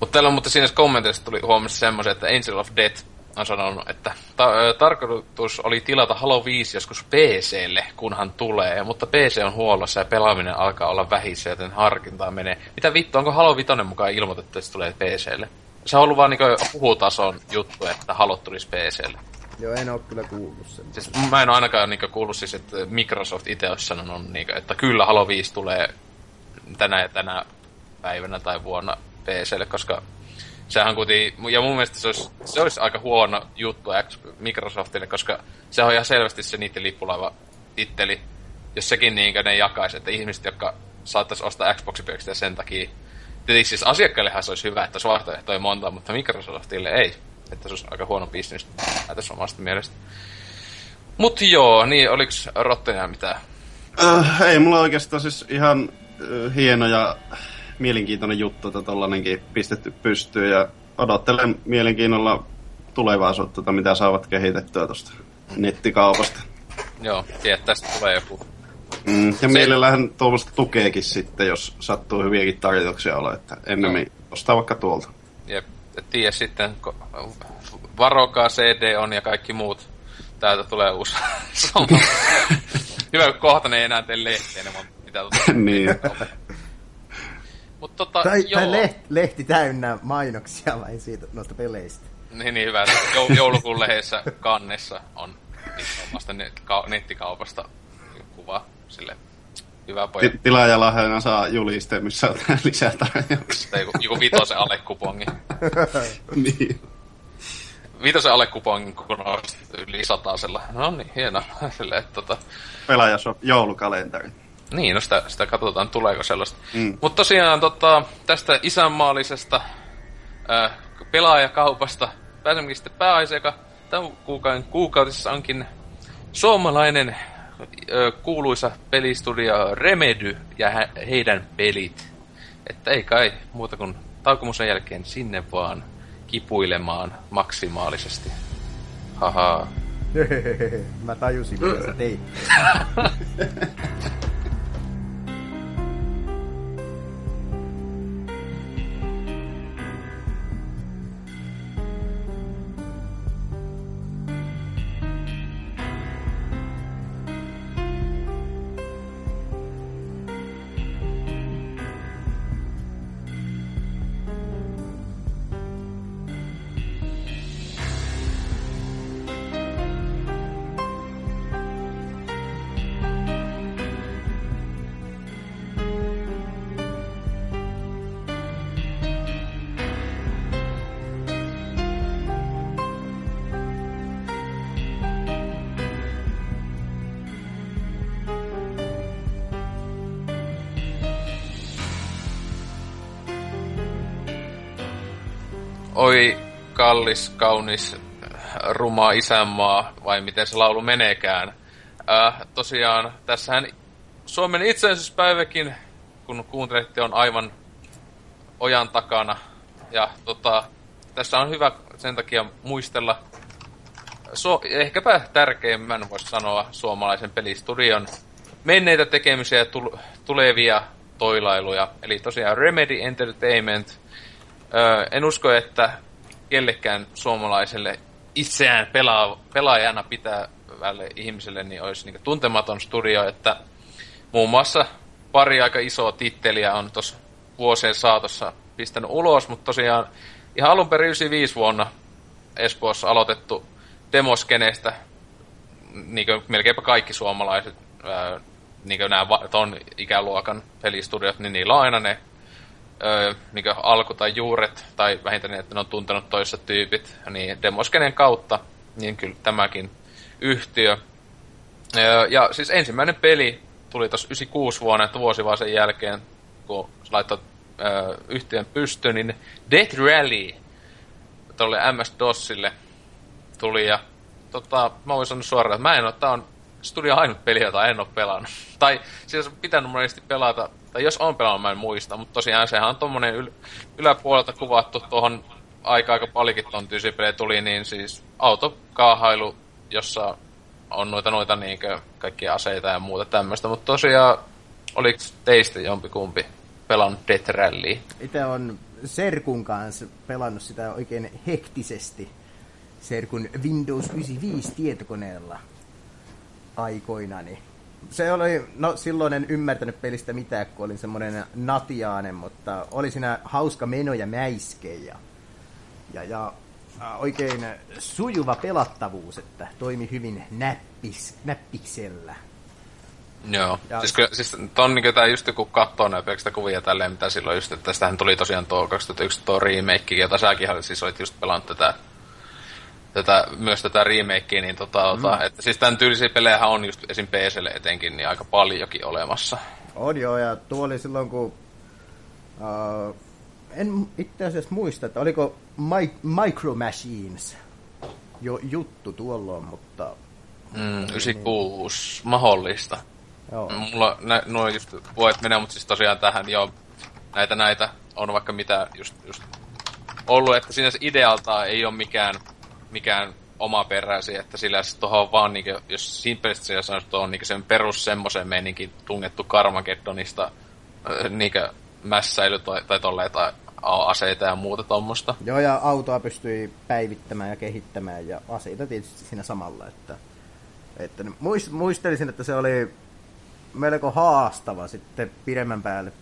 Mutta täällä on, mutta siinä kommenteissa tuli huomassa semmoisen, että Angel of Death on sanonut, että ta- tarkoitus oli tilata Halo 5 joskus PClle, kunhan tulee, mutta PC on huollossa ja pelaaminen alkaa olla vähissä, joten harkintaa menee. Mitä vittu, onko Halo 5 mukaan ilmoitettu, että se tulee PClle? Se on ollut vaan niinku puhutason juttu, että Halo tulisi PClle.
Joo, en ole kyllä kuullut sen.
Siis, mä en ole ainakaan niinku kuullut siis, että Microsoft itse olisi sanonut, niinku, että kyllä Halo 5 tulee tänä ja tänä päivänä tai vuonna PClle, koska sehän kuitenkin, ja mun mielestä se olisi, se olisi aika huono juttu Microsoftille, koska se on ihan selvästi se niiden lippulaiva titteli, jos sekin niin ne jakaisi, että ihmiset, jotka saattaisi ostaa Xboxin sen takia, tietysti siis asiakkaillehan se olisi hyvä, että olisi vaihtoehtoja monta, mutta Microsoftille ei että se olisi aika huono bisnes tässä omasta mielestä. Mut joo, niin oliks Rotteja mitään?
Äh, ei mulla oikeastaan siis ihan äh, hieno ja mielenkiintoinen juttu, että tollanenkin pistetty pystyyn ja odottelen mielenkiinnolla tulevaisuutta, mitä saavat kehitettyä tuosta nettikaupasta.
Joo, tiedät, tästä tulee joku.
Mm, ja Se... mielellähän tuommoista tukeekin sitten, jos sattuu hyviäkin tarjouksia olla, että ennemmin no. ostaa vaikka tuolta.
Jep, tiedä sitten, varokaa CD on ja kaikki muut täältä tulee uusi. Hyvä, kun kohta ne ei enää tee lehtiä, ne pitää tuota...
niin.
Mut tota,
Tai,
joo.
tai lehti, lehti täynnä mainoksia vai siitä noista peleistä.
Niin, niin hyvä, että jou- joulukuun lehdessä kannessa on vasta net- ka- nettikaupasta kuva sille hyvä poja.
Ti- Tilaajalahjana saa juliste, missä on lisätarjouksia.
Tai joku, joku vitosen alle kupongi.
niin.
Vitosen alle kupongi, kun on yli satasella. No niin, hieno. Silleen, että tota,
Pelaajashop joulukalenteri.
Niin, no sitä, sitä katsotaan, tuleeko sellaista.
Mm.
Mutta tosiaan tota, tästä isänmaallisesta äh, pelaajakaupasta pääsemmekin sitten pääaiheeseen, joka tämän kuukauden kuukautisessa onkin suomalainen äh, kuuluisa pelistudio Remedy ja hä- heidän pelit. Että ei kai muuta kuin taukomusen jälkeen sinne vaan kipuilemaan maksimaalisesti. Haha.
Mä tajusin, mitä sä teit.
kallis, kaunis, ruma isänmaa, vai miten se laulu meneekään. Äh, tosiaan, tässähän Suomen itsenäisyyspäiväkin, kun kuuntelitte, on aivan ojan takana. Ja tota, tässä on hyvä sen takia muistella so, ehkäpä tärkeimmän, voisi sanoa, suomalaisen pelistudion menneitä tekemisiä ja tul- tulevia toilailuja. Eli tosiaan Remedy Entertainment. Öö, en usko, että kellekään suomalaiselle itseään pelaa, pelaajana pitävälle ihmiselle niin olisi niin tuntematon studio, että muun muassa pari aika isoa titteliä on tuossa vuosien saatossa pistänyt ulos, mutta tosiaan ihan alun perin 95 vuonna Espoossa aloitettu demoskeneestä niin melkeinpä kaikki suomalaiset niin nämä ton ikäluokan pelistudiot, niin niillä on aina ne öö, niin alku tai juuret, tai vähintään että ne on tuntenut toissa tyypit, niin demoskenen kautta, niin kyllä tämäkin yhtiö. Öö, ja siis ensimmäinen peli tuli tuossa 96 vuonna, että vuosi vaan sen jälkeen, kun laittoi öö, yhtiön pystyyn, niin Death Rally tuolle MS-DOSille tuli, ja tota, mä voin sanoa suoraan, että mä en ole, tää on studio ainut peli, jota en ole pelannut. tai siis on pitänyt monesti pelata, tai jos on pelannut, mä en muista, mutta tosiaan sehän on tommonen yl- yläpuolelta kuvattu tuohon aika aika paljonkin ton tyysipelejä tuli, niin siis autokaahailu, jossa on noita noita niinkö kaikkia aseita ja muuta tämmöistä, mutta tosiaan oliko teistä jompikumpi pelannut Death Rallyä?
Itse on Serkun kanssa pelannut sitä oikein hektisesti. Serkun Windows 95 tietokoneella aikoinani. Se oli, no silloin en ymmärtänyt pelistä mitään, kun olin semmoinen natiaanen, mutta oli siinä hauska meno ja mäiske ja, ja, ja oikein sujuva pelattavuus, että toimi hyvin näppis, näppiksellä.
Joo,
Ja-
siis, kyllä, siis ton niin tää just kun katsoo näitä kuvia tälleen, mitä silloin just, että tästähän tuli tosiaan tuo 2001 tuo remake, jota säkin siis olit just pelannut tätä, tätä myös tätä remakea, niin tota, mm. että siis tämän tyylisiä pelejä on just esim. PClle etenkin, niin aika paljonkin olemassa.
On joo, ja tuo oli silloin, kun... Uh, en itse asiassa muista, että oliko Mi- Micro Machines jo juttu tuolloin, mutta...
Mm, 96, mahdollista.
Joo.
Mulla nä, nuo just vuodet menee, mutta siis tosiaan tähän jo näitä näitä on vaikka mitä just, just ollut, että siinä se idealta ei ole mikään, mikään omaperäisiä, että sillä tuohon on vaan, niin kuin, jos simpelisti se sanoisi, tuohon niin sen perus semmoisen meininkin tungettu Karmageddonista niin mässäily tai, tai tolleen, tai aseita ja muuta tuommoista.
Joo, ja autoa pystyi päivittämään ja kehittämään, ja aseita tietysti siinä samalla, että, että muist, muistelisin, että se oli melko haastava sitten pidemmän päälle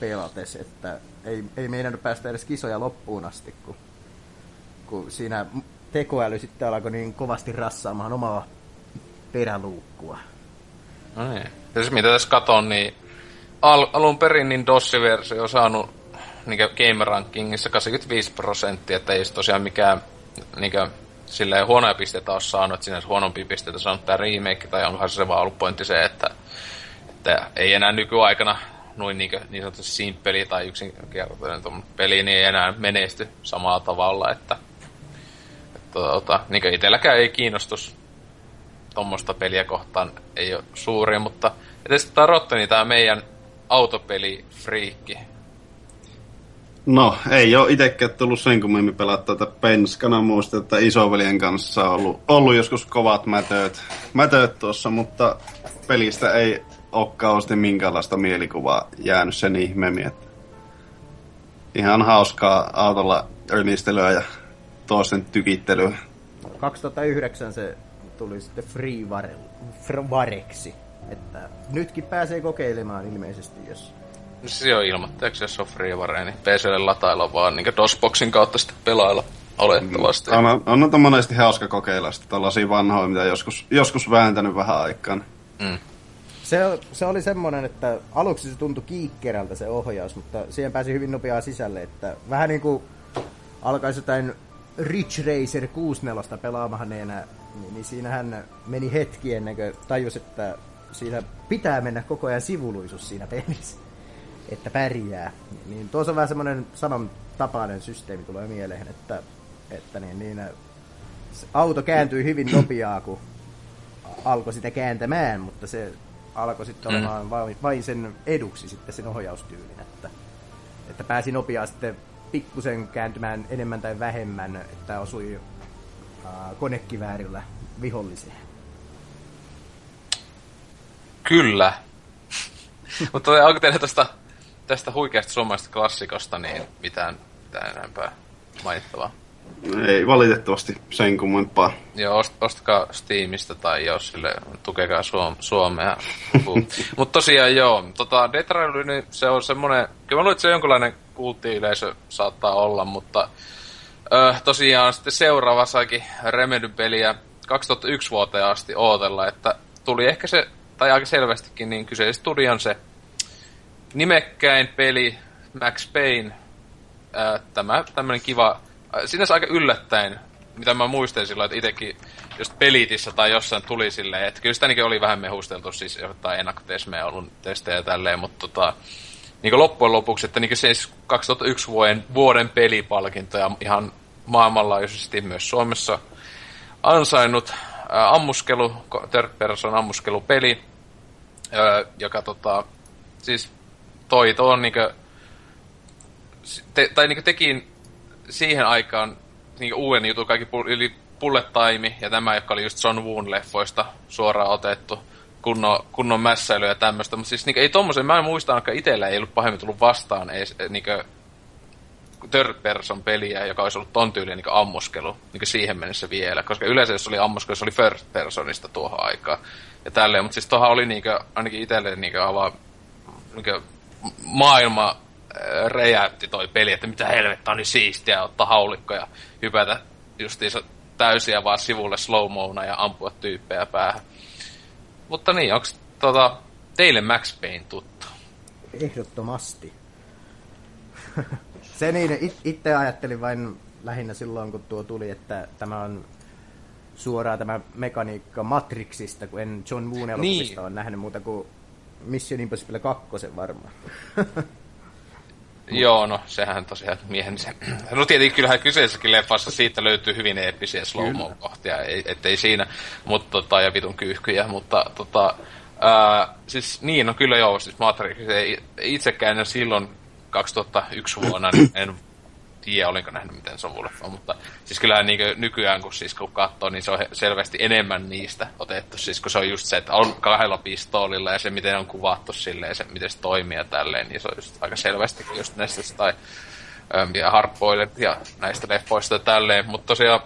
pelates, että ei, ei meinannut päästä edes kisoja loppuun asti, kun, kun siinä tekoäly sitten alkoi niin kovasti rassaamaan omaa peräluukkua.
No niin. Siis mitä tässä katon, niin al- alun perin niin DOS-versio on saanut niin Game Rankingissa 85 prosenttia, että ei tosiaan mikään niin silleen huonoja pisteitä ole saanut, että sinänsä huonompia pisteitä saanut tämä remake, tai onkohan se vaan ollut pointti se, että, että ei enää nykyaikana noin niin, niin sanotusti simppeli tai yksinkertainen peli, niin ei enää menesty samalla tavalla, että, että tota, niin itselläkään ei kiinnostus tuommoista peliä kohtaan ei ole suuri, mutta edes tämä Rotteni, tämä meidän autopeli-friikki.
No, ei ole itsekään tullut sen kummemmin pelata tätä penskana. Muistan, että isoveljen kanssa on ollut, ollut joskus kovat mätöt, mätöt tuossa, mutta pelistä ei ole kauheasti minkäänlaista mielikuvaa jäänyt sen ihmeemmin. Ihan hauskaa autolla rymistelyä ja toisten tykittelyä.
2009 se tuli sitten Freevareksi. Että nytkin pääsee kokeilemaan ilmeisesti, jos...
Se on ilmoitteeksi, jos on Freeware, niin PClle latailla vaan niin DOSBoxin kautta sitten pelailla olettavasti.
Mm. On, on, on monesti hauska kokeilla sitten tällaisia vanhoja, mitä joskus, joskus vääntänyt vähän aikaan. Mm.
Se, se oli semmoinen, että aluksi se tuntui kiikkerältä se ohjaus, mutta siihen pääsi hyvin nopeaa sisälle, että vähän niin kuin alkaisi jotain Rich Racer 64 pelaamaan enää, niin, niin siinähän meni hetki ennen kuin tajus, että siinä pitää mennä koko ajan sivuluisuus siinä pelissä, että pärjää. Niin tuossa on vähän semmoinen saman tapainen systeemi tulee mieleen, että, että niin, niin, auto kääntyi hyvin nopeaa, kun alkoi sitä kääntämään, mutta se alkoi sitten mm. olemaan vain, vain sen eduksi sitten sen ohjaustyylin, että, että pääsi nopeaa sitten pikkusen kääntymään enemmän tai vähemmän, että osui äh, konekiväärillä viholliseen.
Kyllä. Mutta onko teillä tästä, tästä huikeasta suomalaisesta klassikosta niin mitään, mitään enempää mainittavaa?
Ei valitettavasti sen kummempaa.
Joo, ost, ostakaa Steamista tai jos sille tukekaa Suom- Suomea. Mutta tosiaan joo, tota, Death niin se on semmonen, kyllä mä luulen, että se jonkinlainen kultti-yleisö saattaa olla, mutta ö, tosiaan sitten seuraava saikin Remedy-peliä 2001 vuoteen asti ootella, että tuli ehkä se, tai aika selvästikin, niin kyseessä studion se nimekkäin peli Max Payne, ö, tämä tämmönen kiva sinänsä aika yllättäen, mitä mä muistan silloin, että itsekin just pelitissä tai jossain tuli silleen, että kyllä sitä oli vähän mehusteltu, siis jotain ennakkotesmejä ollut testejä ja tälleen, mutta tota, niin loppujen lopuksi, että niin siis 2001 vuoden, vuoden pelipalkinto ja ihan maailmanlaajuisesti myös Suomessa ansainnut ää, ammuskelu, third person ammuskelupeli, ää, joka tota, siis toi tuon niinkö, te, tai niinkö teki siihen aikaan niin uuden jutun kaikki yli Bullet Time ja tämä, joka oli just John Woon leffoista suoraan otettu, kunnon, kunnon mässäilyä ja tämmöistä. Mutta siis niin, ei tommosen, mä en muista, että itsellä ei ollut pahemmin tullut vastaan ei, niin third person peliä, joka olisi ollut ton tyyliin niin ammuskelu niin siihen mennessä vielä. Koska yleensä jos oli ammuskelu, se oli first personista tuohon aikaan. Ja tälleen, mutta siis tuohon oli niin ainakin itselle niin avaa niin maailma räjäytti toi peli, että mitä helvettä on niin siistiä ottaa haulikko ja hypätä justiinsa täysiä vaan sivulle slow ja ampua tyyppejä päähän. Mutta niin, onko tota, teille Max Payne tuttu?
Ehdottomasti. Se niin, it, itse ajattelin vain lähinnä silloin, kun tuo tuli, että tämä on suoraan tämä mekaniikka Matrixista, kun en John Woon elokuvista niin. ole nähnyt muuta kuin Mission Impossible 2 varmaan.
Joo, no sehän tosiaan miehen se... No tietenkin kyllähän kyseisessäkin leffassa siitä löytyy hyvin eeppisiä slow kohtia, ei, ettei siinä, mutta tota, ja vitun kyyhkyjä, mutta tota, ää, siis niin, no kyllä joo, siis Matrix, ei, itsekään silloin 2001 vuonna, niin en tiedä, olinko nähnyt miten se on leffa, mutta siis kyllä niin nykyään, kun, siis, kun katsoo, niin se on selvästi enemmän niistä otettu, siis kun se on just se, että on kahdella pistoolilla ja se, miten on kuvattu silleen, se, miten se toimii ja tälleen, niin se on just aika selvästi just näistä tai äm, ja harppoilen ja näistä leffoista ja tälleen. Mutta tosiaan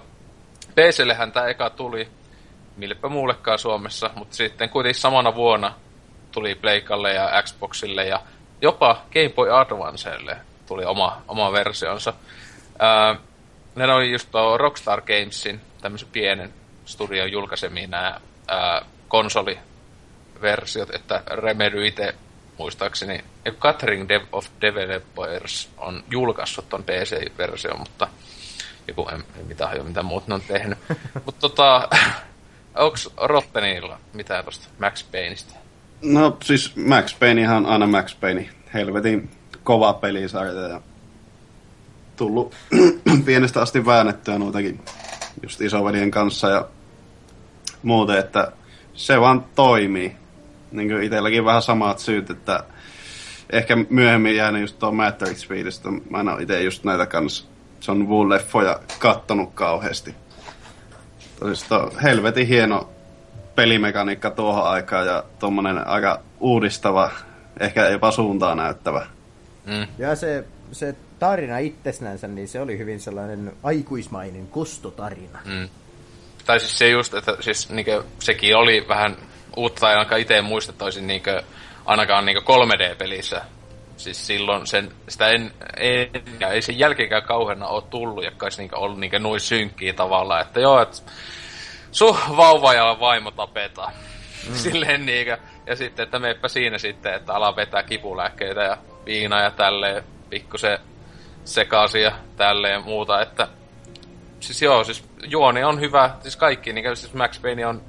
PCllehän tämä eka tuli, millepä muullekaan Suomessa, mutta sitten kuitenkin samana vuonna tuli Pleikalle ja Xboxille ja jopa Game Boy Advancelle tuli oma, oma versionsa. Ää, ne oli just tuo Rockstar Gamesin tämmöisen pienen studion julkaisemia nämä ää, konsoliversiot, että Remedy itse muistaakseni, ja Catering Dev of Developers on julkaissut ton PC-version, mutta joku en, en mitä, mitä muut ne on tehnyt. mutta tota, onks Rottenilla mitään tosta Max Payneista?
No siis Max Payne ihan aina Max Payne. Helvetin kova pelisarja ja tullut pienestä asti väännettyä noitakin just isoveljen kanssa ja muuten, että se vaan toimii. Niin kuin itselläkin vähän samat syyt, että ehkä myöhemmin jäänyt just tuo Matrix Speedistä. Mä en ole itse just näitä kanssa John Woo-leffoja kattonut kauheasti. Tosista helvetin hieno pelimekaniikka tuohon aikaan ja tuommoinen aika uudistava, ehkä jopa suuntaa näyttävä.
Mm. Ja se, se tarina itsessänsä, niin se oli hyvin sellainen aikuismainen kostotarina. Mm.
Tai siis se just, että siis niinkö, sekin oli vähän uutta, tai ainakaan itse muistettaisin niinkö, ainakaan niinkö 3D-pelissä. Siis silloin sen, sitä en, en ja ei sen jälkeenkään kauheana ole tullut, ja kai niinkö ollut niinkö noin synkkiä tavalla, että joo, että su vauva ja vaimo tapetaan. Mm. Silleen niinkö, ja sitten, että meppä siinä sitten, että ala vetää kipulääkkeitä ja viinaa ja tälleen, pikkusen sekaisin ja tälleen muuta, että siis joo, siis juoni on hyvä, siis kaikki, niin siis Max Payne on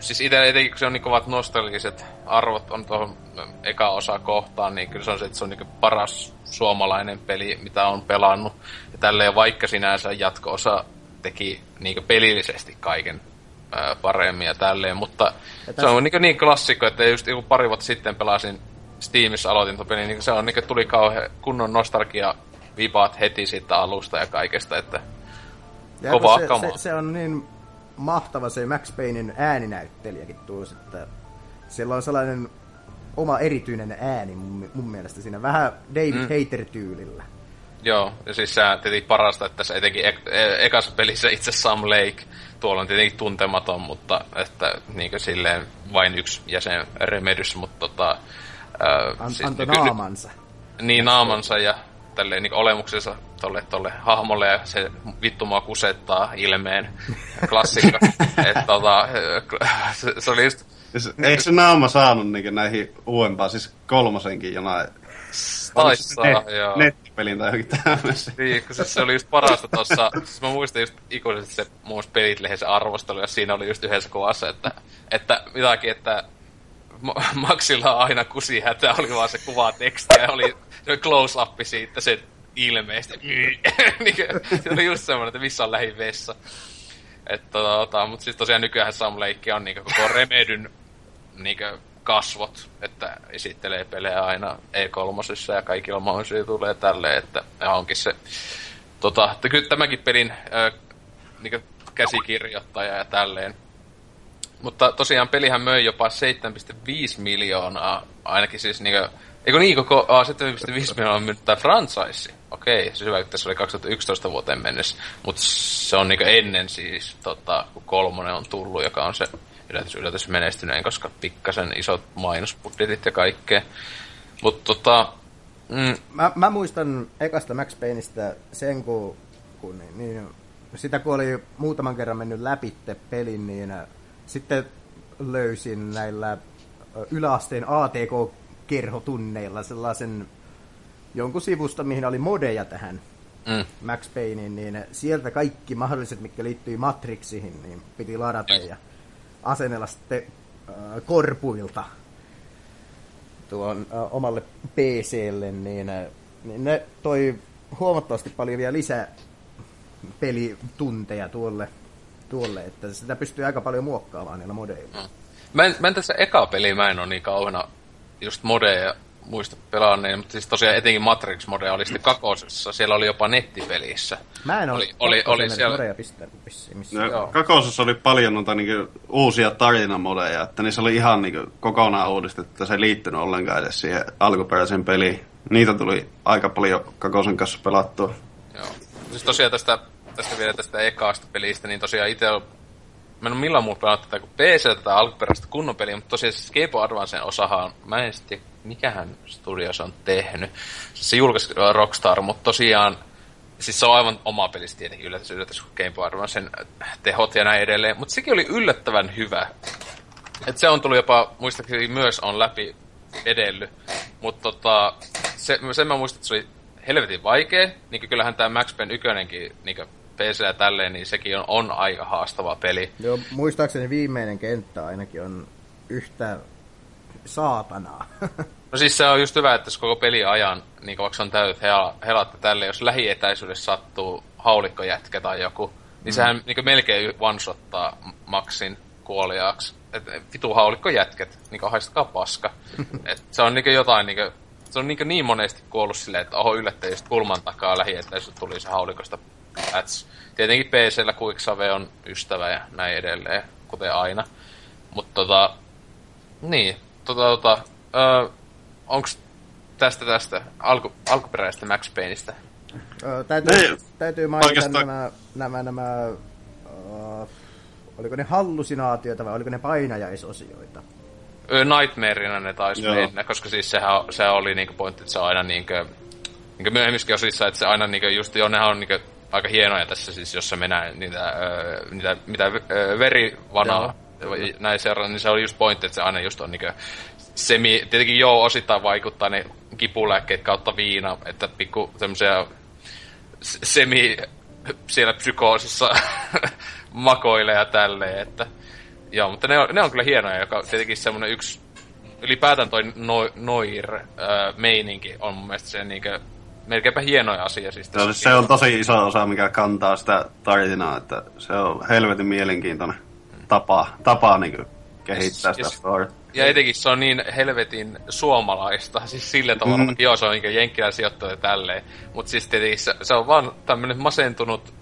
siis itse etenkin kun se on niin kovat nostalgiset arvot on tuohon eka osa kohtaan, niin kyllä se on se, että se on niin paras suomalainen peli, mitä on pelannut. Ja tälleen vaikka sinänsä jatko-osa teki niin pelillisesti kaiken ää, paremmin ja tälleen, mutta ja se on niin, niin klassikko, että just joku pari vuotta sitten pelasin Steamissa aloitin tuon pelin, niin se on niin tuli kauhean kunnon nostalgia vibaat heti siitä alusta ja kaikesta, että ja kova
se, se, se, on niin mahtava se Max Paynein ääninäyttelijäkin tuossa, että siellä on sellainen oma erityinen ääni mun, mun mielestä siinä, vähän David mm. Hater-tyylillä.
Joo, ja siis se tietenkin parasta, että se etenkin e- e- ekassa pelissä itse Sam Lake, tuolla on tietenkin tuntematon, mutta että niinkö silleen vain yksi jäsen Remedys, mutta tota...
Ää, An- siis, antoi naamansa.
Niin, naamansa ja tälleen niin olemuksensa tolle, tolle hahmolle ja se vittu mua kusettaa ilmeen klassikko. että tota, se, se, oli just...
Eikö se naama saanut niin näihin uudempaan, siis kolmosenkin jonain
Taissa, net, joo.
Nettipelin tai jokin tämmöisen.
Niin, kun se, se oli just parasta tossa, siis mä muistin just ikuisesti se muun pelit lehdessä arvostelu, ja siinä oli just yhdessä kuvassa, että, että mitäkin, että Maxilla on aina kusihätä, oli vaan se kuva tekstiä, ja oli se close-up siitä sen ilmeistä. niin, se oli just semmoinen, että missä on lähin vessa. Että tota, mutta siis tosiaan nykyään Sam Lake on niinku koko Remedyn niinku kasvot, että esittelee pelejä aina E3 ja kaikilla mahdollisilla tulee tälleen, että onkin se tota, että kyllä tämäkin pelin äh, niin käsikirjoittaja ja tälleen. Mutta tosiaan pelihän möi jopa 7,5 miljoonaa, ainakin siis niinku, eikö niin koko, a, 7,5 miljoonaa on myynyt tämä franchise. Okei, siis hyvä, että tässä oli 2011 vuoteen mennessä, mutta se on niinku ennen siis, tota, kun kolmonen on tullut, joka on se yllätys, yllätys menestyneen, koska pikkasen isot mainosbudjetit ja kaikkea. Mutta tota...
Mm. Mä, mä, muistan ekasta Max Payneistä sen, kun, kun niin, niin, sitä kun oli muutaman kerran mennyt läpi pelin, niin sitten löysin näillä yläasteen ATK-kerhotunneilla sellaisen jonkun sivusta, mihin oli modeja tähän mm. Max Payneen, niin sieltä kaikki mahdolliset, mitkä liittyy Matrixihin, niin piti ladata ja asennella sitten äh, korpuilta tuon äh, omalle PClle, niin, äh, niin ne toi huomattavasti paljon vielä lisää pelitunteja tuolle, tuolle, että sitä pystyy aika paljon muokkaamaan niillä modeilla. Mm.
Mä en, mä en tässä eka peli, mä en ole niin kauheena just modeja muista pelanneen, mutta siis tosiaan etenkin Matrix Mode oli sitten kakosessa, siellä oli jopa nettipelissä.
Mä en ole
oli, oli, oli siellä...
modeja pistänyt
missä. No, kakosessa oli paljon noita niinku uusia tarinamodeja, että niissä oli ihan niinku kokonaan uudistettu, että se ei liittynyt ollenkaan edes siihen alkuperäiseen peliin. Niitä tuli aika paljon Kakosen kanssa pelattua.
Joo. Siis tosiaan tästä, tästä vielä tästä ekaasta pelistä, niin tosiaan itse on Mä en ole millään muulla pelannut tätä kuin PC tätä alkuperäistä kunnon peliä, mutta tosiaan siis Game Boy Advancen osahan, mä en sitten mikähän studio se on tehnyt. Se julkaisi Rockstar, mutta tosiaan Siis se on aivan oma peli tietenkin yllätys, yllätys, kun Game Boy Advancen tehot ja näin edelleen. Mutta sekin oli yllättävän hyvä. Et se on tullut jopa, muistaakseni myös on läpi edelly. Mutta tota, se, sen mä muistan, että se oli helvetin vaikea. Niin kyllähän tämä Max Payne 1 niin PC ja tälleen, niin sekin on, on aika haastava peli.
Joo, muistaakseni viimeinen kenttä ainakin on yhtä saatanaa.
No siis se on just hyvä, että koko peli ajan, niin vaikka on täydet helat ja tälle, jos lähietäisyydessä sattuu haulikkojätkä tai joku, niin mm. sehän niin melkein one-shottaa Maxin kuoliaaksi. Et, vitu haulikkojätket, niin haistakaa paska. Et se on niin jotain, niin kuin, se on niin, niin monesti kuollut silleen, että oho yllättäen just kulman takaa lähietäisyydessä tuli se haulikosta Pats. Tietenkin PCllä Quicksave on ystävä ja näin edelleen, kuten aina. Mutta tota, niin, tota, tota, öö, onks tästä tästä alku, alkuperäisestä Max Payneistä?
Öö, täytyy, täytyy mainita oikeastaan... nämä, nämä, nämä uh, oliko ne hallusinaatioita vai oliko ne painajaisosioita?
Nightmareina ne taisi Joo. mennä, koska siis sehän, se oli niinku pointti, että se on aina niinku, niinku myöhemmissäkin osissa, että se aina niinku just jo, nehän on niinku aika hienoja tässä siis, jossa mennään niitä, öö, niitä mitä öö, verivanaa näin seuraan, niin se oli just pointti, että se aina just on niinku semi, tietenkin joo, osittain vaikuttaa ne kipulääkkeet kautta viina, että pikku semmoisia semi siellä psykoosissa makoilee ja tälleen, että joo, mutta ne on, ne on kyllä hienoja, joka tietenkin semmoinen yksi ylipäätään toi no, Noir-meininki on mun mielestä se niinkö melkeinpä hienoja asia. Siis
se, se on tosi iso osa, mikä kantaa sitä tarinaa, että se on helvetin mielenkiintoinen tapa, tapa niin kehittää yes, sitä yes.
Ja etenkin se on niin helvetin suomalaista, siis sillä tavalla, mm. että joo, se on niin jenkkilä sijoittaja tälleen, mutta siis tietenkin se, se on vaan tämmöinen masentunut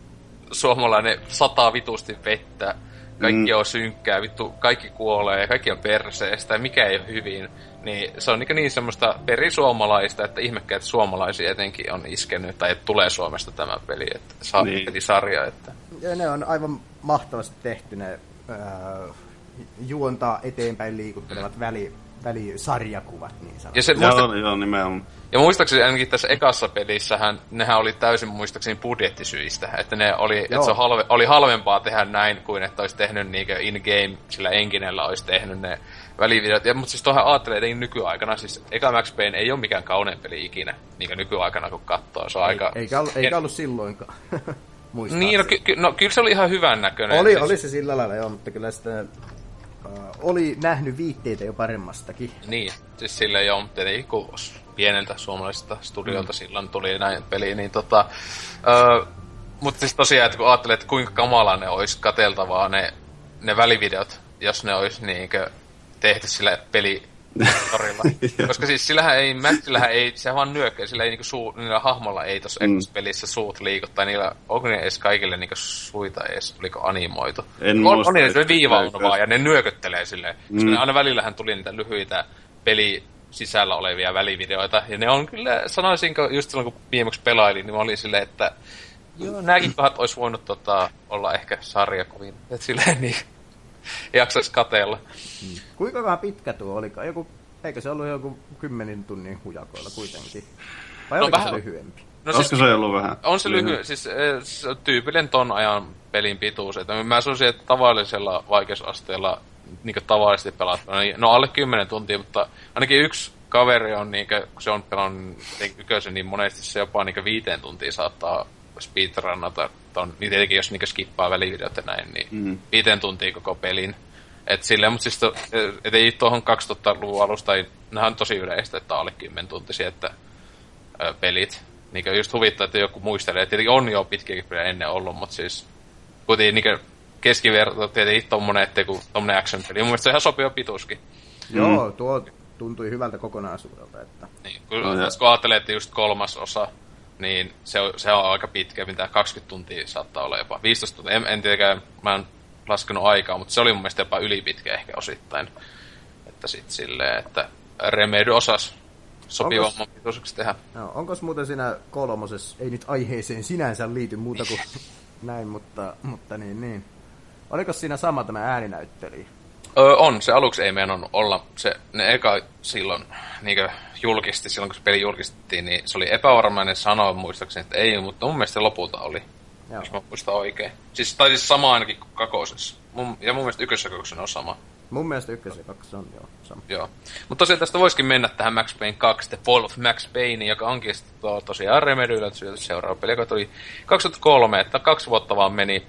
suomalainen sataa vitusti vettä, kaikki mm. on synkkää, vittu, kaikki kuolee, kaikki on perseestä ja mikä ei ole hyvin. Niin se on niin, niin semmoista perisuomalaista, että ihmekkäät suomalaisia etenkin on iskenyt, tai että tulee Suomesta tämä peli, että saa niin. pelisarja. Että...
Ja ne on aivan mahtavasti tehty ne äh, juontaa eteenpäin liikuttelevat väli, välisarjakuvat niin sanotusti.
Ja se, muista... joo, joo, nimenomaan.
Ja muistaakseni ainakin tässä ekassa pelissähän, nehän oli täysin muistaakseni budjettisyistä. Että ne oli, että se halve, oli halvempaa tehdä näin, kuin että olisi tehnyt niinkö in-game, sillä enkinellä olisi tehnyt ne välivideot. Ja, mutta siis tuohon ajattelee että nykyaikana, siis eka Max Payne ei ole mikään kaunein peli ikinä, niin nykyaikana kun katsoo. Se on
ei,
aika...
Eikä, ollut, eikä ollut silloinkaan.
niin, no, ky- ky- no, kyllä se oli ihan hyvän näköinen.
Oli, siis... oli se sillä lailla, joo, mutta kyllä sitten oli nähnyt viitteitä jo paremmastakin.
Niin, siis sille jo, tietenkin kun pieneltä suomalaisesta studiolta mm. silloin tuli näin peli, niin tota... Öö, mutta siis tosiaan, että kun ajattelee, että kuinka kamala ne olisi kateltavaa ne, ne välivideot, jos ne olisi niinkö tehty sillä peli torilla. Koska siis sillähän ei, Mattillähän ei, se vaan nyökkää, sillä ei niinku suu, niillä hahmolla ei tossa mm. pelissä suut liiku, tai niillä, onko ne edes kaikille niinku suita edes, oliko animoitu?
En
on, on niin, on vaan, ja ne nyököttelee silleen. Mm. Koska ne aina välillähän tuli niitä lyhyitä peli sisällä olevia välivideoita, ja ne on kyllä, sanoisinko, just silloin kun viimeksi pelailin, niin mä olin silleen, että joo, nääkin kohdat olisi voinut tota, olla ehkä sarjakovin. että silleen niin, jaksaisi kateella.
Hmm. Kuinka vähän pitkä tuo oli? Joku, eikö se ollut joku kymmenin tunnin hujakoilla kuitenkin? Vai no oliko vähän, se lyhyempi?
No siis, se ollut vähän?
On se lyhy, siis eh, se on tyypillinen ton ajan pelin pituus. Että mä sanoisin, että tavallisella vaikeusasteella niin tavallisesti pelattuna, niin, no alle 10 tuntia, mutta ainakin yksi kaveri on, niin kuin, kun se on pelannut yköisen, niin monesti se jopa niin viiteen tuntia saattaa speedrunnata ton, niin tietenkin jos niinku skippaa välivideot ja näin, niin mm. viiteen tuntia koko pelin. Et silleen, mutta siis to, et ei tuohon 2000-luvun alusta, ei, nehän on tosi yleistä, että alle 10 tuntisia, että ö, pelit. Niin just huvittaa, että joku muistelee, että tietenkin on jo pitkiäkin pelejä ennen ollut, mutta siis kuitenkin niin keskiverto tietenkin tommonen, että kun tommonen action-peli. Mun mielestä se ihan sopiva pituuskin.
Joo, mm. tuo tuntui hyvältä kokonaisuudelta. Että...
Niin, kun, no, kun ajattelee, että just kolmas osa niin se on, se on aika pitkä, mitä 20 tuntia saattaa olla jopa. 15 tuntia, en, en tietenkään, mä en laskenut aikaa, mutta se oli mun mielestä jopa ylipitkä ehkä osittain. Että sit silleen, että Remedy osas sopivamman pituiseksi tehdä.
No, onko muuten siinä kolmosessa, ei nyt aiheeseen sinänsä liity muuta kuin näin, mutta, mutta niin, niin. Oliko siinä sama tämä ääninäyttelijä?
Öö, on, se aluksi ei meinannut olla. Se, ne eka silloin niin julkisti, silloin kun se peli julkistettiin, niin se oli epävarmainen sanoa muistaakseni, että ei, mutta mun mielestä lopulta oli. Joo. Jos mä muistan oikein. Siis, tai siis sama ainakin kuin kakosessa. Mun, ja mun mielestä ykkössä on sama.
Mun mielestä ykkös ja kaksi on joo sama.
Joo. Mutta tosiaan tästä voisikin mennä tähän Max Payne 2, The Fall of Max Payne, joka onkin to, tosiaan Remedyllä seuraava peli, joka tuli 2003, että kaksi vuotta vaan meni,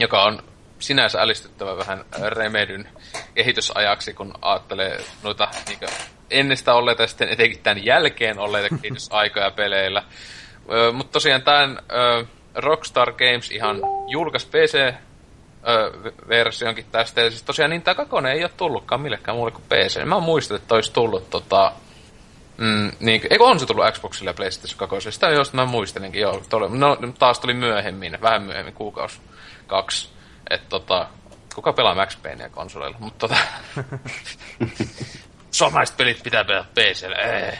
joka on sinänsä älistyttävä vähän Remedyn kehitysajaksi, kun ajattelee noita niin ennestä olleita ja sitten etenkin tämän jälkeen olleita kehitysaikoja peleillä. Mutta tosiaan tämän Rockstar Games ihan julkaisi PC versionkin tästä. Ja siis tosiaan niin tämä ei ole tullutkaan millekään muulle kuin PC. Mä muistan, että olisi tullut tota... Mm, niin, eikö on se tullut Xboxille ja PlayStation 2? Sitä josta mä muistelinkin, joo. Tuli, no, taas tuli myöhemmin, vähän myöhemmin, kuukausi, kaksi. Että tota, kuka pelaa Max Paynea konsoleilla? Mutta tota... Suomalaiset pelit pitää pelata PClle, ee.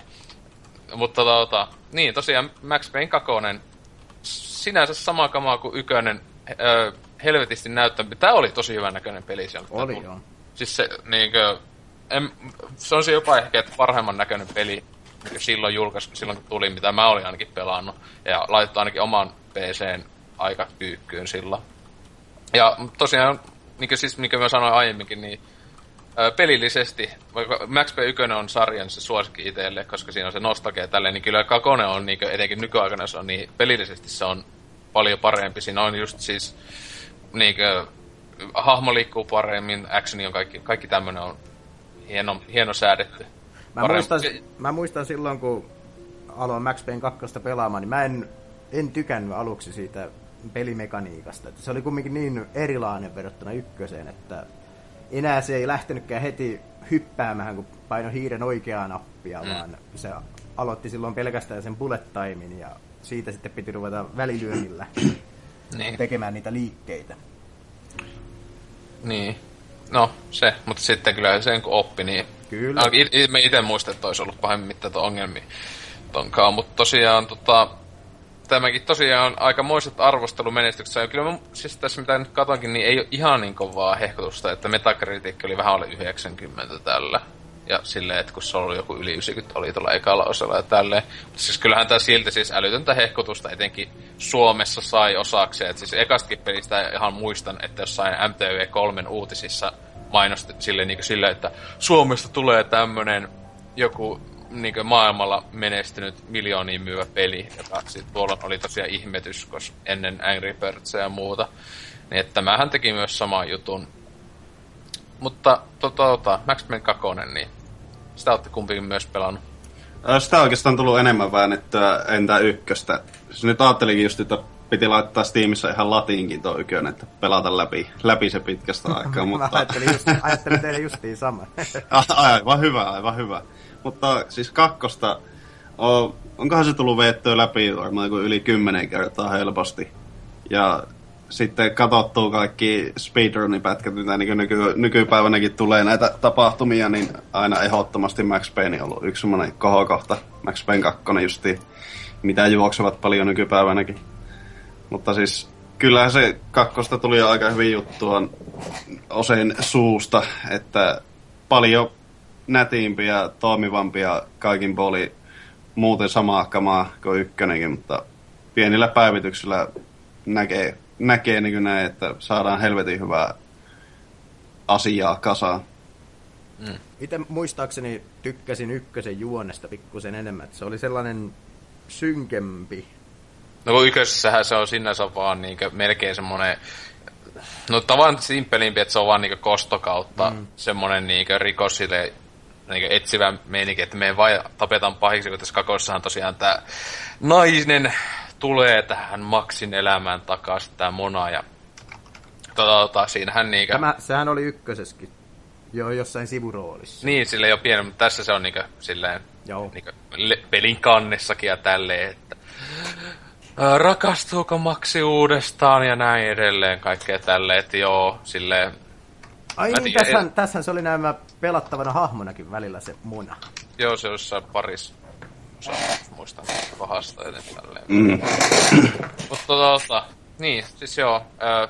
Mutta tota, niin tosiaan Max Payne 2 sinänsä sama kamaa kuin ykönen, öö, helvetisti näyttämpi. Tää oli tosi hyvän näköinen peli siellä.
Oli joo.
Siis se, niinkö, en, se on se jopa ehkä että parhaimman näköinen peli niin silloin julkaisu, silloin kun tuli, mitä mä olin ainakin pelannut. Ja laitettu ainakin oman PCn aika kyykkyyn silloin. Ja tosiaan, niin kuin, siis, niin kuin mä sanoin aiemminkin, niin pelillisesti, vaikka Max P1 on sarjan se suosikki itselle, koska siinä on se nostake ja tälleen, niin kyllä Kakone on, niin kuin, etenkin nykyaikana se on, niin pelillisesti se on paljon parempi. Siinä on just siis niinkö, hahmo liikkuu paremmin, actioni on kaikki, kaikki tämmöinen on hieno, hieno säädetty.
Mä muistan, mä muistan silloin, kun aloin Max Payne 2 pelaamaan, niin mä en, en tykännyt aluksi siitä pelimekaniikasta. Että se oli kumminkin niin erilainen verrattuna ykköseen, että enää se ei lähtenytkään heti hyppäämään, kun paino hiiren oikeaa nappia, mm. vaan se aloitti silloin pelkästään sen bullet timein ja siitä sitten piti ruveta välilyönnillä niin. tekemään niitä liikkeitä.
Niin. No, se. Mutta sitten kyllä sen kun oppi, niin...
Kyllä.
Me itse muistan, että olisi ollut pahemmin mitään ongelmia tonkaan. Mutta tosiaan, tota, tämäkin tosiaan aika moiset arvostelumenestyksessä. Ja kyllä mä, siis tässä mitä nyt katonkin, niin ei ole ihan niin kovaa hehkutusta, että Metacritic oli vähän alle 90 tällä ja silleen, että kun se oli joku yli 90 oli tuolla ekalla osalla ja tälleen. Mutta siis kyllähän tämä silti siis älytöntä hehkutusta etenkin Suomessa sai osakseen. Että siis ekastakin pelistä ihan muistan, että jossain MTV3 uutisissa mainosti silleen, niin silleen, että Suomesta tulee tämmönen joku niin maailmalla menestynyt miljooniin myyvä peli, joka sit tuolla oli tosiaan ihmetys, koska ennen Angry Birds ja muuta. Niin että tämähän teki myös saman jutun mutta tota, tota, Max Payne 2, niin sitä olette kumpikin myös pelannut.
Sitä on oikeastaan tullut enemmän väännettyä entä ykköstä. Siis nyt ajattelinkin just, että piti laittaa Steamissa ihan latiinkin tuo ykönen, että pelata läpi, läpi se pitkästä aikaa. mutta...
Mä ajattelin, just, ajattelin tehdä justiin sama.
aivan hyvä, aivan hyvä. Mutta siis kakkosta, on, onkohan se tullut veettyä läpi varmaan yli kymmenen kertaa helposti. Ja sitten katsottuu kaikki speedrunipätkät, mitä niin nyky, nykypäivänäkin tulee näitä tapahtumia, niin aina ehdottomasti Max Payne on ollut yksi semmoinen kohokohta. Max Payne 2 justi, mitä juoksevat paljon nykypäivänäkin. Mutta siis kyllähän se kakkosta tuli aika hyvin juttua osin suusta, että paljon nätiimpiä, toimivampia kaikin puoli muuten samaa kamaa kuin ykkönenkin, mutta pienillä päivityksillä näkee näkee niin näin, että saadaan helvetin hyvää asiaa kasaan.
Mm. Itse muistaakseni tykkäsin ykkösen juonesta pikkusen enemmän, että se oli sellainen synkempi.
No kun ykkösessähän se on sinänsä vaan niinkö melkein semmonen No tavan simppelimpi, että se on vaan niinkö kostokautta mm. semmonen niinkö rikos niinkö etsivä meininki, että me vain tapetaan pahiksi, kun tässä kakossahan tosiaan tää nainen tulee tähän Maxin elämään takaisin tämä Mona ja tota, tota, siinähän niinkö...
Tämä, sehän oli ykköseskin. Jo jossain sivuroolissa.
Niin, sille jo pieni, mutta tässä se on niinkö silleen Joo. Niinkö, le, pelin kannessakin ja tälleen, että rakastuuko Maxi uudestaan ja näin edelleen, kaikkea tälleen, että joo, silleen
Ai niin,
tiedän,
tässähän, tässähän se oli näemmä pelattavana hahmonakin välillä se Mona.
Joo, se on jossain paris muistan pahasta ja tälleen.
Mm.
Mutta tota, niin, siis joo, ää,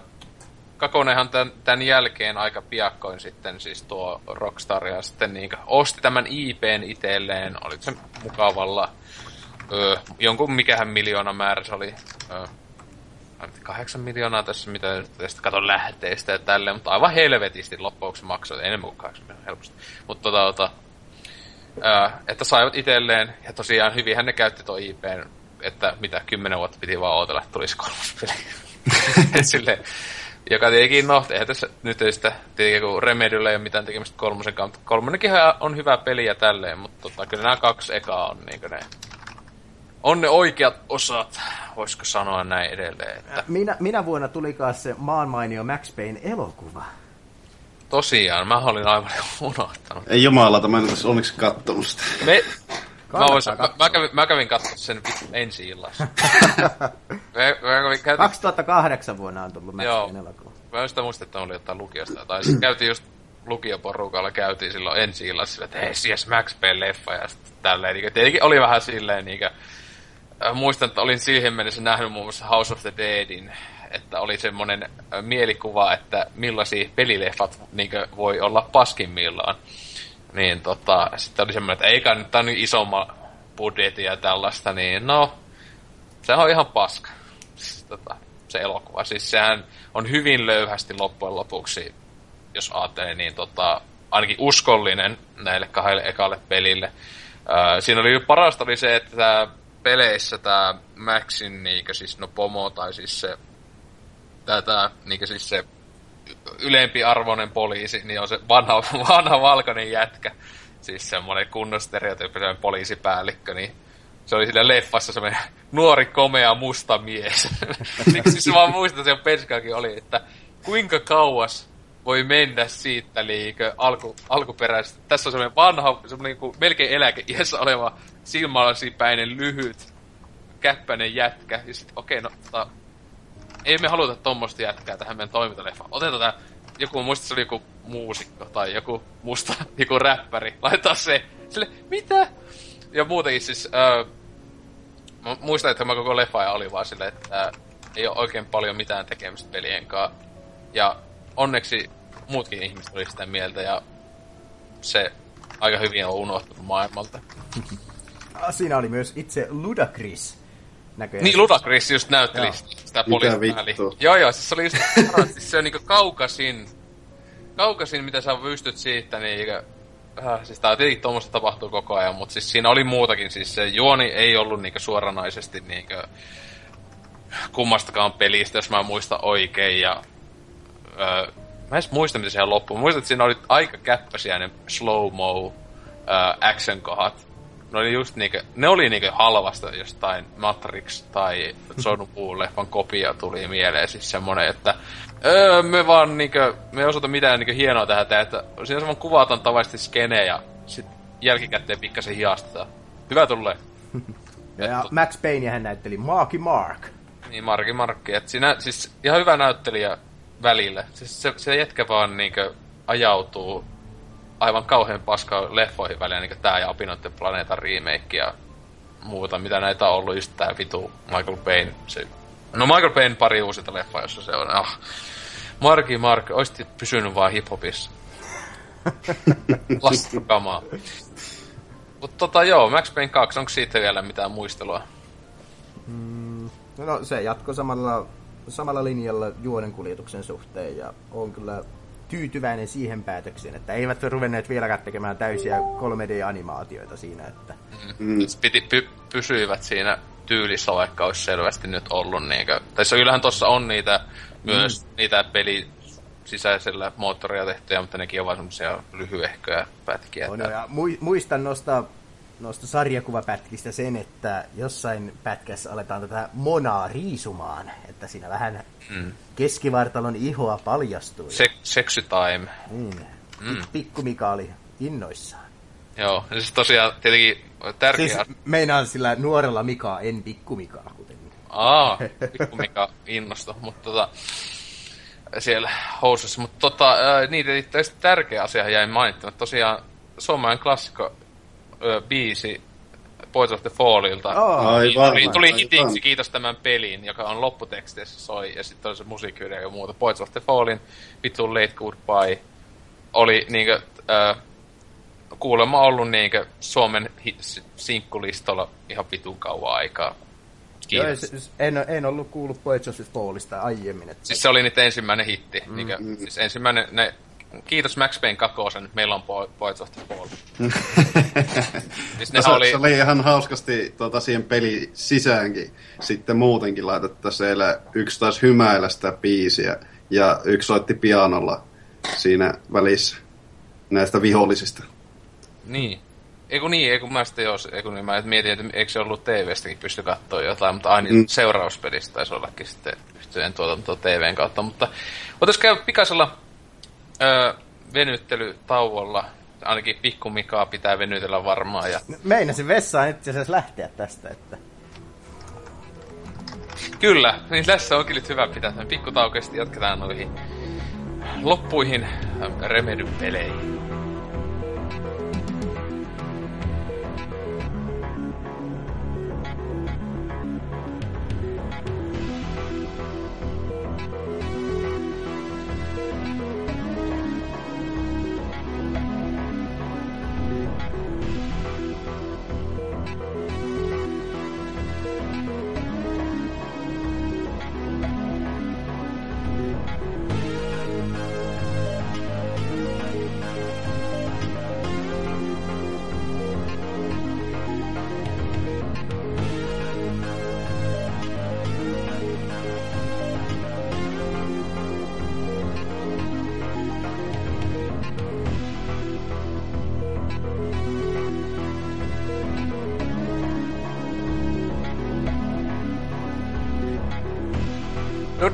Kakonenhan tämän, tämän jälkeen aika piakkoin sitten siis tuo Rockstar ja sitten niin osti tämän IPn itselleen, oli se mukavalla öö, jonkun mikähän miljoona määrä se oli, öö, kahdeksan miljoonaa tässä, mitä tästä katon lähteistä ja tälleen, mutta aivan helvetisti loppuksi maksoi, enemmän kuin kahdeksan miljoonaa helposti. Mutta tota, tota, että saivat itselleen, ja tosiaan hyvinhän ne käytti tuo IPn, että mitä, kymmenen vuotta piti vaan odotella, että tulisi kolmas peli. Silleen, joka tietenkin, no, eihän tässä nyt ei sitä, tietenkin kun Remedyllä ei ole mitään tekemistä kolmosen kanssa. Kolmonenkin on hyvä peli ja tälleen, mutta tota, kyllä nämä kaksi ekaa on niin ne, on ne oikeat osat, voisiko sanoa näin edelleen. Että
Minä, minä vuonna tulikaan se maanmainio Max Payne elokuva.
tosiaan, mä olin aivan unohtanut.
Ei jumalata, mä en olisi onneksi kattonut sitä.
Me, mä, vois, mä, mä, kävin, mä kävin katsoa sen ensi illassa. mä, mä, kävin, käytin,
2008 vuonna on tullut Max
Joo.
Payne elokuva.
Mä en sitä muista, että oli jotain lukiosta. Tai siis käytiin just lukioporukalla, käytiin silloin ensi illassa että hei, CS Max Payne leffa ja sitten tälleen. Niin, tietenkin oli vähän silleen, niin, äh, muistan, että olin siihen mennessä nähnyt muun muassa House of the Deadin, että oli semmoinen äh, mielikuva, että millaisia pelileffat niin voi olla paskimmillaan. Niin tota, sitten oli semmoinen, että eikä nyt on isomma budjetin ja tällaista, niin no, se on ihan paska. Siis, tota, se elokuva. Siis sehän on hyvin löyhästi loppujen lopuksi, jos ajattelee, niin tota, ainakin uskollinen näille kahdelle ekalle pelille. Öö, siinä oli parasta oli se, että peleissä tämä Maxin niinkö siis no pomo tai siis se tää, tää niinkö siis se ylempi arvoinen poliisi, niin on se vanha, vanha valkoinen jätkä. Siis semmoinen kunnon stereotyyppinen poliisipäällikkö, niin se oli sillä leffassa semmoinen nuori, komea, musta mies. siis mä muistan, että se oli, että kuinka kauas voi mennä siitä liikö alku, alkuperäisesti. Tässä on semmoinen vanha, semmoinen niin melkein eläkeiässä oleva silmälasipäinen lyhyt käppäinen jätkä. Ja sitten okei, okay, no tota, ei me haluta tommosta jätkää tähän meidän toimintaleffaan. Otetaan tää, joku, muista se oli joku muusikko tai joku musta, joku räppäri. Laitetaan se. Sille, mitä? Ja muutenkin siis, öö, mä muistan, että mä koko leffa oli vaan silleen, että ää, ei ole oikein paljon mitään tekemistä pelien kanssa. Ja onneksi muutkin ihmiset oli sitä mieltä ja se aika hyvin on unohtunut maailmalta.
Ah, Siinä oli myös itse Ludacris näköjään.
Niin, Ludacris just näytteli
Joo.
sitä poliisipäälli. Joo, joo, siis se oli just, siis se on niinku kaukasin, kaukasin, mitä sä pystyt siitä, niin äh, siis tää tietenkin tuommoista tapahtuu koko ajan, mutta siis siinä oli muutakin, siis se juoni ei ollut niinku suoranaisesti niinku kummastakaan pelistä, jos mä muistan oikein, ja öö, mä en muista, mitä siellä loppui. Mä muistan, että siinä oli aika käppäisiä ne slow-mo öö, action-kohat. Ne oli just niinkö, ne oli niinkö halvasta jostain Matrix tai John Woo-leffan kopia tuli mieleen. Siis semmonen, että öö, me vaan niinkö, me ei osata mitään niinkö hienoa tähän tehdä, että siinä semmonen kuvataan tavallisesti skene ja sit jälkikäteen pikkasen hiastetaan. Hyvä tulee.
Ja Max Payne hän näytteli Marky Mark.
Niin, Marki Markki. Et siinä, siis ihan hyvä näyttelijä välillä. Siis se, se jätkä vaan niinkö ajautuu aivan kauhean paskaan leffoihin väliin, niin tää ja Apinoiden planeetan remake ja muuta, mitä näitä on ollut, just tää vitu Michael Payne. Se... No Michael Payne pari uusinta leffaa, jossa se on. Ah. Marki Mark, oisit pysynyt vaan hiphopissa. Lastakamaa. Mutta tota joo, Max Payne 2, onko siitä vielä mitään muistelua?
No se jatko samalla, samalla linjalla juonen kuljetuksen suhteen ja on kyllä tyytyväinen siihen päätökseen, että eivät ruvenneet vieläkään tekemään täysiä 3D-animaatioita siinä, että
Mm.
Piti, py, pysyivät siinä tyylissä, vaikka olisi selvästi nyt ollut niinkö... Tai se kyllähän tossa on niitä myös, niitä peli sisäisellä moottoria tehtyjä, mutta nekin on vaan semmosia lyhyehköjä pätkiä.
on,
että-
ja mui- muistan noista, noista sarjakuvapätkistä sen, että jossain pätkässä aletaan tätä monaa riisumaan, että siinä vähän
Mm.
keskivartalon ihoa paljastuu.
Se, sexy time.
Niin. Mm. Pikku Mika oli innoissaan.
Joo, ja siis tosiaan tietenkin tärkeä
Siis meinaan sillä nuorella Mikaa, en pikku Mikaa, kuten
Aa, pikku mikä innostu, mutta tota... siellä housussa. Mutta tota, niin, tärkeä asia jäi mainittamatta. Tosiaan suomalainen klassikko ää, biisi Boys of the Fallilta.
Oh.
Aivan.
Tuli, tuli
aivan.
hitiksi, kiitos tämän pelin, joka on lopputeksteissä soi, ja sitten oli se musiikkivideo ja muuta. Boys of the Fallin, Vittu Late Goodbye, oli niinkö, äh, kuulemma ollut niinkö Suomen hi- s- sinkkulistalla ihan vitun kauan aikaa.
Joo,
Kiitos.
se- se- en, en ollut kuullut Poets of the Fallista aiemmin. Että...
Siis se oli niiden ensimmäinen hitti. Mm, niinkö, siis ensimmäinen, ne, kiitos Max Payne kakosen, meillä on Bo- Boys of the Fall. siis
No, se,
oli,
se oli ihan hauskasti tota, siihen peli sisäänkin sitten muutenkin laitettu siellä. Yksi taisi hymäillä sitä biisiä ja yksi soitti pianolla siinä välissä näistä vihollisista.
Niin. Eiku niin, eiku mä sitten jos, eiku niin mä mietin, että eikö se ollut TV-stäkin pysty katsoa jotain, mutta aina mm. seurauspelistä taisi ollakin sitten yhteen tuotanto TVn kautta, mutta voitaisiin käydä pikaisella öö, venyttelytauolla, ainakin pikku Mikaa pitää venytellä varmaan, ja
Meinasin vessaan itse asiassa lähteä tästä, että...
kyllä, niin tässä onkin nyt hyvä pitää pikku sitten jatketaan noihin loppuihin Remedyn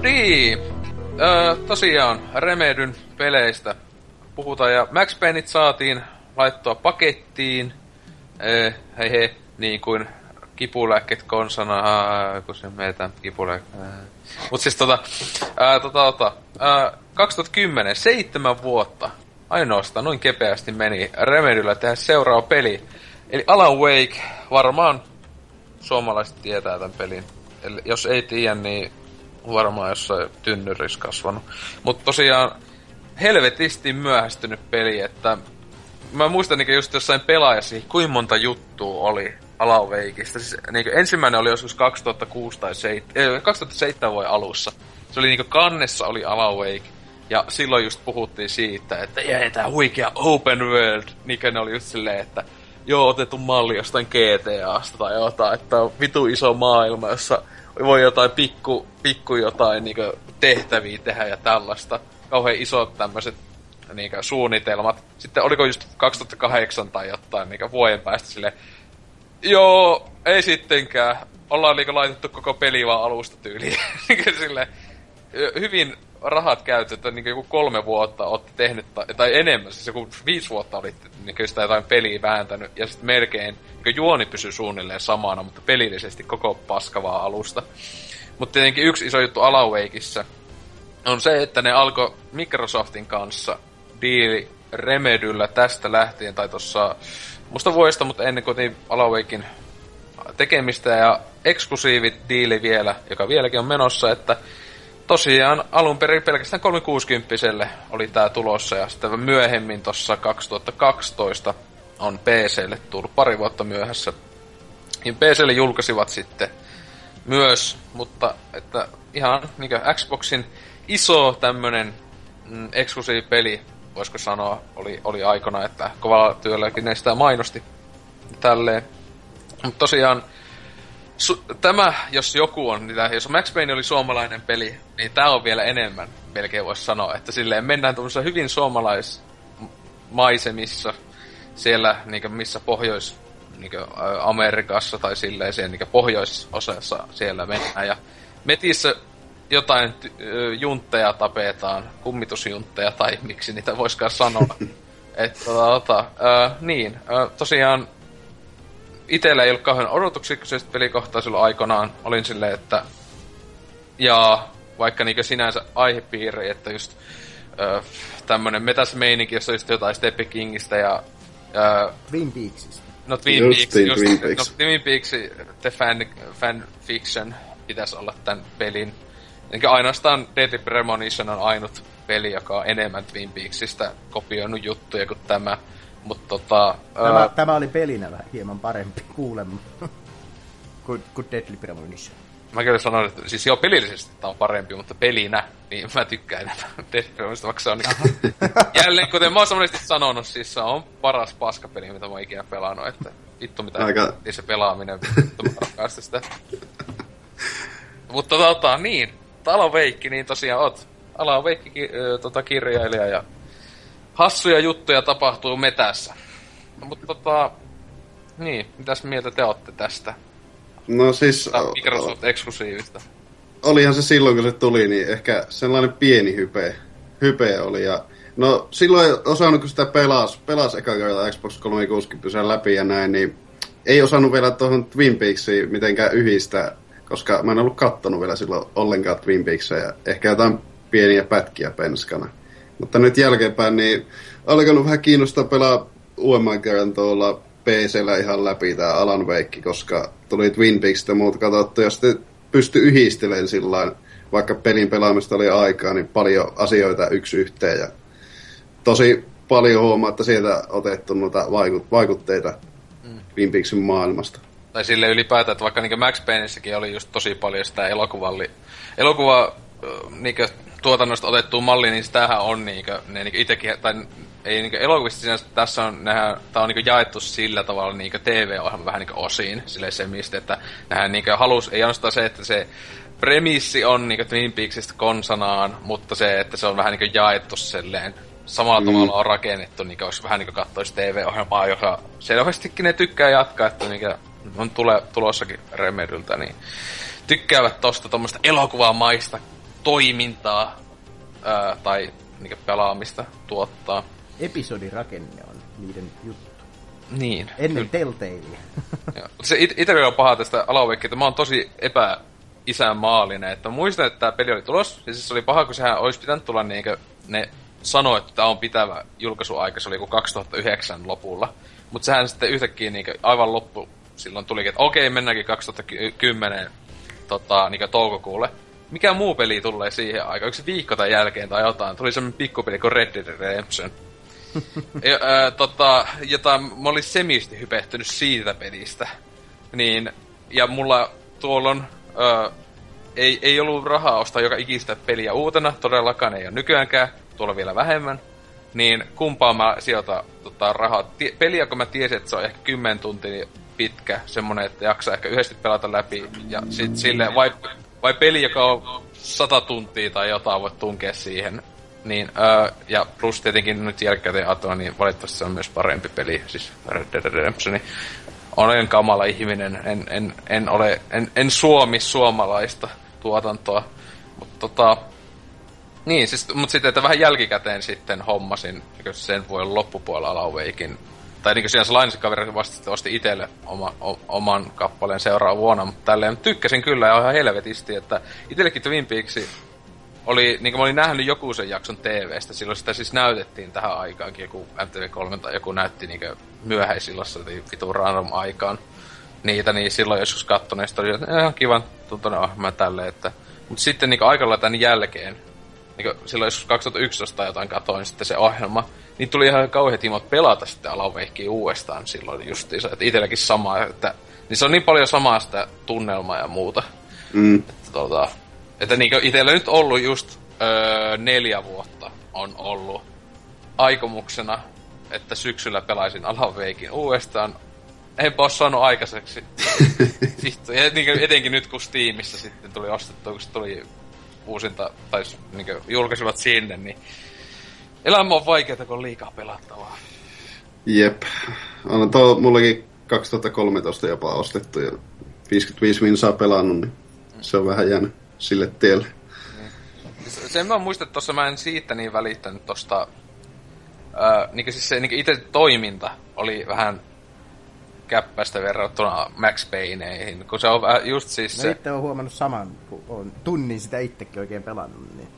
niin, öö, tosiaan Remedyn peleistä puhutaan ja Max Payneit saatiin laittua pakettiin, öö, hei hei, niin kuin kipulääkkeet konsana, aa, kun se meitä. Mut siis tota, ää, tota, tota ää, 2010, seitsemän vuotta ainoastaan noin kepeästi meni Remedyllä tehdä seuraava peli. Eli Alan Wake, varmaan suomalaiset tietää tämän pelin. Eli jos ei tiedä, niin varmaan jossain tynnyrissä kasvanut. Mutta tosiaan helvetisti myöhästynyt peli, että mä muistan niin just jossain pelaajassa, kuinka monta juttua oli Alan Wakeista. Siis, niin ensimmäinen oli joskus 2006 tai 7, eh, 2007 vuoden alussa. Se oli niin kannessa oli Alan Wake. Ja silloin just puhuttiin siitä, että jee, tää huikea open world. Niin ne oli just silleen, että joo, otettu malli jostain GTAsta tai jotain, että on vitu iso maailma, jossa voi jotain pikku, pikku jotain niin tehtäviä tehdä ja tällaista. Kauhean isot tämmöiset niin suunnitelmat. Sitten oliko just 2008 tai jotain niin vuoden päästä sille Joo, ei sittenkään. Ollaan niinku laitettu koko peli vaan alusta tyyliin. Sille, hyvin rahat käytetty, niin joku kolme vuotta olette tehnyt, tai, tai enemmän, siis joku viisi vuotta olitte niin sitä jotain peliä vääntänyt, ja sitten melkein niin juoni pysyi suunnilleen samana, mutta pelillisesti koko paskavaa alusta. Mutta tietenkin yksi iso juttu Alan Wakeissa on se, että ne alkoi Microsoftin kanssa diili Remedyllä tästä lähtien, tai tuossa musta vuodesta, mutta ennen kuin Alan Wakein tekemistä ja eksklusiivit diili vielä, joka vieläkin on menossa, että tosiaan alun perin pelkästään 360 oli tää tulossa ja sitten myöhemmin tuossa 2012 on PClle tullut pari vuotta myöhässä. Niin PClle julkaisivat sitten myös, mutta että ihan niin Xboxin iso tämmönen mm, eksklusiivipeli, voisiko sanoa, oli, oli aikana, että kovalla työlläkin ne sitä mainosti tälleen. Mutta tosiaan su- tämä, jos joku on, niin jos Max Payne oli suomalainen peli, niin tämä on vielä enemmän, melkein voisi sanoa. Että silleen mennään tuollaisessa hyvin suomalaismaisemissa, siellä niin missä Pohjois niin Amerikassa tai silleen siellä niin pohjoisosassa siellä mennään. Ja metissä jotain ty- juntteja tapetaan, kummitusjuntteja tai miksi niitä voisikaan sanoa. että tota, äh, niin, äh, tosiaan itellä ei ollut kauhean odotuksia kyseisestä pelikohtaa silloin aikanaan. Olin silleen, että jaa, vaikka niinku sinänsä aihepiiri, että just ö, tämmönen metäsmeininki, jossa just jotain Stephen Kingistä ja ö,
Twin Peaksista.
No Twin
Just
Peaks,
Twin
just,
Peaks.
no Twin Peaks, The Fan, fan Fiction pitäisi olla tämän pelin. Eli ainoastaan Deadly Premonition on ainut peli, joka on enemmän Twin Peaksista kopioinut juttuja kuin tämä. Mutta tota...
Tämä,
ää,
tämä oli pelinä vähän hieman parempi kuulemma. kuin, kuin Deadly Premonition.
Mä kyllä sanoin, että siis joo, pelillisesti tämä on parempi, mutta pelinä, niin mä tykkään enemmän Premonitionista, vaikka se on niin... Jälleen, kuten mä oon monesti sanonut, siis se on paras paskapeli, mitä mä oon ikinä pelannut, että vittu mitä
Aika-
se pelaaminen, vittu mä rakastan sitä. Mutta tota, niin, Alan Veikki, niin tosiaan oot Alan Veikki ki, ö, tota, kirjailija ja hassuja juttuja tapahtuu metässä. No, mutta tota, niin, mitäs mieltä te olette tästä?
No siis,
Microsoft eksklusiivista.
olihan se silloin, kun se tuli, niin ehkä sellainen pieni hype, hype oli. Ja, no silloin ei osannut, kun sitä pelas, pelas eka kertaa Xbox 360 pysyä läpi ja näin, niin ei osannut vielä tuohon Twin Peaksiin mitenkään yhdistää, koska mä en ollut kattonut vielä silloin ollenkaan Twin Peaksia ja ehkä jotain pieniä pätkiä penskana. Mutta nyt jälkeenpäin niin alkanut vähän kiinnostaa pelaa uudemman kerran tuolla PCllä ihan läpi tää Alan Wake, koska tuli Twin Peaks ja muut katsottu ja sitten pystyi yhdistelemään sillä vaikka pelin pelaamista oli aikaa, niin paljon asioita yksi yhteen ja tosi paljon huomaa, että sieltä otettu noita vaikut- vaikutteita mm. Twin Peaksin maailmasta.
Tai sille ylipäätään, että vaikka niin Max Payneissäkin oli just tosi paljon sitä elokuvalli, elokuva niin tuotannosta otettua malli, niin sitähän on niin ne niin itsekin, tai ei niin elokuvista sinänsä, tässä on, nehän, tää on niin jaettu sillä tavalla niin TV-ohjelma vähän niin osiin, silleen semistä, että nehän niin halus, ei ainoastaan se, että se premissi on niin Twin Peaksista konsanaan, mutta se, että se on vähän niin jaettu silleen samalla mm. tavalla on rakennettu, niin olisi vähän niin kuin katsoisi TV-ohjelmaa, joka selvästikin ne tykkää jatkaa, että mikä on tule, tulossakin Remedyltä, niin tykkäävät tosta tuommoista elokuvamaista toimintaa ää, tai niin pelaamista tuottaa.
Episodirakenne on niiden juttu.
Niin.
Ennen Telltalea.
Joo. Se it- itse on paha tästä Alaveikki, että mä oon tosi epä isänmaallinen, että muistan, että tämä peli oli tulos, ja siis se oli paha, kun sehän olisi pitänyt tulla niinkö, ne sanoi, että tämä on pitävä julkaisuaika, se oli joku 2009 lopulla. Mutta sehän sitten yhtäkkiä niinkö, aivan loppu silloin tulikin, että okei, mennäänkin 2010 tota, niinkö, toukokuulle. Mikä muu peli tulee siihen aikaan? Yksi viikko tai jälkeen tai jotain. Tuli semmonen pikkupeli kuin Red Dead Redemption. Ja, ää, tota, jota mä olin semisti hypehtynyt siitä pelistä. Niin, ja mulla tuolloin ää, ei, ei ollut rahaa ostaa joka ikistä peliä uutena, todellakaan ei ole nykyäänkään, tuolla vielä vähemmän. Niin kumpaa mä sijoitan tota, rahaa. Tie, peliä, kun mä tiesin, että se on ehkä 10 tuntia pitkä, semmonen, että jaksaa ehkä yhdesti pelata läpi. Ja sit silleen, vai, vai peli, joka on 100 tuntia tai jotain, voit tunkea siihen. Niin, öö, ja plus tietenkin nyt jälkikäteen atoa, niin valitettavasti se on myös parempi peli, siis Red Dead Redemption. Niin olen kamala ihminen, en, en, en ole, en, en suomi suomalaista tuotantoa. Mutta tota, niin, siis, mutta sitten, että vähän jälkikäteen sitten hommasin niin sen vuoden loppupuolella Alaweikin. Tai niin kuin siinä se lainassa kaveri vasta osti itselle oma, o, oman kappaleen seuraava vuonna, mutta tälleen tykkäsin kyllä ja ihan helvetisti, että itsellekin Twin Peaks oli, niin kuin mä olin nähnyt joku sen jakson TVstä, silloin sitä siis näytettiin tähän aikaankin, joku MTV3 tai joku näytti niin myöhäisillassa, eli vitun random aikaan niitä, niin silloin joskus katsoin, ja oli, että ihan kivan tuntunen ohjelma tälle, että... Mutta sitten niin aikalla tämän jälkeen, niin silloin joskus 2011 tai jotain katoin sitten se ohjelma, niin tuli ihan kauheat himot pelata sitten Alaveikkiä uudestaan silloin justiinsa, että itselläkin sama, että niin se on niin paljon samaa sitä tunnelmaa ja muuta.
Mm.
Että, tota, että niin itsellä nyt ollut just öö, neljä vuotta on ollut aikomuksena, että syksyllä pelaisin Alaveikin uudestaan. Enpä ole saanut aikaiseksi. Ja niin etenkin nyt kun Steamissa sitten tuli ostettua, kun se tuli uusinta, tai niin julkaisivat sinne, niin elämä on vaikeaa, kun on liikaa pelattavaa.
Jep. On tuo mullekin 2013 jopa ostettu ja 55 minsaa pelannut, niin se on vähän jäänyt sille tielle.
Sen mä muistan, että tossa mä en siitä niin välittänyt tosta... Öö, niin siis se niin itse toiminta oli vähän käppästä verrattuna Max Payneihin, kun se on vähän just siis
Mä
se...
itse oon huomannut saman, kun on tunnin sitä itsekin oikein pelannut. Niin.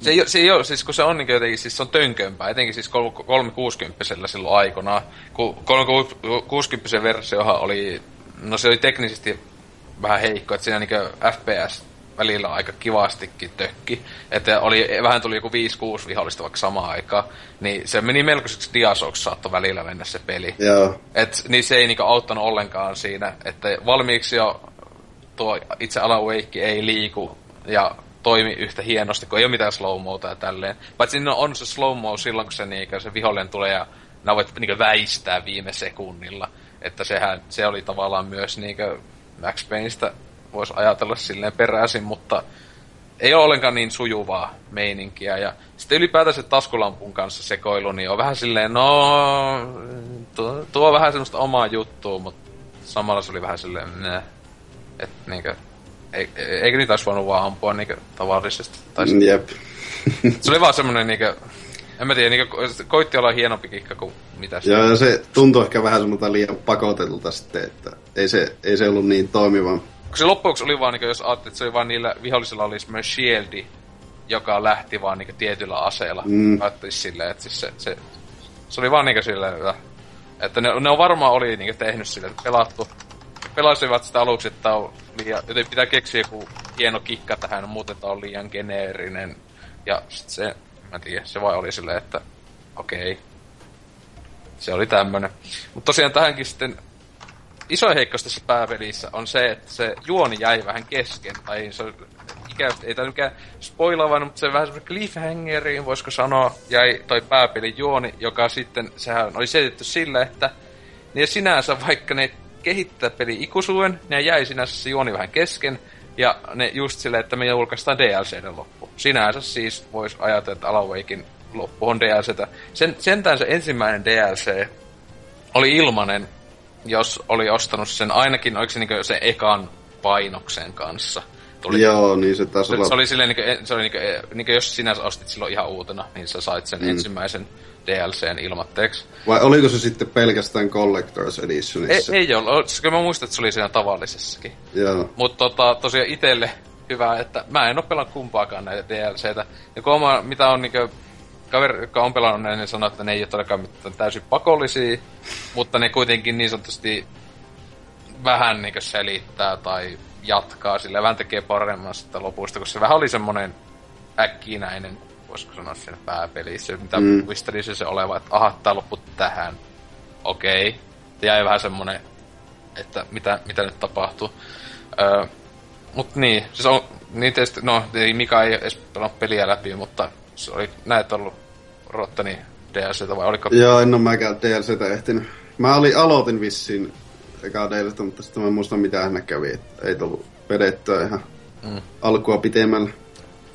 Se ei, oo- se ei ole, siis kun se on niin jotenkin, siis se on tönkömpää, etenkin siis 360 silloin aikanaan. Kun 360 versiohan oli, no se oli teknisesti vähän heikko, että siinä niin FPS välillä aika kivastikin tökki. Että oli, vähän tuli joku 5-6 vihollista vaikka samaan aikaan. Niin se meni melkoiseksi diasoksi saattoi välillä mennä se peli.
Joo.
Et, niin se ei niinku auttanut ollenkaan siinä, että valmiiksi jo tuo itse Alan Wake ei liiku ja toimi yhtä hienosti, kun ei ole mitään slow ja tälleen. Paitsi siinä on se slow mo silloin, kun se, niinku, se vihollinen tulee ja nämä voit niinku väistää viime sekunnilla. Että sehän, se oli tavallaan myös niinku Max Payneistä voisi ajatella silleen peräisin, mutta ei ole ollenkaan niin sujuvaa meininkiä. Ja sitten ylipäätään se taskulampun kanssa sekoilu, niin on vähän silleen, no, tuo, tuo on vähän semmoista omaa juttua, mutta samalla se oli vähän silleen, nää. Että niinkö, ei, eikö niitä olisi voinut vaan ampua niinkö tavallisesti? Tai sit-
Jep.
se oli vaan semmonen niinkö, en mä tiedä, niinkö, koitti olla hienompi kikka kuin mitä se.
Joo, se tuntui ehkä vähän semmoilta liian pakotetulta sitten, että ei se, ei se ollut niin toimiva.
Kun se loppujen lopuksi oli vaan, niin jos ajattelit, että se oli vaan niillä vihollisilla oli semmoinen shieldi, joka lähti vaan niin tietyllä aseella.
Mm.
Ajattelin silleen, että siis se, se, se oli vaan niin silleen, että- että ne, ne on varmaan oli niin tehnyt silleen, että pelattu. Pelasivat sitä aluksi, että on liian, joten pitää keksiä joku hieno kikka tähän, muuten tää on liian geneerinen. Ja sit se, mä tiedä, se vaan oli silleen, että okei. Okay. Se oli tämmönen. Mutta tosiaan tähänkin sitten iso heikkous tässä pääpelissä on se, että se juoni jäi vähän kesken. Tai se ikävästi, ei tämä mikään spoilaava, mutta se vähän semmoinen cliffhangeriin, voisiko sanoa, jäi toi pääpelin juoni, joka sitten, sehän oli selitetty sillä, että niin sinänsä vaikka ne kehittää peli ikuisuuden, ne jäi sinänsä se juoni vähän kesken, ja ne just silleen, että me julkaistaan DLCden loppu. Sinänsä siis voisi ajatella, että Alan Wakein loppu on DLCtä. Sen, sentään se ensimmäinen DLC oli ilmanen, jos oli ostanut sen ainakin, oliko se niinku se ekan painoksen kanssa. Tuli,
Joo, niin se taisi
se,
olla...
se oli silleen, niinku, se oli niinku, niinku, jos sinä ostit silloin ihan uutena, niin sä sait sen mm. ensimmäisen DLCn ilmatteeksi.
Vai oliko se sitten pelkästään Collector's
Ei,
Editionissa?
ei ole, koska mä muistan, että se oli siinä tavallisessakin.
Joo.
Mutta tota, tosiaan itelle hyvä, että mä en oo pelannut kumpaakaan näitä DLCtä. Ja kun oma, mitä on niinku, kaveri, joka on pelannut ne, niin sanoo, että ne ei ole todellakaan mitään täysin pakollisia, mutta ne kuitenkin niin sanotusti vähän niinku selittää tai jatkaa, sillä vähän tekee paremmasta lopusta, koska se vähän oli semmonen äkkinäinen, voisiko sanoa siinä pääpelissä, mitä
Mm.
mm. muisteli se, se oleva, että aha, tää loppu tähän. Okei. Okay. Jäi vähän semmonen, että mitä, mitä nyt tapahtuu. Öö, mut niin, siis on, niin tietysti, no ei Mika ei edes pelannut peliä läpi, mutta se oli näet ollut Rottani DLCtä vai oliko?
Joo, en oo mäkään DLCtä ehtinyt. Mä olin, aloitin vissiin eka DLCtä, mutta sitten mä en muista mitä hän kävi. että Ei tullut vedettyä ihan mm. alkua pitemmällä.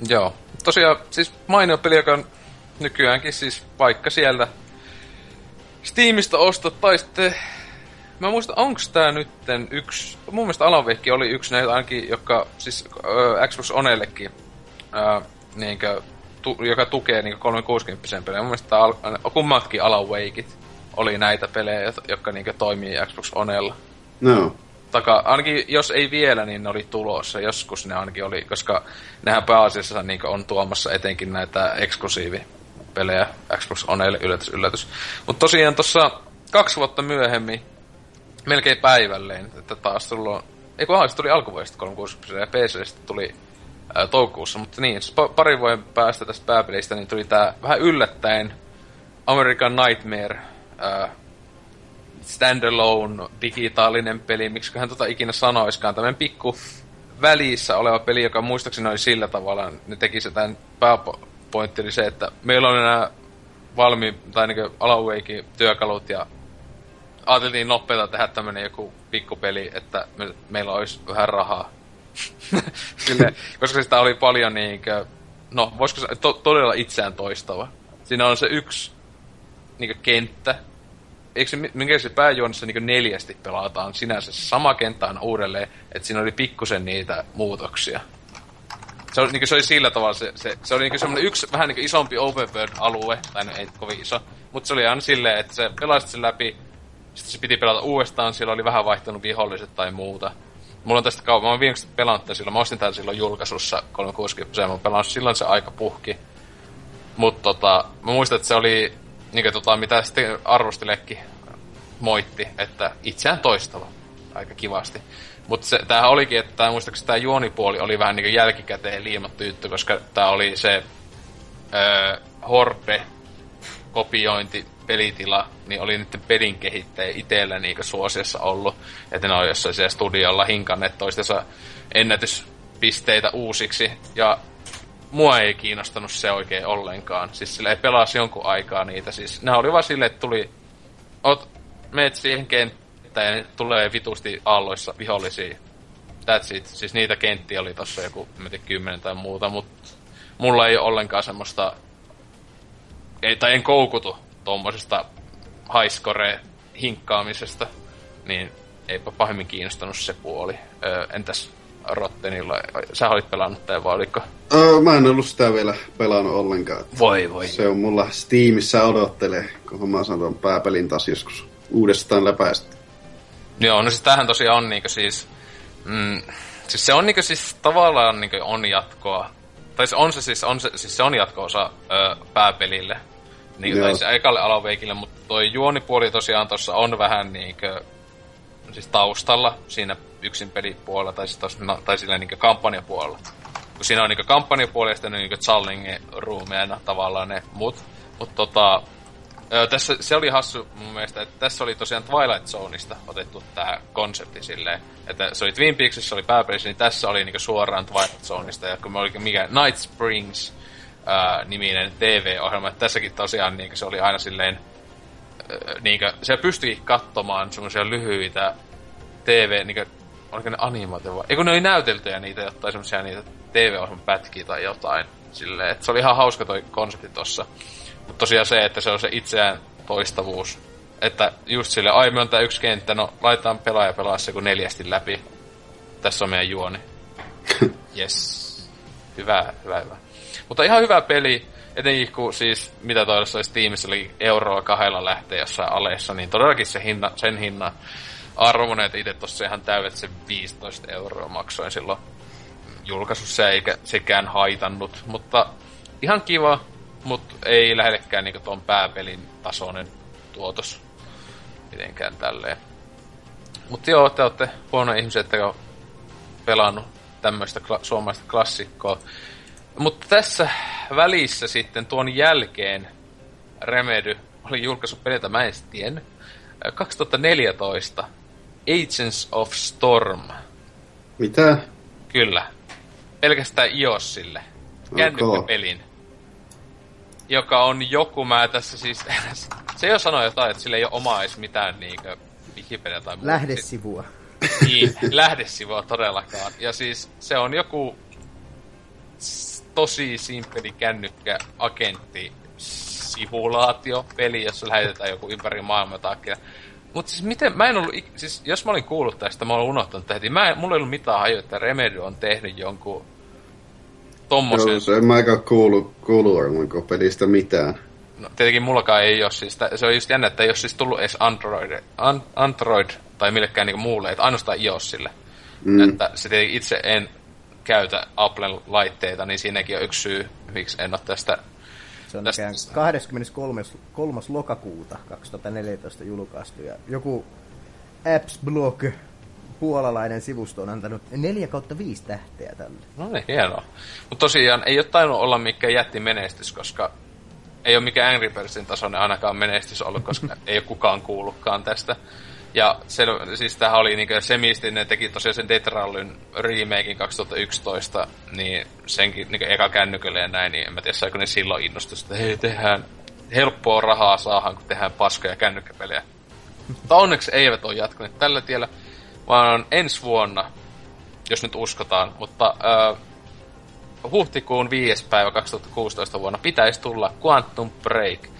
Joo. Tosiaan, siis mainio peli, joka on nykyäänkin siis vaikka sieltä Steamista ostot, tai sitten... Mä en muista, onks tää nytten yksi... Mun mielestä Alan oli yksi näitä ainakin, joka siis ö, Xbox Onellekin, ö, niinkö, tu, joka tukee niinkö 360 pelejä. Mun mielestä tää, al- kummatkin Alan Wakeit oli näitä pelejä, jotka niinkö toimii Xbox Onella
No.
Taka, ainakin jos ei vielä, niin ne oli tulossa. Joskus ne ainakin oli, koska nehän pääasiassa niin on tuomassa etenkin näitä eksklusiivipelejä. Xbox on yllätys, yllätys. Mutta tosiaan tuossa kaksi vuotta myöhemmin, melkein päivälleen, että taas tullut, ei kun se tuli alkuvuodesta 360 ja PC tuli ää, toukokuussa, mutta niin, siis pa- parin vuoden päästä tästä pääpelistä, niin tuli tää vähän yllättäen American Nightmare ää, standalone digitaalinen peli, miksi hän tota ikinä sanoiskaan, tämmöinen pikku välissä oleva peli, joka muistaakseni oli sillä tavalla, ne teki se tämän pääpointti se, että meillä on nämä valmi, tai niin Alan Wakein työkalut ja ajateltiin nopeita tehdä tämmönen joku pikkupeli, että me, meillä olisi vähän rahaa. Sille, koska sitä oli paljon niinkö, no voisiko se, to, todella itseään toistava. Siinä on se yksi niinkö kenttä, eikö se, minkä se pääjuonissa niin neljästi pelataan sinänsä sama kenttä aina uudelleen, että siinä oli pikkusen niitä muutoksia. Se oli, niin se oli sillä tavalla, se, se, se oli niin semmoinen yksi vähän niin isompi open world alue, tai no ei kovin iso, mutta se oli aina silleen, että se pelasit sen läpi, Sitten se piti pelata uudestaan, siellä oli vähän vaihtunut viholliset tai muuta. Mulla on tästä kauan, mä oon viimeksi pelannut tämän silloin, mä ostin tämän silloin julkaisussa 360, mä oon pelannut silloin se aika puhki. Mutta tota, mä muistan, että se oli, niin tota, mitä sitten arvostelekin moitti, että itseään toistava aika kivasti. Mutta tämähän olikin, että tää, muistaakseni tämä juonipuoli oli vähän niin jälkikäteen liimattu juttu, koska tämä oli se öö, Horde kopiointi pelitila, niin oli niiden pelin kehittäjä itsellä niin suosiossa ollut. Että ne on jossain siellä studiolla hinkanneet toistensa ennätyspisteitä uusiksi. Ja mua ei kiinnostanut se oikein ollenkaan. Siis sillä ei pelasi jonkun aikaa niitä. Siis ne oli vaan silleen, että tuli... Ot, meet siihen kenttään ja tulee vitusti aalloissa vihollisia. That's it. Siis niitä kenttiä oli tossa joku, mä kymmenen tai muuta, mutta mulla ei ole ollenkaan semmoista... Ei, tai en koukutu tuommoisesta highscore hinkkaamisesta, niin eipä pahemmin kiinnostanut se puoli. Öö, entäs Rottenilla, sä olit pelannut tai vai oliko?
Öö, mä en ollut sitä vielä pelannut ollenkaan.
Voi voi.
Se on mulla Steamissa odottelee, kun mä saan tuon pääpelin taas joskus uudestaan läpäistä.
Joo, no siis tämähän tosiaan on niinku siis... Mm, siis se on niinku siis tavallaan niinku on jatkoa. Tai se on se siis, on se, siis se on jatko-osa ö, pääpelille. Niin, tai se ekalle alaveikille, mutta toi juonipuoli tosiaan tuossa on vähän niinkö siis taustalla siinä yksin pelipuolella tai, siis no, tai sillä niinkö kampanjapuolella. Kun siinä on niinkö kampanjapuoli ja sitten niinkö Zallingin ruumeena tavallaan ne mut. Mut tota, Öö, tässä, se oli hassu mun mielestä, että tässä oli tosiaan Twilight Zoneista otettu tämä konsepti silleen, että se oli Twin Peaksissa, oli pääpelissä, niin tässä oli niinku suoraan Twilight Zoneista, ja kun me oli mikä Night Springs ää, niminen TV-ohjelma. Että tässäkin tosiaan niin se oli aina silleen, niin kuin, se pystyi katsomaan semmoisia lyhyitä TV, niin kuin, oliko ne animaatio vai? Eikö ne oli näyteltyjä niitä, jotain semmoisia niitä TV-ohjelman pätkiä tai jotain. Silleen, että se oli ihan hauska toi konsepti tossa. Mutta tosiaan se, että se on se itseään toistavuus. Että just sille, ai me on tää yksi kenttä, no laitetaan pelaaja pelaa se kun neljästi läpi. Tässä on meidän juoni. yes. Hyvä, hyvä, hyvä. Mutta ihan hyvä peli, etenkin kun siis, mitä toivossa olisi tiimissä, oli euroa kahdella lähtee jossain aleessa, niin todellakin se hinna, sen hinnan arvoinen, että itse tossa ihan täydet se 15 euroa maksoin silloin julkaisussa, eikä sekään haitannut, mutta ihan kiva, mutta ei lähellekään niinku tuon pääpelin tasoinen tuotos mitenkään tälleen. Mutta joo, te olette huono ihmiset, että pelannut tämmöistä kla- suomalaista klassikkoa. Mutta tässä välissä sitten tuon jälkeen Remedy oli julkaissut pelitä, mä en tiennyt. 2014 Agents of Storm.
Mitä?
Kyllä. Pelkästään iOSille. Kännykkäpelin. Joka on joku, mä tässä siis... se jo sanoi jotain, että sillä ei ole omaa edes mitään niinkö Wikipedia tai muuta.
Lähdesivua.
Niin, lähdesivua todellakaan. Ja siis se on joku tosi simppeli kännykkä agentti simulaatio peli, jossa lähetetään joku ympäri maailmaa takia. Mutta siis miten, mä en ollut, siis jos mä olin kuullut tästä, mä olin unohtanut tähän, mä en, mulla ei ollut mitään hajua, että Remedy on tehnyt jonkun tommosen... Joo,
se en mä aika kuulu, kuulu varmaan pelistä mitään.
No, tietenkin mullakaan ei ole siis, se on just jännä, että ei ole siis tullut edes Android, an, Android tai millekään niinku muulle, että ainoastaan iOSille. Mm. Että se itse en käytä Applen laitteita, niin siinäkin on yksi syy, miksi en ole tästä...
Se on tästä... 23. 3. lokakuuta 2014 julkaistu ja joku Apps-blog puolalainen sivusto on antanut 4 kautta 5 tähteä tälle.
No niin, hienoa. Mutta tosiaan ei ole tainnut olla mikään jätti menestys, koska ei ole mikään Angry Birdsin tasoinen ainakaan menestys ollut, koska ei ole kukaan kuullutkaan tästä. Ja se, siis tämähän oli niinku semisti, ne teki tosiaan sen Detrallyn remakein 2011, niin senkin niinku eka kännykölle ja näin, niin en mä tiedä saiko ne silloin innostus, että hei tehdään helppoa rahaa saahan, kun tehdään paskoja kännykkäpelejä. Mutta onneksi eivät ole jatkuneet tällä tiellä, vaan ensi vuonna, jos nyt uskotaan, mutta äh, huhtikuun 5. päivä 2016 vuonna pitäisi tulla Quantum Break –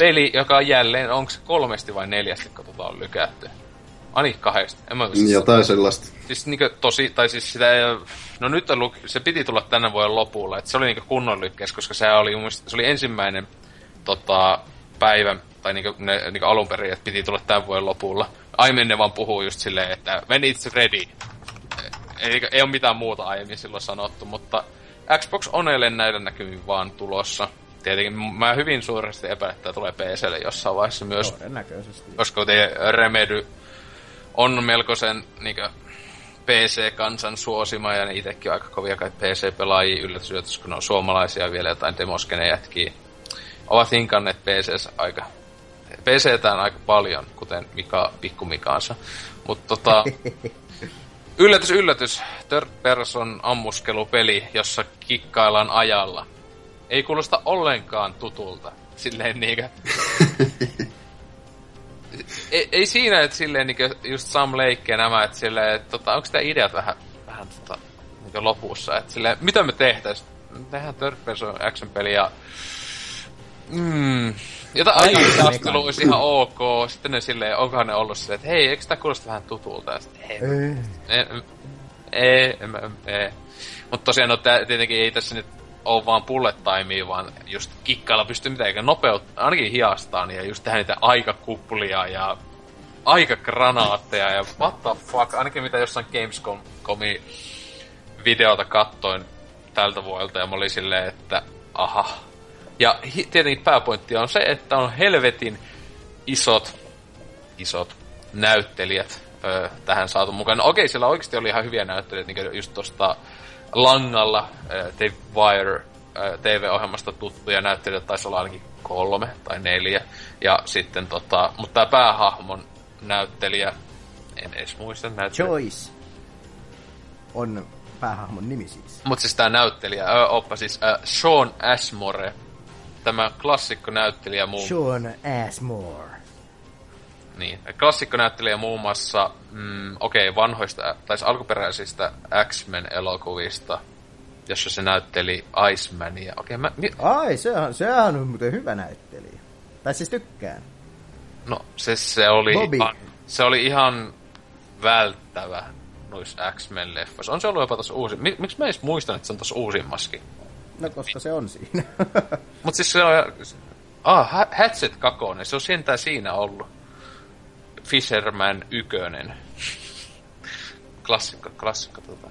peli, joka on jälleen, onko se kolmesti vai neljästi, kun tota on lykätty? Ani kahdesti. En mä
siis, Jotain sellaista.
Siis niinku tosi, tai siis sitä ei, no nyt on, se piti tulla tänä vuoden lopulla, että se oli niinku kunnon lykkäys, koska se oli, se oli ensimmäinen tota, päivän tai niinku, ne, niinku alun perin, että piti tulla tämän vuoden lopulla. Aiemmin ne vaan puhuu just silleen, että when it's ready. Ei, ei ole mitään muuta aiemmin silloin sanottu, mutta Xbox on eilen näillä näkymin vaan tulossa. Tietenkin mä hyvin suuresti epäilen, että tulee PClle jossain vaiheessa myös.
Todennäköisesti.
Koska te Remedy on melkoisen niinkö, PC-kansan suosima ja ne itsekin on aika kovia kai PC-pelaajia yllätys, yllätys, kun ne on suomalaisia vielä jotain demoskene jätkiä. Ovat hinkanneet PC aika PCtään aika paljon, kuten Mika pikku Mikaansa. Mutta tota, yllätys, yllätys, third person ammuskelupeli, jossa kikkaillaan ajalla. Ei kuulosta ollenkaan tutulta. Silleen niinkö... ei, ei, siinä, että silleen niinkö just Sam Lake ja nämä, että silleen, että tota, onko tämä ideat vähän, vähän tota, niinkö lopussa, että silleen, mitä me tehtäis? Tehdään third person action peli ja... Mm, jota ajantaistelu olisi ihan ok. Sitten ne silleen, onkohan ne ollut silleen, että hei, eikö tää kuulosta vähän tutulta? Ja sitten, hei, ei, ei, ei. Mutta tosiaan, no, tää, tietenkin ei tässä nyt ole vaan bullet timea, vaan just kikkailla pystyy mitä eikä nopeutta, ainakin hiastaa, niin ja just tehdä niitä aikakuplia ja aikagranaatteja ja what the fuck, ainakin mitä jossain Gamescomi videota kattoin tältä vuodelta ja mä olin silleen, että aha. Ja tietenkin pääpointti on se, että on helvetin isot, isot näyttelijät ö, tähän saatu mukaan. No, okei, siellä oikeasti oli ihan hyviä näyttelijöitä, niin just tosta langalla äh, Dave Wire äh, TV-ohjelmasta tuttuja näyttelijöitä taisi olla ainakin kolme tai neljä. Ja sitten tota, mutta tämä päähahmon näyttelijä, en edes muista näyttelijä.
Joyce on päähahmon nimi siis.
Mutta siis tämä näyttelijä, ö, oppa siis äh, Sean Ashmore, tämä klassikko näyttelijä muun
Sean Ashmore.
Niin, klassikkonäyttelijä muun muassa, mm, okei, okay, vanhoista, tai alkuperäisistä X-Men-elokuvista, jossa se näytteli Icemania. Okei, okay, mä... Mi-
Ai, sehän, sehän on muuten hyvä näyttelijä. Tai siis tykkään.
no, se, se oli...
Bobby.
Se oli ihan välttävä noissa X-Men-leffoissa. On se ollut jopa tuossa uusi... Mi- miksi mä edes muistan, että se on tuossa uusimmaskin?
No, koska se on siinä.
Mut siis se on... Ah, Ha- Hatchet 2, se on sentään siinä ollut. Fisherman ykönen. Klassikko, klassikko tota.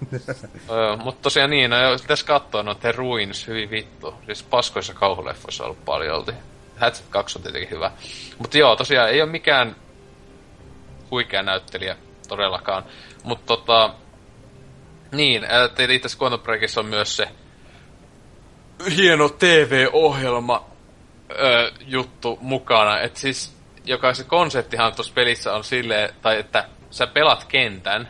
öö, mut tosiaan niin, no pitäis kattoo no The Ruins, hyvin vittu. Siis paskoissa kauhuleffoissa on ollut paljolti. Hatchet 2 on tietenkin hyvä. Mutta joo, tosiaan ei ole mikään huikea näyttelijä todellakaan. Mutta tota, niin, teillä itse asiassa Quantum Breakissa on myös se hieno TV-ohjelma ö, juttu mukana. Et siis, joka se konseptihan tuossa pelissä on silleen, tai että sä pelat kentän,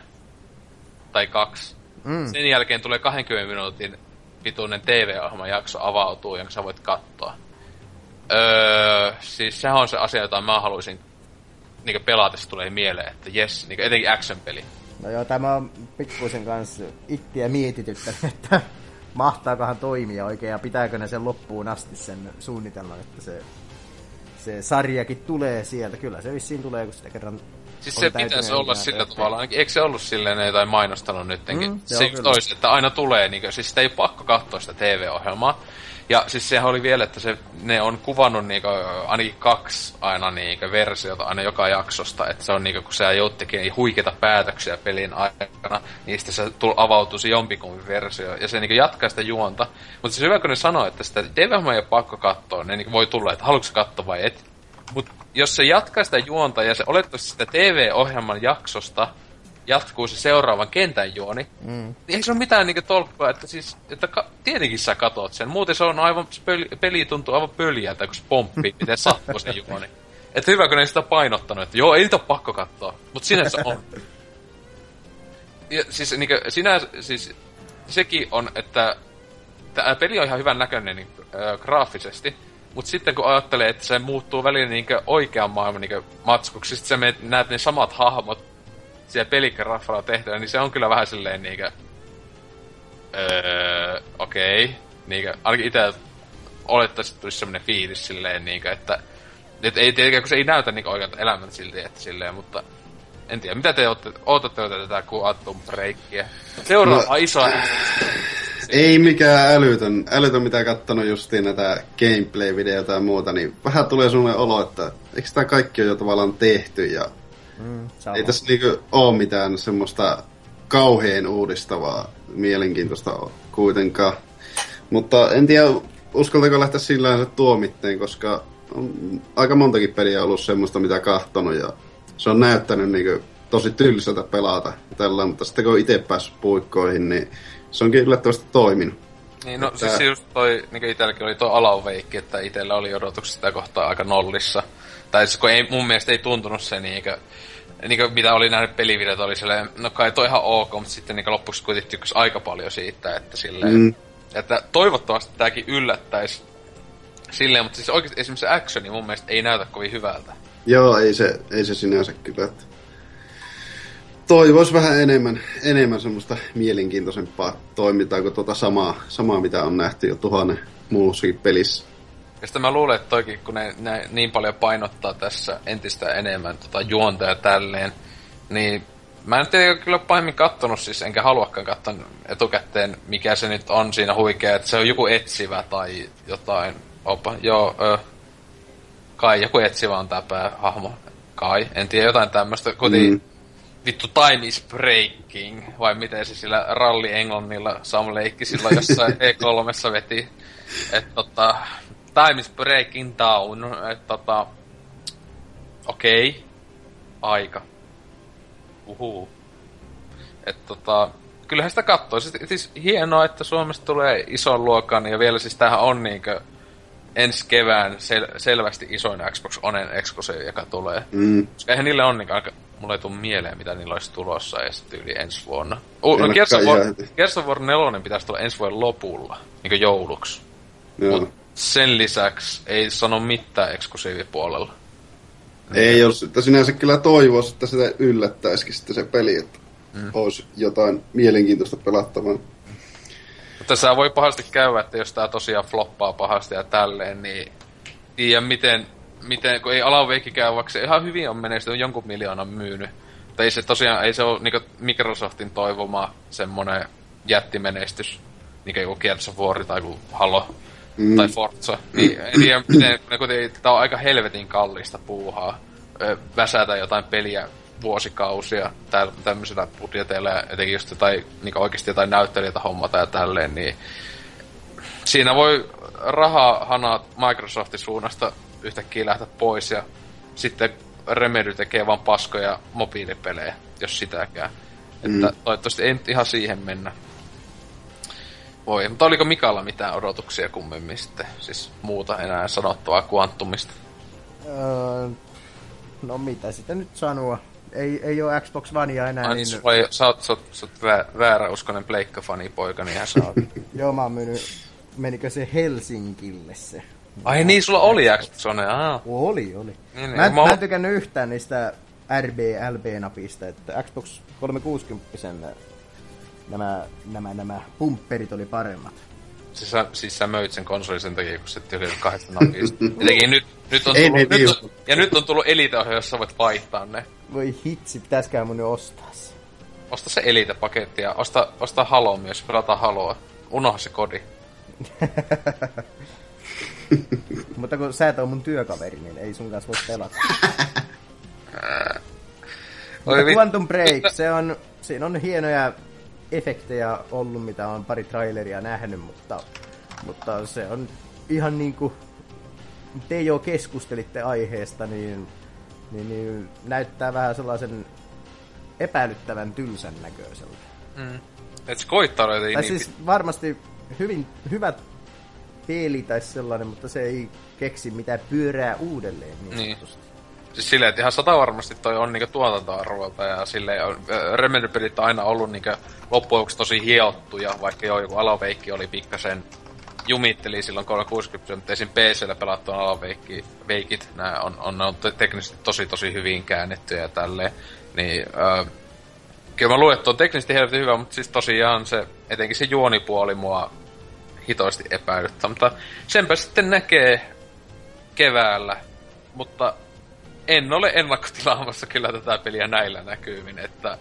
tai kaksi. Mm. Sen jälkeen tulee 20 minuutin pituinen TV-ohjelman jakso avautuu, jonka sä voit katsoa. Öö, siis sehän on se asia, jota mä haluaisin niin pelatessa tulee mieleen, että jes, niin etenkin action-peli.
No joo, tämä on pikkuisen kanssa ittiä mietityttänyt, että mahtaakohan toimia oikein ja pitääkö ne sen loppuun asti sen suunnitelman, että se, se sarjakin tulee sieltä. Kyllä se vissiin tulee, kun sitä kerran
Siis se pitäisi olla sillä tavalla, ainakin eikö se ollut silleen, jotain mainostanut nyttenkin.
Mm,
se
kyllä.
toisi, että aina tulee, niin kuin, siis sitä ei ole pakko katsoa sitä TV-ohjelmaa. Ja siis sehän oli vielä, että se, ne on kuvannut niinku, ainakin kaksi aina niinku, versiota aina joka jaksosta. Että se on niinku, kun sä joudut tekemään huikeita päätöksiä pelin aikana, niin sitten se tul, avautuisi jompikumpi versio. Ja se niinku, jatkaa sitä juonta. Mutta siis hyvä, kun ne sanoo, että sitä TV-ohjelmaa ei ole pakko katsoa, ne niinku, voi tulla, että haluatko katsoa vai et. Mutta jos se jatkaa sitä juonta ja se oletettavasti sitä TV-ohjelman jaksosta jatkuu se seuraavan kentän juoni, mm. ei se ole mitään niinku tolkkua, että siis, että ka- tietenkin sä katot sen. Muuten se on aivan, se peli, peli tuntuu aivan pöljältä, kun se pomppii, miten sattuu se juoni. Että hyvä, kun ne ei sitä painottanut, että joo, ei niitä ole pakko katsoa, mutta sinä se on. Ja siis niinku, sinä, siis sekin on, että tämä peli on ihan hyvän näköinen niin, äh, graafisesti, mutta sitten kun ajattelee, että se muuttuu välillä niin oikean maailman niin matskuksi, sitten sä menet, näet ne samat hahmot siellä peligraffalla tehtyä, niin se on kyllä vähän silleen niinkö... Öö, okei. Niinkö, ainakin itse olettaisiin, että tulisi semmonen fiilis silleen niinkö, että... Et ei tietenkään, kun se ei näytä niinkö oikealta elämältä silti, että silleen, mutta... En tiedä, mitä te ootte, ootatte tätä Quantum Breakia? Seuraava
No-
iso...
Ei mikään älytön, älytön mitä kattonut justiin näitä gameplay-videoita ja muuta, niin vähän tulee sellainen olo, että eikö tämä kaikki ole jo tavallaan tehty ja
Mm, sama.
ei tässä niinku ole mitään semmoista kauhean uudistavaa, mielenkiintoista kuitenkaan. Mutta en tiedä, uskaltako lähteä sillä tavalla tuomitteen, koska on aika montakin peliä ollut semmoista, mitä kahtonut ja se on näyttänyt niinku tosi tylsältä pelata tällä, mutta sitten kun on itse päässyt puikkoihin, niin se onkin yllättävästi toiminut.
Niin, no
Että-
siis just toi, niin itselläkin oli tuo alaveikki, että itellä oli odotukset sitä kohtaa aika nollissa. Tai siis kun ei, mun mielestä ei tuntunut se niinkö, niinkö mitä oli nähnyt pelivideot, oli silleen, no kai toi ihan ok, mutta sitten niinkö lopuksi kuitenkin tykkäsi aika paljon siitä, että silleen,
Mm.
että toivottavasti tääkin yllättäisi silleen, mutta siis oikeesti esimerkiksi se actioni mun mielestä ei näytä kovin hyvältä.
Joo, ei se, ei se sinänsä kyllä. Että toivois vähän enemmän, enemmän semmoista mielenkiintoisempaa toimintaa kuin tuota samaa, samaa, mitä on nähty jo tuhannen muussakin pelissä.
Ja sitten mä luulen, että toikin, kun ne, ne niin paljon painottaa tässä entistä enemmän tota juonta ja tälleen, niin mä en tiedä kyllä pahemmin kattonut siis, enkä haluakaan katsoa etukäteen, mikä se nyt on siinä huikea, että se on joku etsivä tai jotain. Opa, joo, ö, kai joku etsivä on tää päähahmo. Kai, en tiedä, jotain tämmöstä. Kuitenkin
Mm.
vittu time is breaking, vai miten se sillä ralli englannilla Sam leikki silloin jossain E3 veti. Et tota, time is breaking down, et tota, okei, okay. aika. Uhuu. Et tota, kyllähän sitä katsoo. Siis, siis hienoa, että Suomesta tulee ison luokan, ja vielä siis tämähän on niinkö ensi kevään sel- selvästi isoin Xbox Onen exclusive, joka tulee.
Mm.
Koska eihän niille on niin aika... Mulla ei tule mieleen, mitä niillä olisi tulossa ja sitten yli ensi vuonna. No, Gears, of
olekaan
War,
ihan heti.
Gears of War 4 pitäisi tulla ensi vuoden lopulla, niin jouluksi.
Joo.
Sen lisäksi ei sano mitään eksklusiivipuolella.
Ei jos, että sinänsä kyllä toivoisi, että sitä yllättäisikin sitten se peli, että mm. olisi jotain mielenkiintoista pelattavaa.
Mutta se voi pahasti käydä, että jos tää tosiaan floppaa pahasti ja tälleen, niin tiedä miten, miten kun ei alaveikki käy, vaikka se ihan hyvin on menestynyt, jonkun miljoonan myynyt. Mutta ei se tosiaan, ei se ole niin Microsoftin toivoma semmonen jättimenestys, niin kuin Gears of War tai joku Halo mm. tai Forza. Niin en tiedä, miten, ne kuitenkin, tää on aika helvetin kallista puuhaa. Väsätä jotain peliä vuosikausia täl, tämmöisillä budjeteilla ja etenkin just jotain, niin oikeasti jotain näyttelijöitä hommata ja tälleen, niin siinä voi rahahanat Microsoftin suunnasta yhtäkkiä lähteä pois ja sitten Remedy tekee vaan paskoja mobiilipelejä, jos sitäkään. Että
Mm.
toivottavasti ei nyt ihan siihen mennä. Voi, mutta oliko Mikalla mitään odotuksia kummemmin sitten? Siis muuta enää sanottavaa Quantumista.
Öö, no mitä sitä nyt sanoa. Ei, ei ole Xbox Onea enää,
Ai,
niin
niin... vai, sä oot, sä oot, sä oot vä, vääräuskonen Pleikka-fani poika, niin sä oot.
joo mä oon myynyt, menikö se Helsingille se?
Ai niin, sulla oli Xbox One, aa.
Oli, oli.
Niin,
mä, en,
mä
mä en tykännyt yhtään niistä RB, LB-napista, että Xbox 360 nämä, nämä, nämä pumpperit oli paremmat.
Siis sä, siis sä möit sen konsolin sen takia, kun se tuli kahdesta napista. Nyt, nyt on tullut, nyt
viu-
on, ja nyt on tullut elite jossa voit vaihtaa ne.
Voi hitsi, pitäisikään mun ostaa se.
Osta se elite-paketti ja osta, osta Halo myös, pelataan Haloa. Unoha se kodi.
Mutta kun sä et ole mun työkaveri, niin ei sun kanssa voi pelata. Mutta Quantum Break, se on, siinä on hienoja efektejä ollut, mitä on pari traileria nähnyt, mutta, mutta se on ihan niinku, te jo keskustelitte aiheesta, niin, niin, niin näyttää vähän sellaisen epäilyttävän tylsän näköiseltä.
Et se koittaa
Tai
niin...
siis varmasti hyvin, hyvä peli tai sellainen, mutta se ei keksi mitään pyörää uudelleen niin
Niin.
sanotusti.
Siis silleen, että ihan sata varmasti toi on niinku tuotantoarvolta ja silleen on, Remedy-pelit on aina ollut niinku loppujen tosi hiottuja, vaikka joo, joku alaveikki oli pikkasen jumitteli silloin 360, mutta esim. PCllä pelattu alaveikki, veikit, nää on, on, on te- teknisesti tosi tosi hyvin käännettyjä ja tälleen, niin äh, kyllä mä luulen, että on teknisesti helvetin hyvä, mutta siis tosiaan se, etenkin se juonipuoli mua hitoisesti epäilyttää, mutta senpä sitten näkee keväällä, mutta en ole ennakkotilaamassa kyllä tätä peliä näillä näkymin, että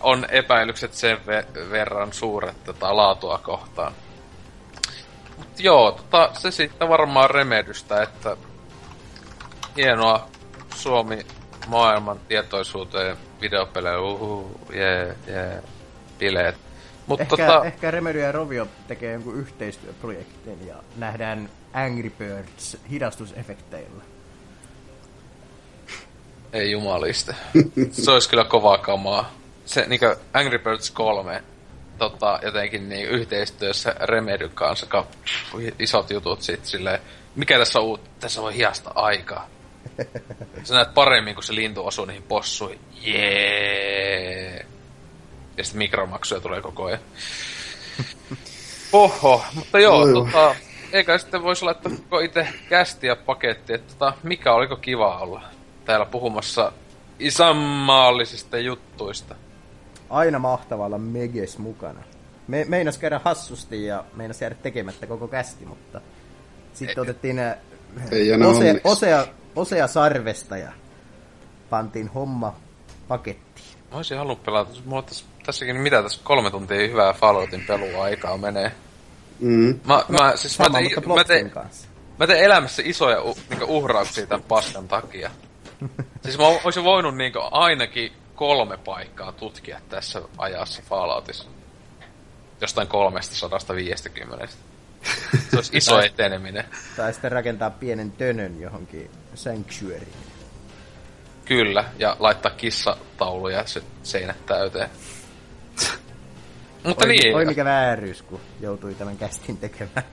on epäilykset sen ve- verran suuret tätä laatua kohtaan. Mut joo, tota, se sitten varmaan remedystä, että hienoa Suomi maailman tietoisuuteen videopelejä, uhu, jee, jee, bileet. Mutta
Ehkä,
tota,
ehkä Remedy ja Rovio tekee jonkun yhteistyöprojektin ja nähdään Angry Birds hidastusefekteillä.
Ei jumaliste. Se olisi kyllä kovaa kamaa. Se niinku Angry Birds 3 tota, jotenkin niin yhteistyössä Remedyn kanssa, ka, isot jutut sit silleen, mikä tässä on uutta, tässä voi hiasta aikaa. Sä näet paremmin, kun se lintu osuu niihin possuihin. Jee. Ja sitten mikromaksuja tulee koko ajan. Oho, mutta joo,
Oi,
tota, eikä sitten voisi laittaa koko itse kästiä paketti, että tota, mikä oliko kiva olla täällä puhumassa isänmaallisista juttuista.
Aina mahtavalla Meges mukana. Me, meinas käydä hassusti ja meinas jäädä tekemättä koko kästi, mutta sitten otettiin äh,
Ei enää
osea, osea, osea sarvesta ja pantiin homma pakettiin.
Mä olisin halunnut pelata, mulla tässä, tässäkin mitä tässä kolme tuntia hyvää Falloutin pelua aikaa menee.
Mm.
Mä, mä, siis mä, tein, mä, tein,
kanssa.
mä tein elämässä isoja u, niinku uhrauksia tämän paskan takia. siis mä olisin voinut niinku ainakin kolme paikkaa tutkia tässä ajassa Falloutissa. Jostain 350. Se olisi iso eteneminen.
Tai sitten rakentaa pienen tönön johonkin Sanctuary.
Kyllä, ja laittaa kissatauluja se seinät täyteen. Mutta
Oi,
niin,
oi mikä vääryys, kun joutui tämän kästin tekemään.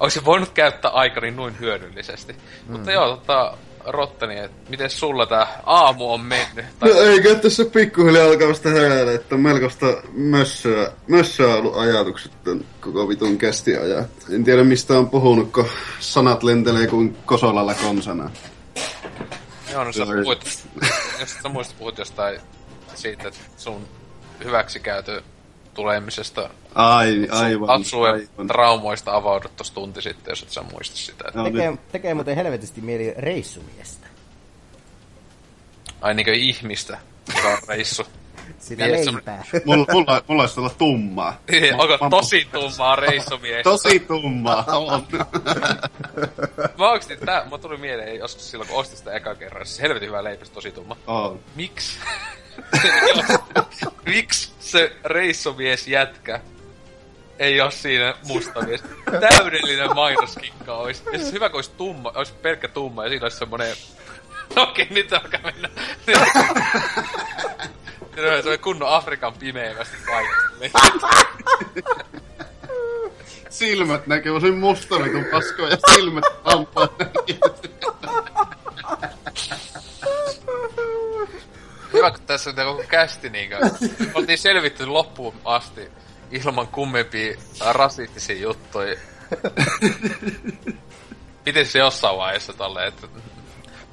Olisin voinut käyttää aikani noin hyödyllisesti. Mm. Mutta joo, tota, Rotteni, että miten sulla tää aamu on mennyt?
No
Tai,
eikö tässä pikkuhiljaa alkaa vasta heräillä, että melkoista mössöä, mössöä ollut ajatukset tän koko vitun kästi ajaa. En tiedä mistä on puhunut, kun sanat lentelee kuin kosolalla konsana.
joo, no sä puhuit, jos sä muistat puhut jostain siitä, että sun hyväksikäytö tulemisesta
Ai, aivan.
Atsuen
aivan.
traumoista avaudut tossa tunti sitten, jos et sä muista sitä.
No,
Tekee,
nyt,
tekee muuten helvetisti mieli reissumiestä.
Ai niinkö ihmistä, joka on reissu.
Sitä
Niin,
leipää.
mulla, mulla, mulla olisi olla tummaa.
Onko tosi tummaa reissumiestä?
Tosi tummaa on.
Mä oikeesti tää, mä tuli mieleen joskus silloin, kun ostin sitä eka kerran. Se helvetin hyvä leipäs, tosi tumma.
on.
Miksi? Miksi se reissomies jätkä ei oo siinä musta mies? Täydellinen mainoskikka olisi. Ja siis hyvä, kun olisi tumma, olisi pelkkä tumma ja siinä olisi semmonen... No okei, nyt alkaa mennä. Siinä on semmonen kunnon Afrikan pimeävästi kaikista.
Silmät näkee, se musta vitun paskoa ja silmät lampaan.
Hyvä, kun tässä on koko kästi niinkö. Oltiin selvitty loppuun asti ilman kummempia rasistisia juttuja. Pitäisi se jossain vaiheessa tolleen, että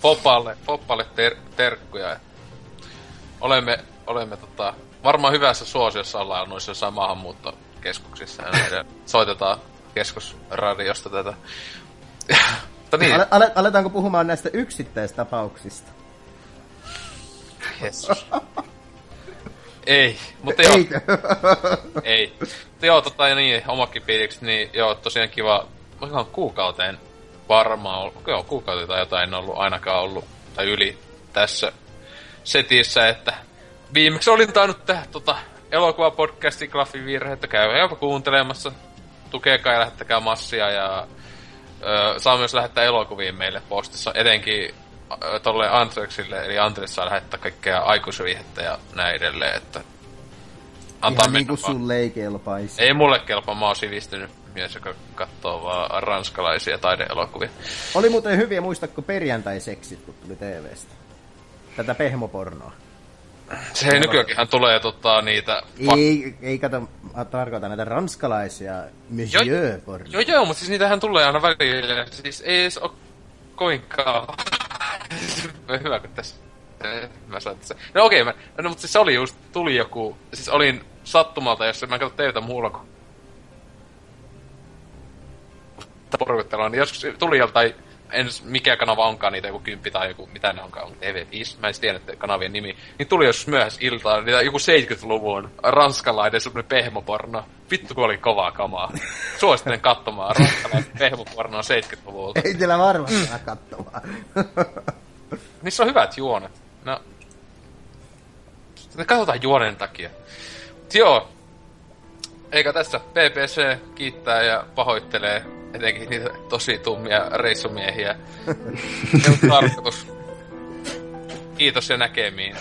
Poppalle, Poppalle ter, terkkuja. Olemme, olemme tota, varmaan hyvässä suosiossa ollaan noissa jossain maahanmuuttokeskuksissa ja näiden. Soitetaan keskusradiosta tätä. Mutta niin,
Ale, ale, aletaanko puhumaan näistä yksittäistapauksista?
Jesus. Ei, mutta joo, ei. Mutta joo, tota niin, omakin fiilikset, niin joo, tosiaan kiva, ihan kuukauteen varmaan ollut, joo, kuukauteen tai jotain en ollut ainakaan ollut, tai yli tässä setissä, että viimeksi olin tainnut tehdä tota elokuvapodcastin Klaffin virheettä, käy jopa kuuntelemassa, tukekaa ja lähettäkää massia ja ö, saa myös lähettää elokuvia meille postissa, etenkin tolle Antrexille, eli Andres saa lähettää kaikkea aikuisviihettä ja näin edelleen, että antaa
Ihan niin
vaan.
sulle ei kelpaisi.
Ei mulle kelpaa, mä oon sivistynyt mies, joka katsoo vaan ranskalaisia taideelokuvia.
Oli muuten hyviä, muistatko perjantai-seksit, kun tuli TVstä? Tätä pehmopornoa.
Se ei nykyäänkin tulee tota niitä...
Ei, ei kato, mä tarkoitan näitä ranskalaisia monsieur
joo, joo, mutta siis niitähän tulee aina välillä. Siis ei edes oo kovinkaan... Hyvä, kun tässä... eh, Mä sain tässä. No okei, mä... no, mutta siis oli just, tuli joku... Siis olin sattumalta, jos mä katson teitä muulla kuin... porukuttelua, niin joskus tuli joltain en mikä kanava onkaan niitä, joku kymppi tai joku, mitä ne onkaan, TV5, mä en tiedä että kanavien nimi, niin tuli joskus myöhässä iltaa niitä joku 70-luvun ranskalainen semmonen pehmoporno Vittu kun oli kovaa kamaa. Suosittelen katsomaan ranskalaista pehmupornoa 70-luvulta.
Ei teillä varmasti mm. katsomaan.
Niissä on hyvät juonet. No, ne katsotaan juonen takia. Mut joo, eikä tässä PPC kiittää ja pahoittelee etenkin niitä tosi tummia reissumiehiä. Se on tarkoitus. Kiitos ja näkemiin.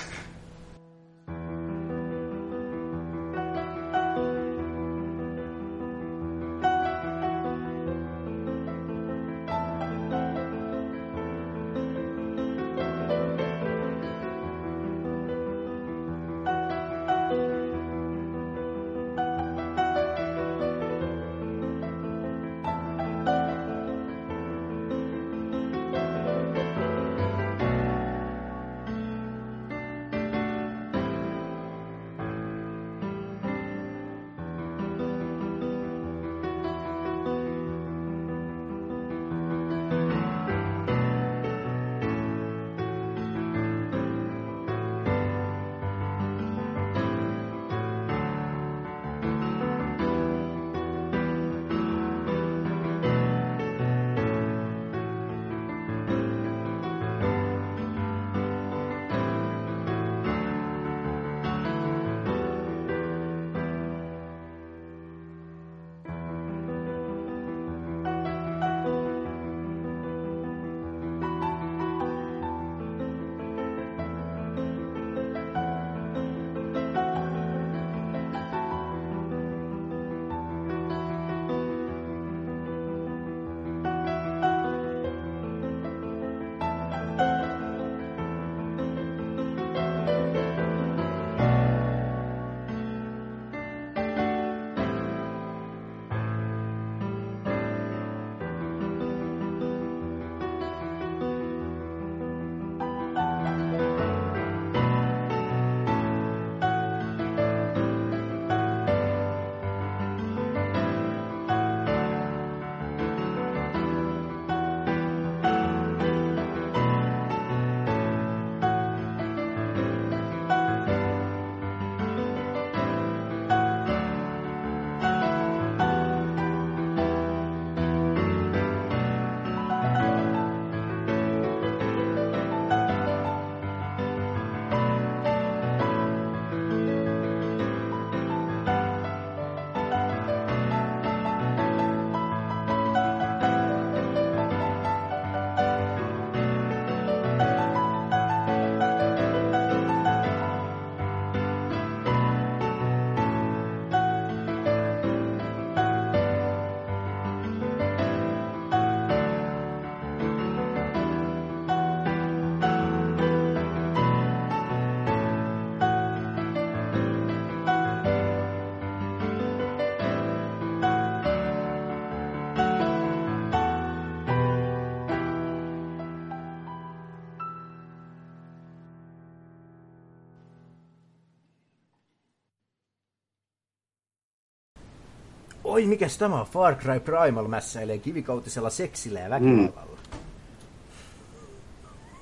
Oi, mikäs tämä on? Far Cry Primal mässäilee kivikautisella seksillä ja väkivallalla. Mm.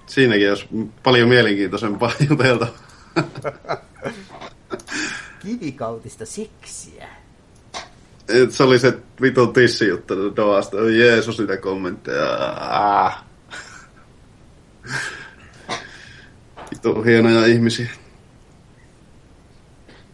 Siinäkin olisi paljon mielenkiintoisempaa jutelta.
Kivikautista seksiä.
Et se oli se vitun juttu Doasta. Jeesus sitä kommentteja. Ah. Vitu hienoja ihmisiä.